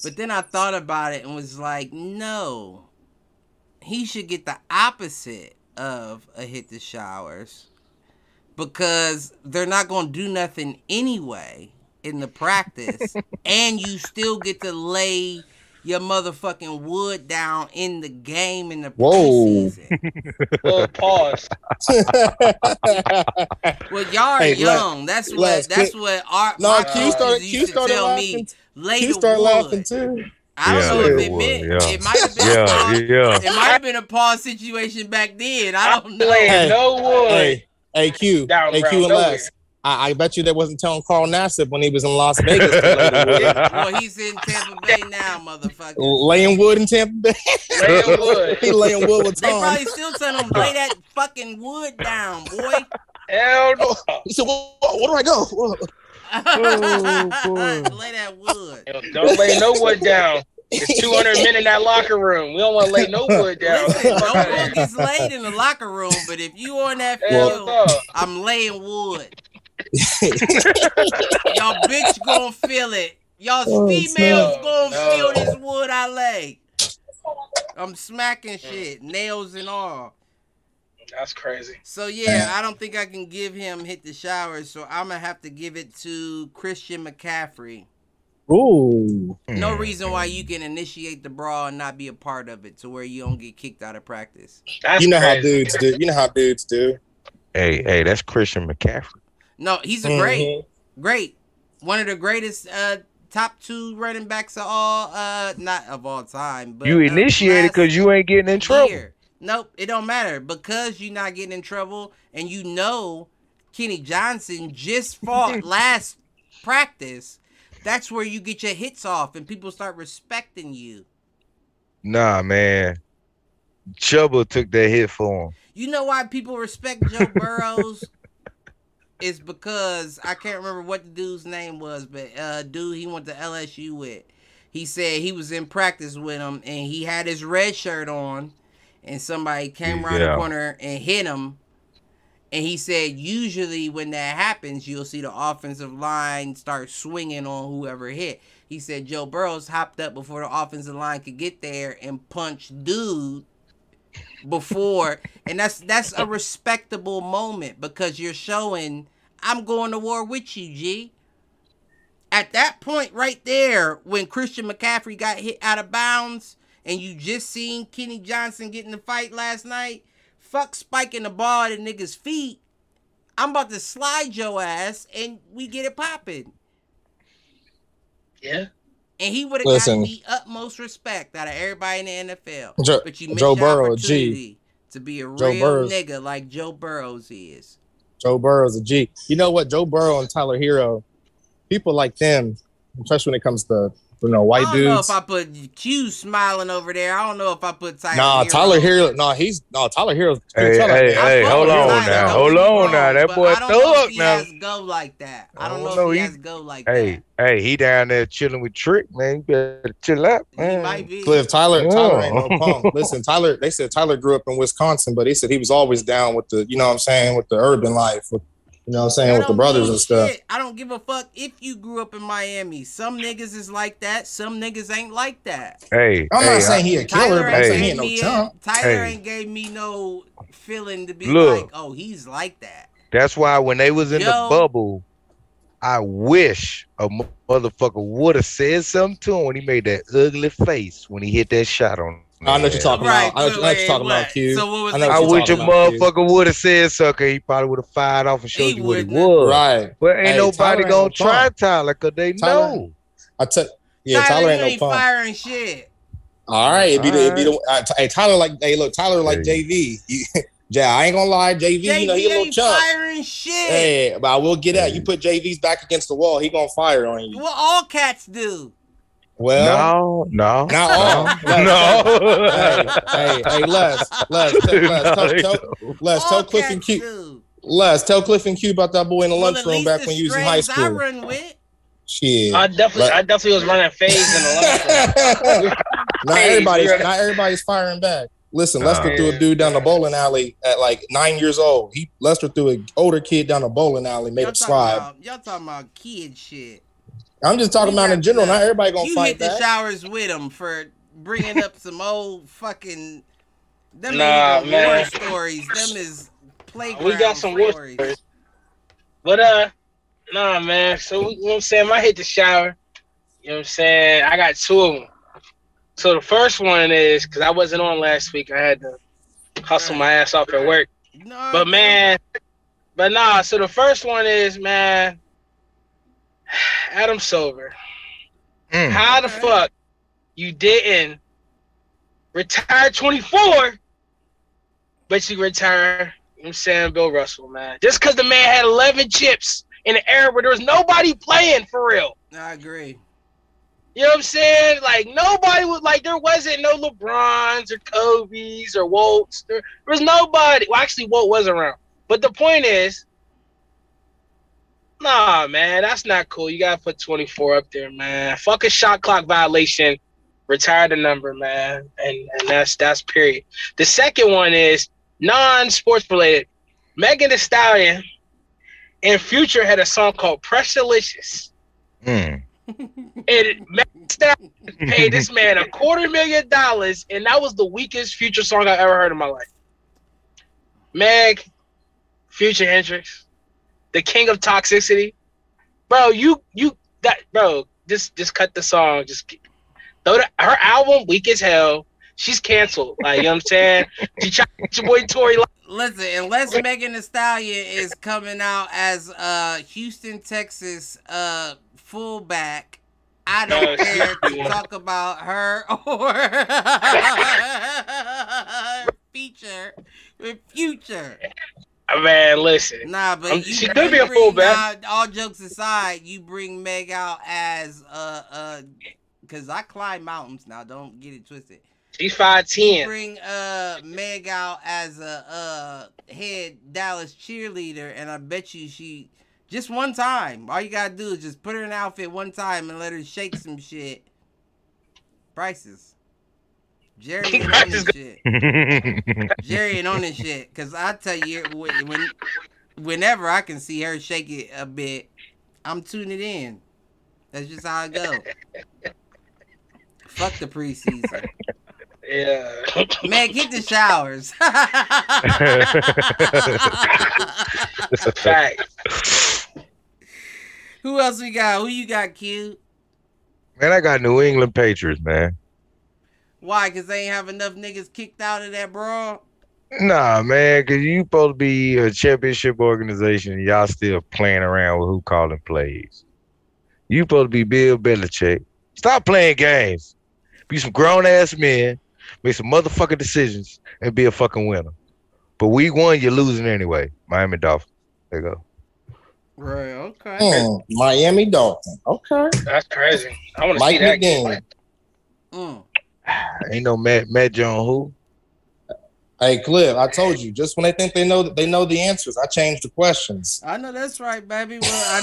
But then I thought about it and was like, no, he should get the opposite of a hit the showers because they're not going to do nothing anyway in the practice and you still get to lay your motherfucking wood down in the game in the Whoa. preseason. Whoa, pause. well, y'all are hey, young. that's what. that's what. Our, no, Q started. Q started laughing. Me, Q started laughing too. I don't know if it, it meant yeah. it might have been yeah, pause, yeah. It might have been a pause situation back then. I don't know. Hey, no wood. Hey, hey Q, Down, hey Q and Les. I, I, bet you they wasn't telling Carl Nassib when he was in Las Vegas. well, he's in Tampa Bay now, motherfucker. Laying wood in Tampa Bay. laying wood. he laying wood with Tom. They probably still telling him lay that fucking wood down, boy. Hell no. He said, well, "Where do I go?" oh, lay that wood. Don't lay no wood down. It's 200 men in that locker room. We don't want to lay no wood down. Listen, no wood gets laid in the locker room, but if you on that field, well, I'm laying wood. Y'all bitch gonna feel it. Y'all oh, females no, gonna no. feel this wood I lay. I'm smacking shit, nails and all. That's crazy. So yeah, I don't think I can give him hit the shower. So I'm gonna have to give it to Christian McCaffrey. Ooh. No reason why you can initiate the brawl and not be a part of it to where you don't get kicked out of practice. That's you know crazy. how dudes do. You know how dudes do. Hey, hey, that's Christian McCaffrey. No, he's a great, mm-hmm. great, one of the greatest uh, top two running backs of all, uh, not of all time. But you initiated because you ain't getting in trouble. Year. Nope, it don't matter because you're not getting in trouble, and you know Kenny Johnson just fought last practice. That's where you get your hits off, and people start respecting you. Nah, man. Chuba took that hit for him. You know why people respect Joe Burrows? it's because I can't remember what the dude's name was, but uh dude he went to LSU with. He said he was in practice with him and he had his red shirt on and somebody came around yeah. the corner and hit him. And he said usually when that happens, you'll see the offensive line start swinging on whoever hit. He said Joe Burrows hopped up before the offensive line could get there and punched dude before and that's that's a respectable moment because you're showing I'm going to war with you, G. At that point right there, when Christian McCaffrey got hit out of bounds, and you just seen Kenny Johnson get in the fight last night, fuck spiking the ball at a nigga's feet. I'm about to slide your ass and we get it popping. Yeah. And he would have gotten the utmost respect out of everybody in the NFL. Joe, but you missed Joe Burrow, G. to be a Joe real Burrows. nigga like Joe Burrows is. Joe Burrow's a G. You know what? Joe Burrow and Tyler Herro, people like them, especially when it comes to you know, white I don't dudes. know if I put Q smiling over there. I don't know if I put Tyler. Nah, Herro. Tyler Herro. No, he's no Tyler Herro. Hey, hey, hey, hold on now, hold on now. That boy thug now. go like that. I don't, I don't know, know, if he, he has go like hey, that. Hey, he down there chilling with Trick, man. You better chill out, man. He might be. Cliff Tyler, yeah. Tyler ain't no oh. punk. Listen, Tyler. They said Tyler grew up in Wisconsin, but he said he was always down with the, you know, what I'm saying, with the urban life, with you know what I'm saying? With the brothers and stuff. I don't give a fuck if you grew up in Miami. Some niggas is like that. Some niggas ain't like that. Hey, I'm hey, not saying he a killer, but I'm saying he ain't no chump. Tyler hey. ain't gave me no feeling to be Look, like, oh, he's like that. That's why when they was in Yo, the bubble, I wish a motherfucker would have said something to him when he made that ugly face when he hit that shot on I know what you're talking right, about. I know, what you're talking what? about, Q. So what was I, I wish a motherfucker would have said sucker. He probably would have fired off and showed he you what he was. Right. But ain't hey, nobody Tyler gonna ain't try fun. Tyler because they Tyler, know. I tell yeah, Tyler, Tyler ain't, ain't no fun. firing shit. All right, it'd be, the, it'd be the, uh, hey Tyler like hey look Tyler like hey. JV. yeah, I ain't gonna lie, JV, JV you know he a little chump. Firing shit. Hey, but I will get at you. Put JV's back against the wall, he gonna fire on you. Well, all cats do. Well, no, no, not all. no. hey, hey, hey, Les, Les, Les, tell, tell, Les, tell Cliff and Q. Les, tell Cliff and Q about that boy in the well, lunchroom back when you was in high school. I run with. Shit. I definitely, I definitely was running phase in the lunchroom. not everybody's, not everybody's firing back. Listen, Lester uh, threw a dude down the bowling alley at like nine years old. He Lester threw an older kid down the bowling alley, made him slide. About, y'all talking about kid shit. I'm just talking about in general. Not everybody gonna you fight. You hit the that. showers with them for bringing up some old fucking. Them nah, man. war stories. Them is playground. We got some war stories. But uh, nah, man. So you know what I'm saying? I hit the shower. You know what I'm saying? I got two of them. So the first one is because I wasn't on last week. I had to hustle my ass off at work. No, but man, but nah. So the first one is man. Adam Silver. Mm. How the fuck you didn't retire 24, but you retire. I'm saying Bill Russell, man. Just because the man had 11 chips in an era where there was nobody playing for real. I agree. You know what I'm saying? Like nobody would like there wasn't no LeBrons or Kobe's or Wilts. There, there was nobody. Well, actually, Wilt was around. But the point is, nah, man, that's not cool. You gotta put 24 up there, man. Fuck a shot clock violation. Retire the number, man. And and that's that's period. The second one is non-sports related. Megan Thee Stallion and Future had a song called Pressurelicious. Mm. and paid this man a quarter million dollars, and that was the weakest Future song I ever heard in my life. Meg, Future Hendrix, the king of toxicity, bro. You you that bro. Just just cut the song. Just throw the, her album weak as hell. She's canceled. Like you know what I'm saying. She tried your boy Tory. Listen, unless Megan Thee Stallion is coming out as uh Houston, Texas uh fullback, I don't care to talk about her or feature with future. Man, listen. Nah, but you, she could be a fullback. Nah, all jokes aside, you bring Meg out as uh uh, because I climb mountains. Now, don't get it twisted. She's five ten. Bring uh Meg out as a uh head Dallas cheerleader, and I bet you she just one time. All you gotta do is just put her in an outfit one time and let her shake some shit. Prices. Jerry ain't on this shit. Jerry ain't on this shit. Cause I tell you, when whenever I can see her shake it a bit, I'm tuning in. That's just how I go. Fuck the preseason. Yeah. Man, get the showers. it's a fact. Who else we got? Who you got, Q? Man, I got New England Patriots, man. Why? Cause they ain't have enough niggas kicked out of that brawl. Nah, man, cause you supposed to be a championship organization, and y'all still playing around with who calling plays. You supposed to be Bill Belichick. Stop playing games. Be some grown ass men make some motherfucking decisions, and be a fucking winner. But week one, you're losing anyway. Miami Dolphins. There you go. Right. Okay. Mm, Miami Dolphins. Okay. That's crazy. I want to see that game. Mm. Ain't no Matt Matt John who. Hey Cliff, I told you. Just when they think they know that they know the answers, I change the questions. I know that's right, baby. Well, I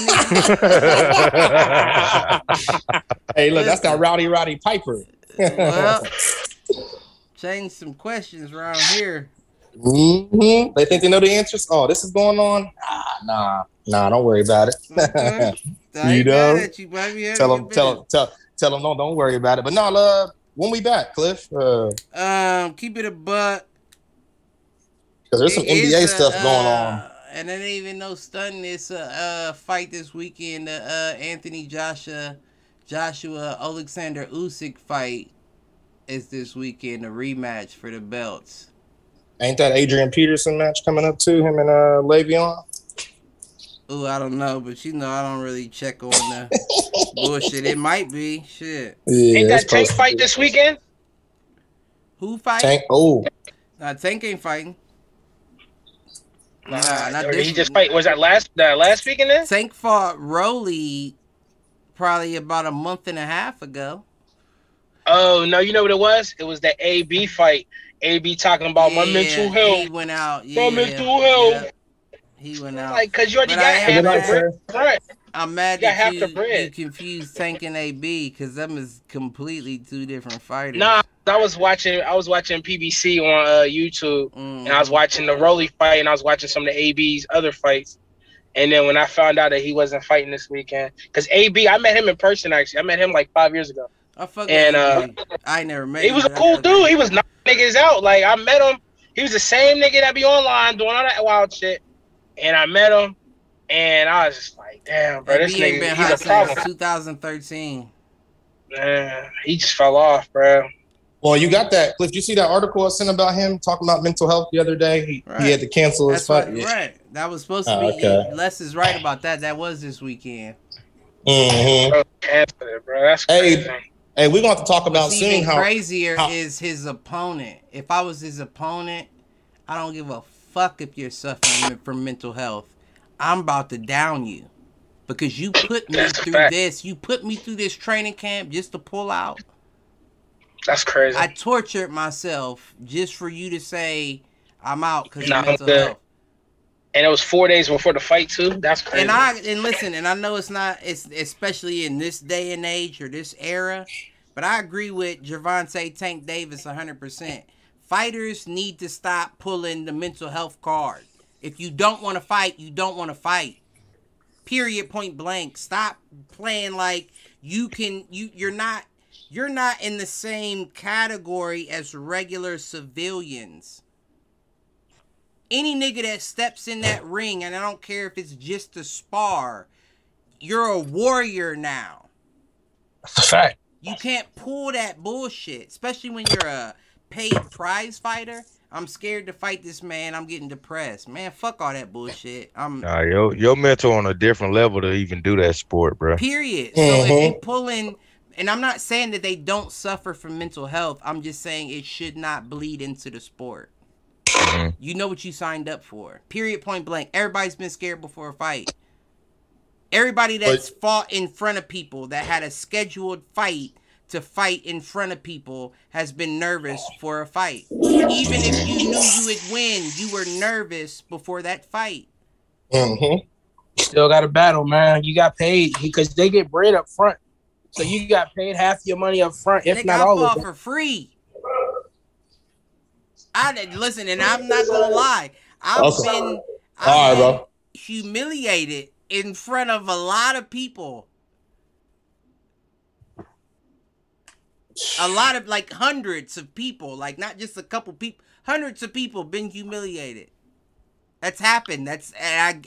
need. hey, look, that's that Rowdy Roddy Piper. well, change some questions around here. Mm-hmm. They think they know the answers. Oh, this is going on. Nah, nah, nah. Don't worry about it. you know, you, tell them, tell them, tell, tell them, don't, don't worry about it. But no, uh, when we back, Cliff? Uh, um, keep it a butt. Because there's some NBA a, stuff going on. Uh, and it ain't even no stunning. It's a uh, fight this weekend. The uh, Anthony Joshua, Joshua Alexander Usyk fight is this weekend a rematch for the belts. Ain't that Adrian Peterson match coming up too? Him and uh Le'Veon. Oh, I don't know, but you know I don't really check on the bullshit. It might be shit. Yeah, ain't that Tank fight this weekend? Who fight? Tank. Oh, nah, Tank ain't fighting. Nah, nah not this. He just fight. Was that last that last weekend? Then Tank fought Rolly probably about a month and a half ago. Oh no, you know what it was? It was the AB fight. AB talking about yeah, my mental health. He went out. Yeah, my mental health. Yeah. He went out. Like, cause you already but got half the bread. I'm mad you that you, you confused Tank and AB because them is completely two different fighters. Nah, I was watching. I was watching PBC on uh, YouTube, mm. and I was watching the Rolly fight, and I was watching some of the AB's other fights. And then when I found out that he wasn't fighting this weekend, because AB, I met him in person actually. I met him like five years ago. I and uh, I never met. He was a cool dude. He was knocking niggas out. Like I met him. He was the same nigga that be online doing all that wild shit. And I met him, and I was just like, damn, bro, this nigga been he's a problem. 2013. Man, he just fell off, bro. Well, you got that, Cliff. You see that article I sent about him talking about mental health the other day? He, right. he had to cancel his fight. Right, right. That was supposed to oh, be. Okay. Les is right about that. That was this weekend. Mm-hmm. Bro, bro. That's crazy. Hey, Hey, we're going to have to talk about What's seeing how crazier how, is his opponent. If I was his opponent, I don't give a fuck if you're suffering from mental health. I'm about to down you because you put me That's through this. You put me through this training camp just to pull out. That's crazy. I tortured myself just for you to say I'm out because nah, mental health. And it was four days before the fight too. That's crazy. And I and listen, and I know it's not. It's especially in this day and age or this era. But I agree with Gervonta Tank Davis 100. Fighters need to stop pulling the mental health card. If you don't want to fight, you don't want to fight. Period. Point blank. Stop playing like you can. You you're not. You're not in the same category as regular civilians any nigga that steps in that ring, and I don't care if it's just a spar, you're a warrior now. That's a fact. You can't pull that bullshit, especially when you're a paid prize fighter. I'm scared to fight this man. I'm getting depressed. Man, fuck all that bullshit. I'm nah, yo, your mental on a different level to even do that sport, bro. Period. So mm-hmm. if they pulling and I'm not saying that they don't suffer from mental health. I'm just saying it should not bleed into the sport. Mm-hmm. You know what you signed up for. Period. Point blank. Everybody's been scared before a fight. Everybody that's but, fought in front of people that had a scheduled fight to fight in front of people has been nervous for a fight. Even if you knew you would win, you were nervous before that fight. Mm-hmm. You still got a battle, man. You got paid because they get bread up front. So you got paid half your money up front, if not all of it. for free. I did, listen, and I'm not gonna lie. I've okay. been I've All right, bro. humiliated in front of a lot of people. A lot of like hundreds of people, like not just a couple people, hundreds of people been humiliated. That's happened. That's I.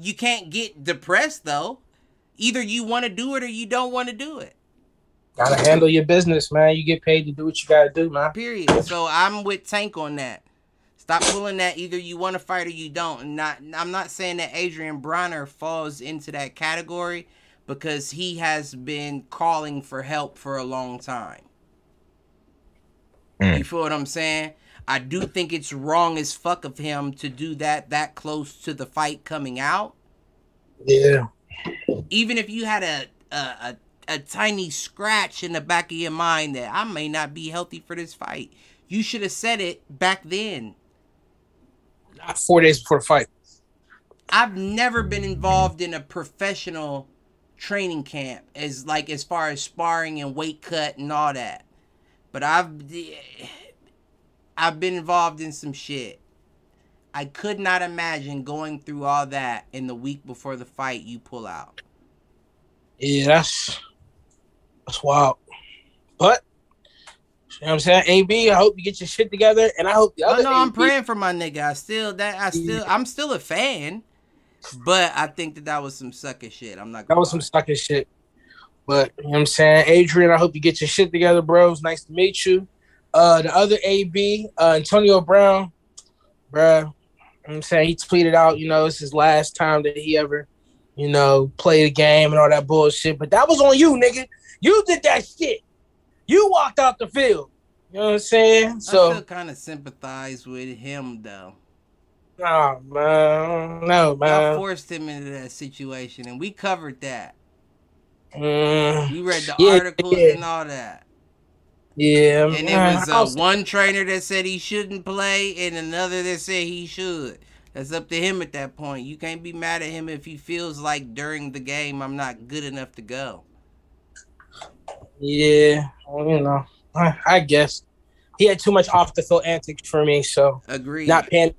You can't get depressed though. Either you want to do it or you don't want to do it. Gotta handle your business, man. You get paid to do what you gotta do, man. Period. So I'm with Tank on that. Stop pulling that. Either you want to fight or you don't. And not, I'm not saying that Adrien Broner falls into that category because he has been calling for help for a long time. Mm. You feel what I'm saying? I do think it's wrong as fuck of him to do that that close to the fight coming out. Yeah. Even if you had a a, a a tiny scratch in the back of your mind that I may not be healthy for this fight. You should have said it back then. Not four days before the fight. I've never been involved in a professional training camp as like as far as sparring and weight cut and all that. But I've I've been involved in some shit. I could not imagine going through all that in the week before the fight you pull out. Yeah, that's that's wild. But you know what I'm saying? AB, I hope you get your shit together, and I hope the other. no, I'm praying for my nigga. I still that I still I'm still a fan, but I think that that was some sucker shit. I'm not. That was lie. some sucker shit. But you know what I'm saying, Adrien, I hope you get your shit together, bros. Nice to meet you. Uh, the other AB, uh, Antonio Brown, bro. You know I'm saying he tweeted out, you know, it's his last time that he ever, you know, played a game and all that bullshit. But that was on you, nigga. You did that shit. You walked out the field. You know what I'm saying? So I still kind of sympathize with him though. Oh man, no man. I forced him into that situation, and we covered that. Mm, we read the yeah, articles yeah. and all that. Yeah, and man. it was uh, one trainer that said he shouldn't play, and another that said he should. That's up to him at that point. You can't be mad at him if he feels like during the game I'm not good enough to go. Yeah, well, you know, I, I, guess he had too much off the field antics for me. So agree. Not paying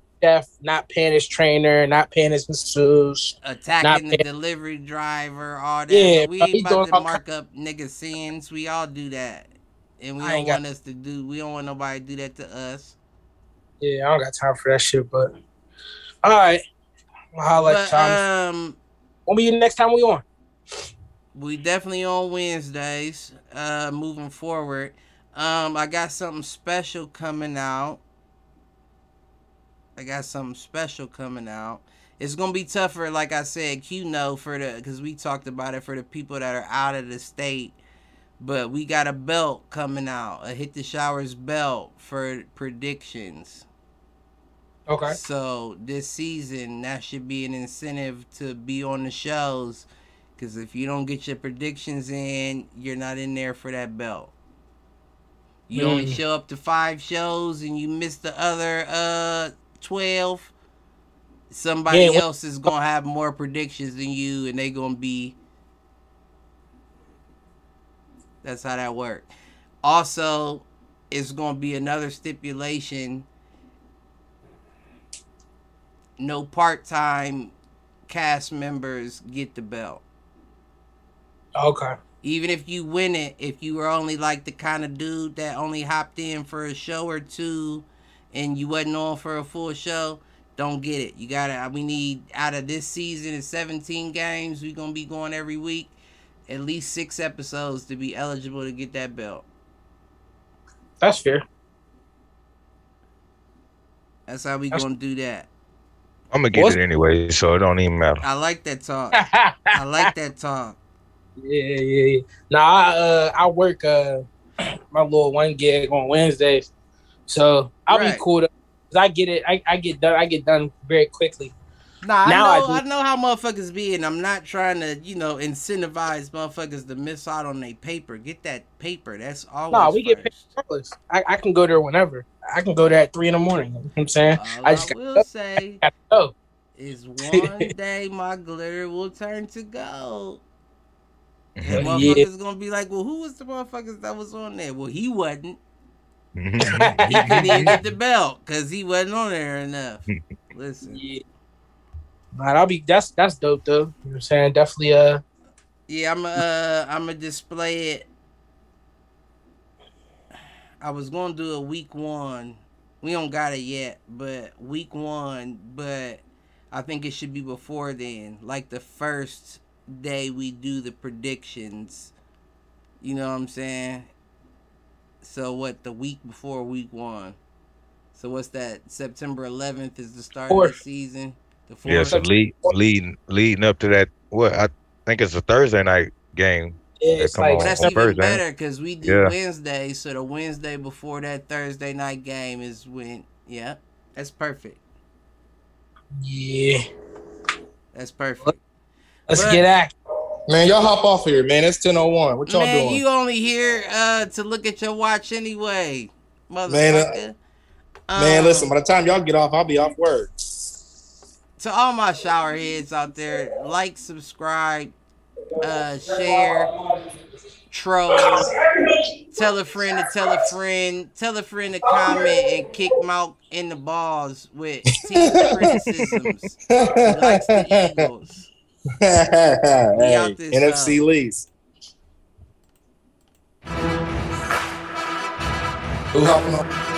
not paying his trainer, not paying his masseuse, attacking the delivery driver, all that. Yeah, we ain't about to mark up nigga sins. We all do that, and we I don't want got, us to do. We don't want nobody to do that to us. Yeah, I don't got time for that shit. But all right, I'll holla but, Um, when be the next time we on? we definitely on Wednesdays. Uh, moving forward, um, I got something special coming out. I got something special coming out. it's gonna be tougher, like I said, Q know for the because we talked about it for the people that are out of the state. But we got a belt coming out, a hit the showers belt for predictions. Okay. So this season, that should be an incentive to be on the shows, because if you don't get your predictions in, you're not in there for that belt. You mm. only show up to five shows and you miss the other uh twelve somebody yeah, else is gonna have more predictions than you, and they gonna be. That's how that works. Also, it's gonna be another stipulation. No part-time cast members get the belt. Okay. Even if you win it, if you were only like the kind of dude that only hopped in for a show or two and you wasn't on for a full show, don't get it. You gotta. We need out of this season of 17 games, we gonna be going every week, at least six episodes to be eligible to get that belt. That's fair. That's how we That's... gonna do that. I'm gonna get What's... it anyway, so it don't even matter. I like that talk. I like that talk. Yeah, yeah, yeah. Now I uh I work uh my little one gig on Wednesdays, so I'll right. be cool to I get it. I, I get done. I get done very quickly. Nah, now I know, I, I, know how motherfuckers be, and I'm not trying to, you know, incentivize motherfuckers to miss out on their paper. Get that paper. That's always. Nah, we first. get paper. I, I can go there whenever. I can go there at three in the morning. You know what I'm saying? All I just I will say oh. is one day my glitter will turn to gold. And motherfuckers yeah. gonna be like, well, who was the motherfuckers that was on there? Well, he wasn't. He couldn't even get the belt because he wasn't on there enough. Listen. Yeah. Man, I'll be that's that's dope though. You know what I'm saying? Definitely uh Yeah, I'm uh I'm gonna display it. I was gonna do a week one. We don't got it yet, but week one, but I think it should be before then. Like the first day we do the predictions. You know what I'm saying? So what? The week before week one. So what's that? September 11th is the start fourth. of the season. The fourth. Yeah, so lead, leading leading up to that. What I think it's a Thursday night game. Yeah, that like, that's even Thursday. better because we do yeah. Wednesday. So the Wednesday before that Thursday night game is when. Yeah, that's perfect. Yeah, that's perfect. Let's but, get active. Man, y'all hop off here, man. It's 1001. What y'all man, doing? you only here uh, to look at your watch anyway, motherfucker. Man, uh, um, man, listen, by the time y'all get off, I'll be off work. To all my shower heads out there, like, subscribe, uh, share, troll, tell a friend to tell a friend, tell a friend to comment and kick Malk in the balls with team criticisms. Likes the Eagles hey, NFC lease. Who hopping on?